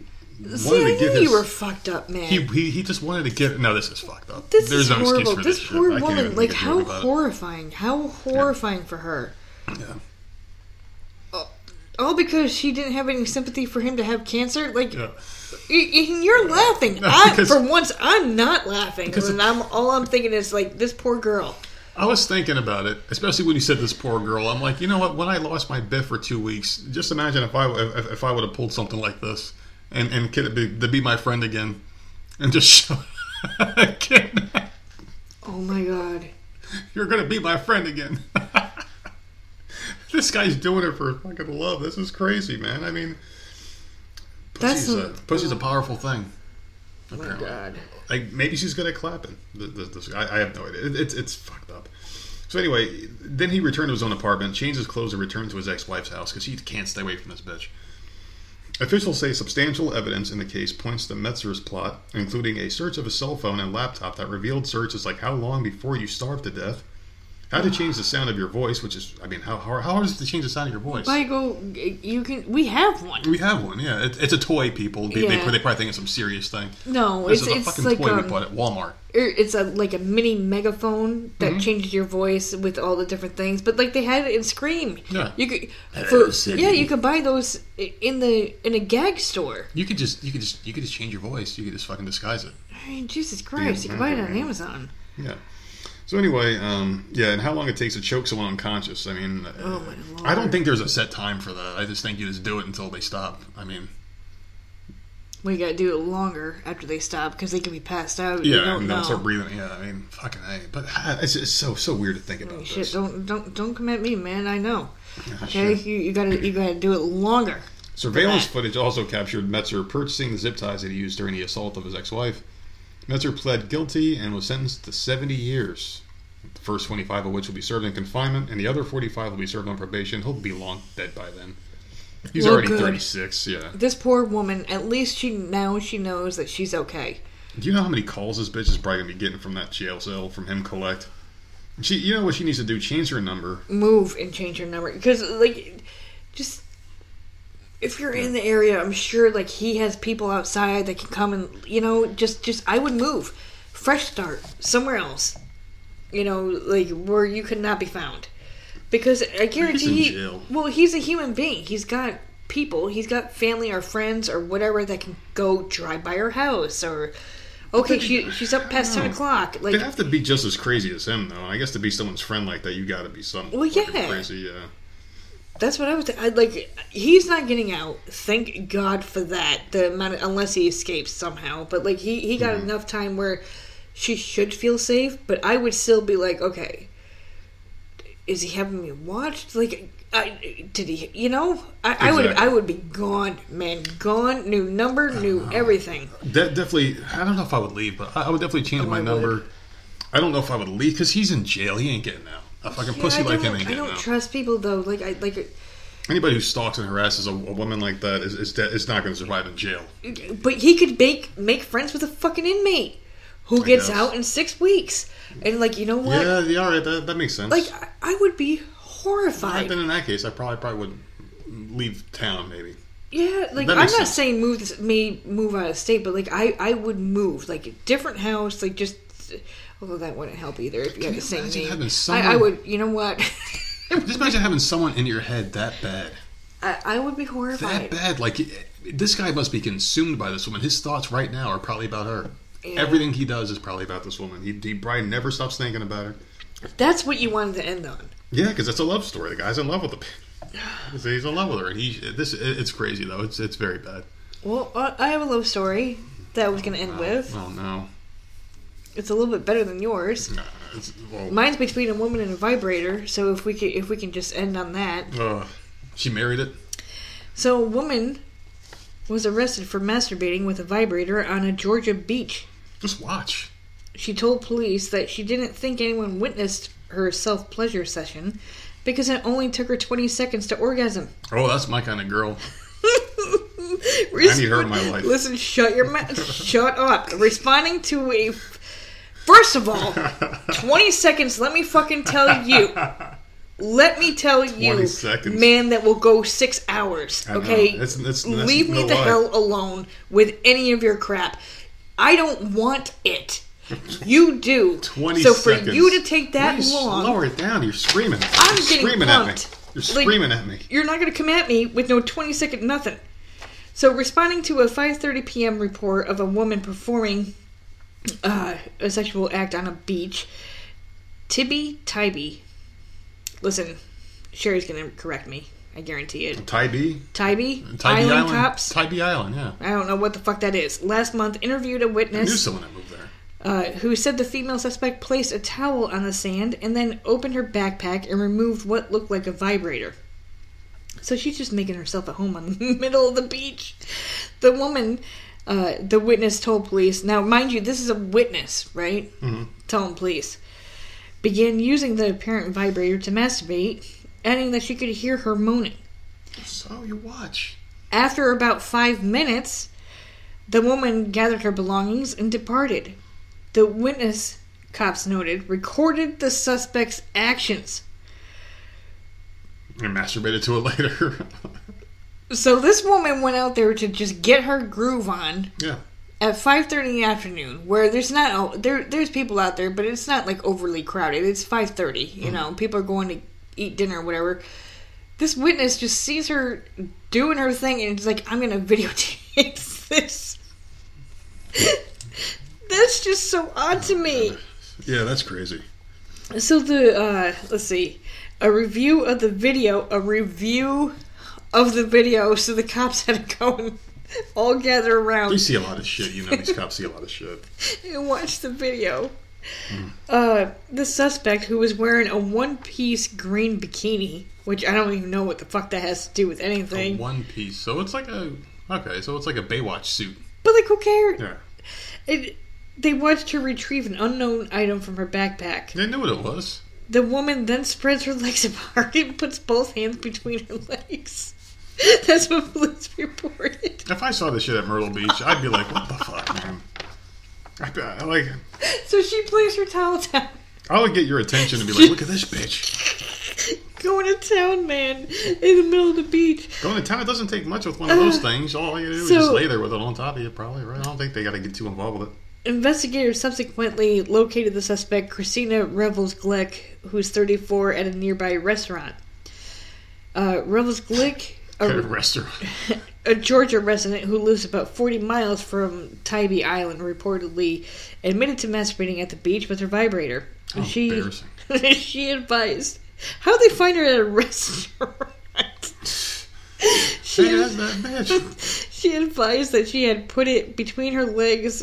See, wanted I to knew his. you were fucked up, man. he, he he just wanted to get. No, this is fucked up. this There's is no excuse horrible. for This this. poor can't woman, like how joke about it. horrifying, how horrifying for her. Yeah. Uh, all because she didn't have any sympathy for him to have cancer. Like, Yeah. you're laughing. No, I, for once, I'm not laughing. Because and I'm all I'm thinking is like this poor girl. I was thinking about it, especially when you said this poor girl. I'm like, you know what? When I lost my biff for two weeks, just imagine if I if, if I would have pulled something like this and and kid be, to be my friend again, and just show again, Oh my god. you're gonna be my friend again. this guy's doing it for fucking love. This is crazy, man. I mean, That's pussy's a, a- pussy's a powerful thing. Oh my god. Like maybe she's good at clapping. Th- th- this- I, I have no idea. It, it's it's fucked up. So anyway, then he returned to his own apartment, changed his clothes, and returned to his ex-wife's house because he can't stay away from this bitch. Officials say substantial evidence in the case points to Metzer's plot, including a search of his cell phone and laptop that revealed searches like how long before you starved to death, how to change the sound of your voice, which is, I mean, how hard, how hard is it to change the sound of your voice? I go. You can. We have one. we have one, yeah. It, it's a toy, people. They, they, Yeah. they probably think it's some serious thing. No, This it's is a it's fucking like toy we um, bought at Walmart. er, it's a like a mini megaphone that Mm-hmm. changes your voice with all the different things. But like they had it in Scream. Yeah. You could. For, yeah, you could buy those in the in a gag store. You could just you could just you could just change your voice. You could just fucking disguise it. I mean, Jesus Christ, you can buy it on Amazon. Yeah. So anyway, um, yeah, and how long it takes to choke someone unconscious? I mean, Oh. I don't think there's a set time for that. I just think you just do it until they stop. I mean, We got to do it longer after they stop because they can be passed out. you yeah, don't and they'll start breathing. Yeah, I mean, fucking hey, but ah, it's, it's so so weird to think about Shit, this. don't don't don't come at me, man. I know. Yeah, Okay, sure. you, you gotta you gotta do it longer. Surveillance footage also captured Metzer purchasing the zip ties that he used during the assault of his ex-wife. Metzer pled guilty and was sentenced to 70 years. The first 25 of which will be served in confinement, and the other 45 will be served on probation. He'll be long dead by then. He's Well, already good. 36. Yeah. This poor woman, at least she now she knows that she's okay. Do you know how many calls this bitch is probably gonna be getting from that jail cell from him collect? She, you know what she needs to do? Change her number. Move and change her number because like just if you're in the area, I'm sure like he has people outside that can come and you know just just I would move, fresh start somewhere else, you know like where you could not be found, because I guarantee in he well he's a human being. He's got people. He's got family or friends or whatever that can go drive by her house or. Okay, she she's up past ten o'clock. Like They have to be just as crazy as him, though. I guess to be someone's friend like that, you got to be some Well, yeah. crazy. Yeah. That's what I was. I like. He's not getting out. Thank God for that. The amount, of, unless he escapes somehow. But like he he got mm-hmm. enough time where she should feel safe. But I would still be like, okay, is he having me watched? Like, I did he? You know, I, I would I would be gone, man, gone. New number, new uh, everything. De- definitely, I don't know if I would leave, but I, I would definitely change Oh, my I number. I don't know if I would leave because he's in jail. He ain't getting out. A fucking Yeah, pussy like him ain't I getting don't out. trust people though. Like I like. Anybody who stalks and harasses a, a woman like that is is, de- is not going to survive in jail. But he could make make friends with a fucking inmate who gets guess. out in six weeks, and like you know what? Yeah, yeah, all right, that, that makes sense. Like I, I would be Right, horrified. then in that case, I probably probably would leave town. Maybe. Yeah, like I'm not sense. saying move this, me move out of state, but like I I would move like a different house, like just. Although that wouldn't help either if you had you the same name. having I, I would. You know what? Just imagine having someone in your head that bad. I, I would be horrified. That bad. Like this guy must be consumed by this woman. His thoughts right now are probably about her. Yeah. Everything he does is probably about this woman. He, he probably never stops thinking about her. That's what you wanted to end on. Yeah, because it's a love story. The guy's in love with the. He's he's in love with her, and he this it's crazy though. It's it's very bad. Well, uh, I have a love story that I was going to end with. Oh no, It's a little bit better than yours. Nah, well, Mine's between a woman and a vibrator, so if we can if we can just end on that. ugh. she married it. So a woman was arrested for masturbating with a vibrator on a Georgia beach. Just watch. She told police that she didn't think anyone witnessed her self pleasure session because it only took her 20 seconds to orgasm. Oh, that's my kind of girl. I need her in my life. Listen, shut your mouth. shut up. Responding to a. First of all, 20 seconds, let me fucking tell you. Let me tell you, seconds. man, that will go six hours. Okay, It's- it's- that's leave me no the lie. hell alone with any of your crap. I don't want it. You do. 20 so seconds. for you to take that long, Lower it down. You're screaming. I'm You're getting screaming pumped. at me. You're Like, screaming at me. You're not going to come at me with no 20 second nothing. So, responding to a 5:30 p.m. report of a woman performing uh, a sexual act on a beach, Tibby Tybee. Listen, Sherry's going to correct me. I guarantee it. Tybee? Tybee, Tybee Island, Island. cops. Tybee Island, yeah. I don't know what the fuck that is. Last month, interviewed a I knew witness someone that moved there. uh, who said the female suspect placed a towel on the sand and then opened her backpack and removed what looked like a vibrator. So she's just making herself at home on the middle of the beach. The woman, uh, the witness told police, now mind you, this is a witness, right? Mm-hmm. Telling police, began using the apparent vibrator to masturbate, adding that she could hear her moaning. So you watch. After about five minutes, the woman gathered her belongings and departed. The witness, cops noted, recorded the suspect's actions. And masturbated to it later. So this woman went out there to just get her groove on yeah. at 5:30 in the afternoon, where there's not oh, there there's people out there, but it's not like overly crowded. It's 5:30, you know, people are going to eat dinner or whatever. This witness just sees her doing her thing and it's like, "I'm gonna videotape this." That's just so odd to me. Yeah, that's crazy. So the uh let's see. A review of the video, a review of the video, so the cops had to go and all gather around. They see a lot of shit. You know, these cops see a lot of shit. and watch the video. Uh the suspect who was wearing a one piece green bikini, which I don't even know what the fuck that has to do with A anything. one piece. So it's like a. Okay, so it's like a Baywatch suit. But like who cares? Yeah. It, they watched her retrieve an unknown item from her backpack. They knew what it was. The woman then spreads her legs apart and puts both hands between her legs. That's what police reported. If I saw this shit at Myrtle Beach, I'd be like, what the fuck, man? I'd I like, So she plays her towel down. I would get your attention and be like, look at this bitch. Going to town, man, in the middle of the beach. Going to town, it doesn't take much with one of those things. All you gotta do is so- just lay there with it on top of you, probably, right? I don't think they gotta get too involved with it. Investigators subsequently located the suspect, Christina Revels Glick, who's 34, at a nearby restaurant. Uh, Revels Glick, a restaurant. a Georgia resident who lives about 40 miles from Tybee Island, reportedly admitted to masturbating at the beach with her vibrator. How she, embarrassing. she advised. How'd they find her at a restaurant? she, Hey, that she advised that she had put it between her legs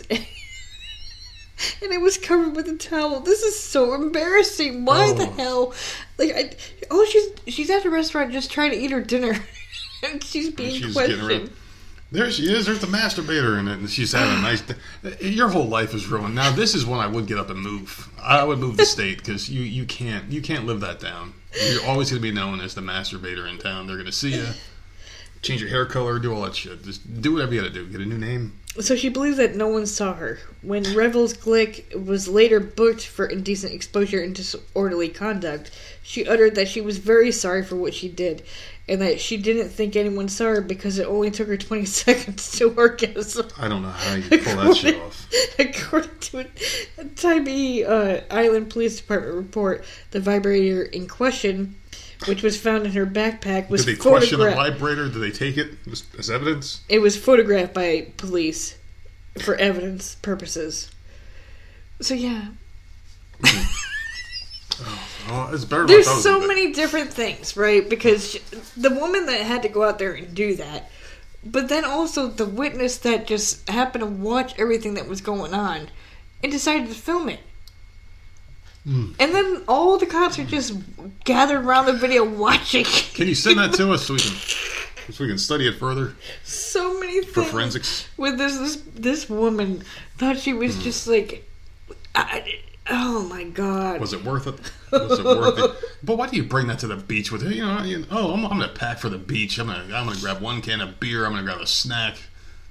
and it was covered with a towel. This is so embarrassing. Why the Oh. hell? Like, I, oh, she's she's at a restaurant just trying to eat her dinner, and she's being She's getting questioned. There she is. There's the masturbator in it, and she's having a nice. Day. Your whole life is ruined. Now this is when I would get up and move. I would move the state because you you can't you can't live that down. You're always going to be known as the masturbator in town. They're going to see you. Change your hair color, do all that shit. Just do whatever you got to do. Get a new name. So she believes that no one saw her. When Revels Glick was later booked for indecent exposure and disorderly conduct, she uttered that she was very sorry for what she did, and that she didn't think anyone saw her because it only took her 20 seconds to orgasm. I don't know how you pull that shit off. According to a Tybee uh, Island Police Department report, the vibrator in question, which was found in her backpack, was Did they question the photographed. vibrator? Did they take it as, as evidence? It was photographed by police for evidence purposes. So yeah, Oh, it's better. than I there's thought it was so gonna be. many different things, right? Because she, the woman that had to go out there and do that, but then also the witness that just happened to watch everything that was going on and decided to film it. Hmm. And then all the cops are just gathered around the video watching. Can you send that to us so we can so we can study it further so many for forensics? with this this this woman thought she was just like, I, oh my god. Was it worth it? Was it worth it? But why do you bring that to the beach with you? You know, you, oh, I'm, I'm gonna pack for the beach. I'm gonna I'm gonna grab one can of beer. I'm gonna grab a snack,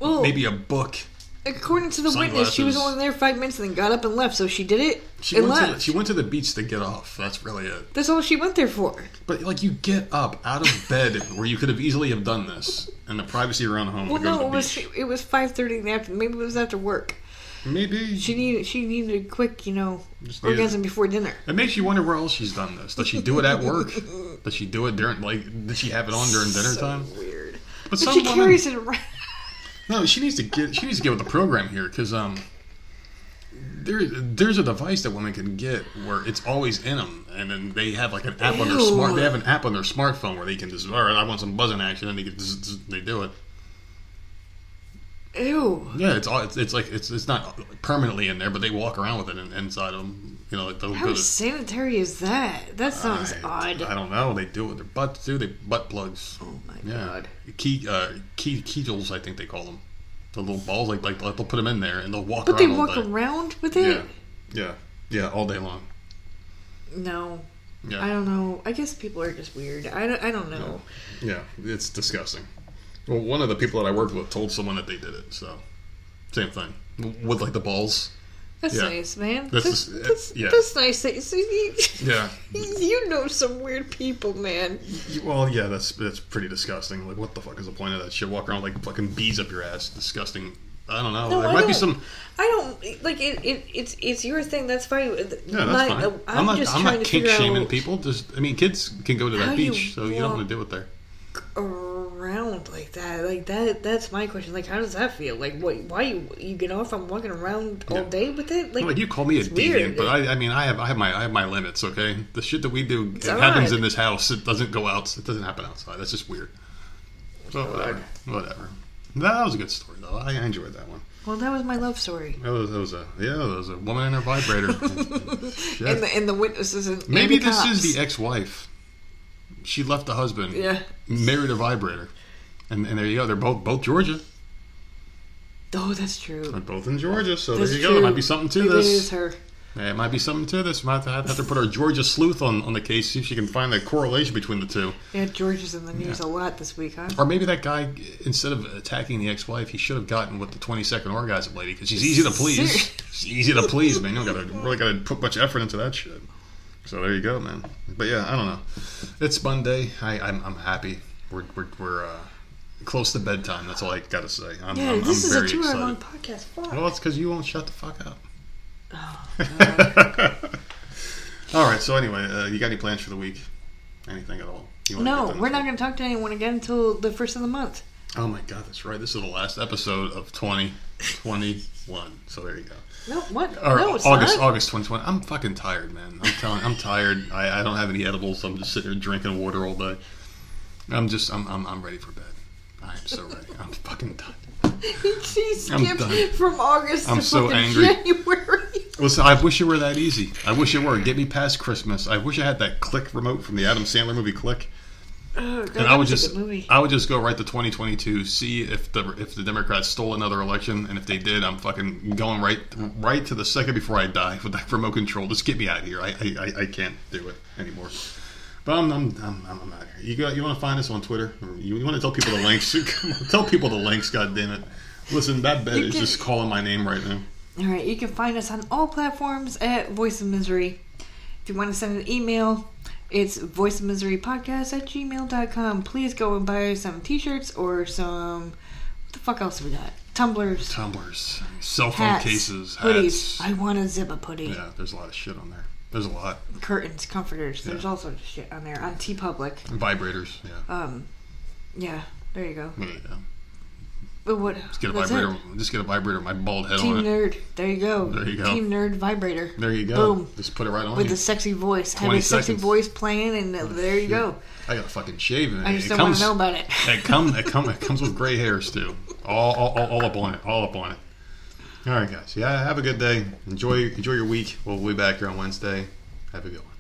maybe a book. According to the witness, she was only there five minutes and then got up and left. So she did it She and went, to left. the, she went to the beach to get off. That's really it. That's all she went there for. But like, you get up out of bed where you could have easily have done this in the privacy around home. Well, to go to no, the it was beach. it was five thirty in the afternoon. Maybe it was after work. maybe She needed she needed a quick, you know, Just needed- orgasm before dinner. It makes you wonder where else she's done this. Does she do it at work? Does she do it during like? Did she have it on during dinner So time? weird. But But some she women, carries it around. No, she needs to get. She needs to get with the program here because um, there there's a device that women can get where it's always in them, and then they have like an app on their Ew. smart. They have an app on their smartphone where they can just all right, I want some buzzing action, and they can they do it. Ew. Yeah, it's all it's, it's like it's it's not permanently in there, but they walk around with it in, inside of them. You know, like they'll How go to- sanitary is that? That sounds I, odd. I don't know. They do it with their butts too. They butt plugs. oh my Yeah, god. key uh, key kegels, I think they call them. The little balls, like like they'll put them in there and they'll walk But they around all walk around with it? Yeah, yeah, yeah, all day long. No. Yeah, I don't know. I guess people are just weird. I don't, I don't know. yeah, it's disgusting. Well, one of the people that I worked with told someone that they did it. So, same thing with like the balls. That's Yeah. nice, man. This that's, is- that's, yeah. that's nice. That you, so you, Yeah. you know some weird people, man. Well, yeah, that's that's pretty disgusting. Like, what the fuck is the point of that shit? Walk around like fucking bees up your ass. Disgusting. I don't know. No, there I might be some. I don't like it. it it's it's your thing. That's fine. Uh, yeah, that's My- fine. Uh, I'm, I'm, not. just I'm trying not to kink shaming people. Just, I mean, kids can go to that beach, so you don't want to deal with there. Around like that. Like that. That's my question. Like, how does that feel? Like, what? Why you you get off? I'm walking around all Yeah. day with it. Like, Like you call me a deviant, weird. but I, I mean, I have, I have my, I have my limits. Okay, the shit that we do it odd. happens in this house. It doesn't go out. It doesn't happen outside. That's just weird. So whatever, whatever. That was a good story though. I enjoyed that one. well, that was my love story. That was, that was a yeah, that was a woman and her vibrator. Shit. And the and the witnesses and Maybe and this cops. is the ex-wife. She left the husband, Yeah. married a vibrator, and, and there you go. They're both both Georgia. Oh, that's true. They're both in Georgia, so That's there you true. go. There might be something to Maybe this. It is her. Yeah, it might be something to this. Might have to, have to put our Georgia sleuth on, on the case, see if she can find the correlation between the two. Yeah, Georgia's in the news a lot this week, huh? Or maybe that guy, instead of attacking the ex-wife, he should have gotten with the 20-second orgasm lady because she's easy to please. She's easy to please, man. You don't gotta really gotta put much effort into that shit. So there you go, man. But yeah, I don't know. It's Monday. I, I'm I'm happy. We're we're, we're uh, close to bedtime. That's all I gotta say. I'm, Yeah, I'm, this I'm is a two-hour long podcast. Fuck. Well, it's because you won't shut the fuck up. Oh, all right. So anyway, uh, you got any plans for the week? Anything at all? You No, we're not going to talk to anyone again until the first of the month. Oh my god, that's right. This is the last episode of 2021. So there you go. No, what? Or no, it's August, not. August 2020. I'm fucking tired, man. I'm telling. I'm tired. I, I don't have any edibles. I'm just sitting here drinking water all day. I'm just. I'm. I'm, I'm ready for bed. I am so ready. I'm fucking done. she I'm skipped from August I'm to so fucking angry. January. Listen, I wish it were that easy. I wish it were. Get me past Christmas. I wish I had that click remote from the Adam Sandler movie Click. Oh, God, And I would just. I would just go right to 2022, see if the if the Democrats stole another election, and if they did, I'm fucking going right right to the second before I die with that remote control. Just get me out of here. I I, I, can't do it anymore. But I'm I'm, I'm, I'm out here. You got you want to find us on Twitter? You, you want to tell people the links? Tell people the links. God damn it! Listen, that bed You is can- just calling my name right now. All right, you can find us on all platforms at Voice of Misery. If you want to send an email, it's voiceofmiserypodcast at gmail.com. Please go and buy some t-shirts or some... What the fuck else we got? Tumblers, Tumblers, cell phone hats, cases, hoodies. hats. I want a zip up hoodie. yeah, there's a lot of shit on there. There's a lot. Curtains, comforters. There's Yeah. all sorts of shit on there. On TeePublic. Vibrators. Yeah. Um, yeah, there you go. There you go. But what? Just get a vibrator. it. Just get a vibrator. My bald head Team on it. Nerd. There you go. There you go. Team Nerd vibrator. There you go. Boom. Just put it right on With you. the sexy voice. Have 20 a sexy seconds. voice playing, and uh, there you go. I got a fucking shave. in it. I just it don't comes, want to know about it. It comes. It comes. It comes with gray hairs too. All, all, all, all up on it. All up on it. All right, guys. Yeah. Have a good day. Enjoy. Enjoy your week. We'll be back here on Wednesday. Have a good one.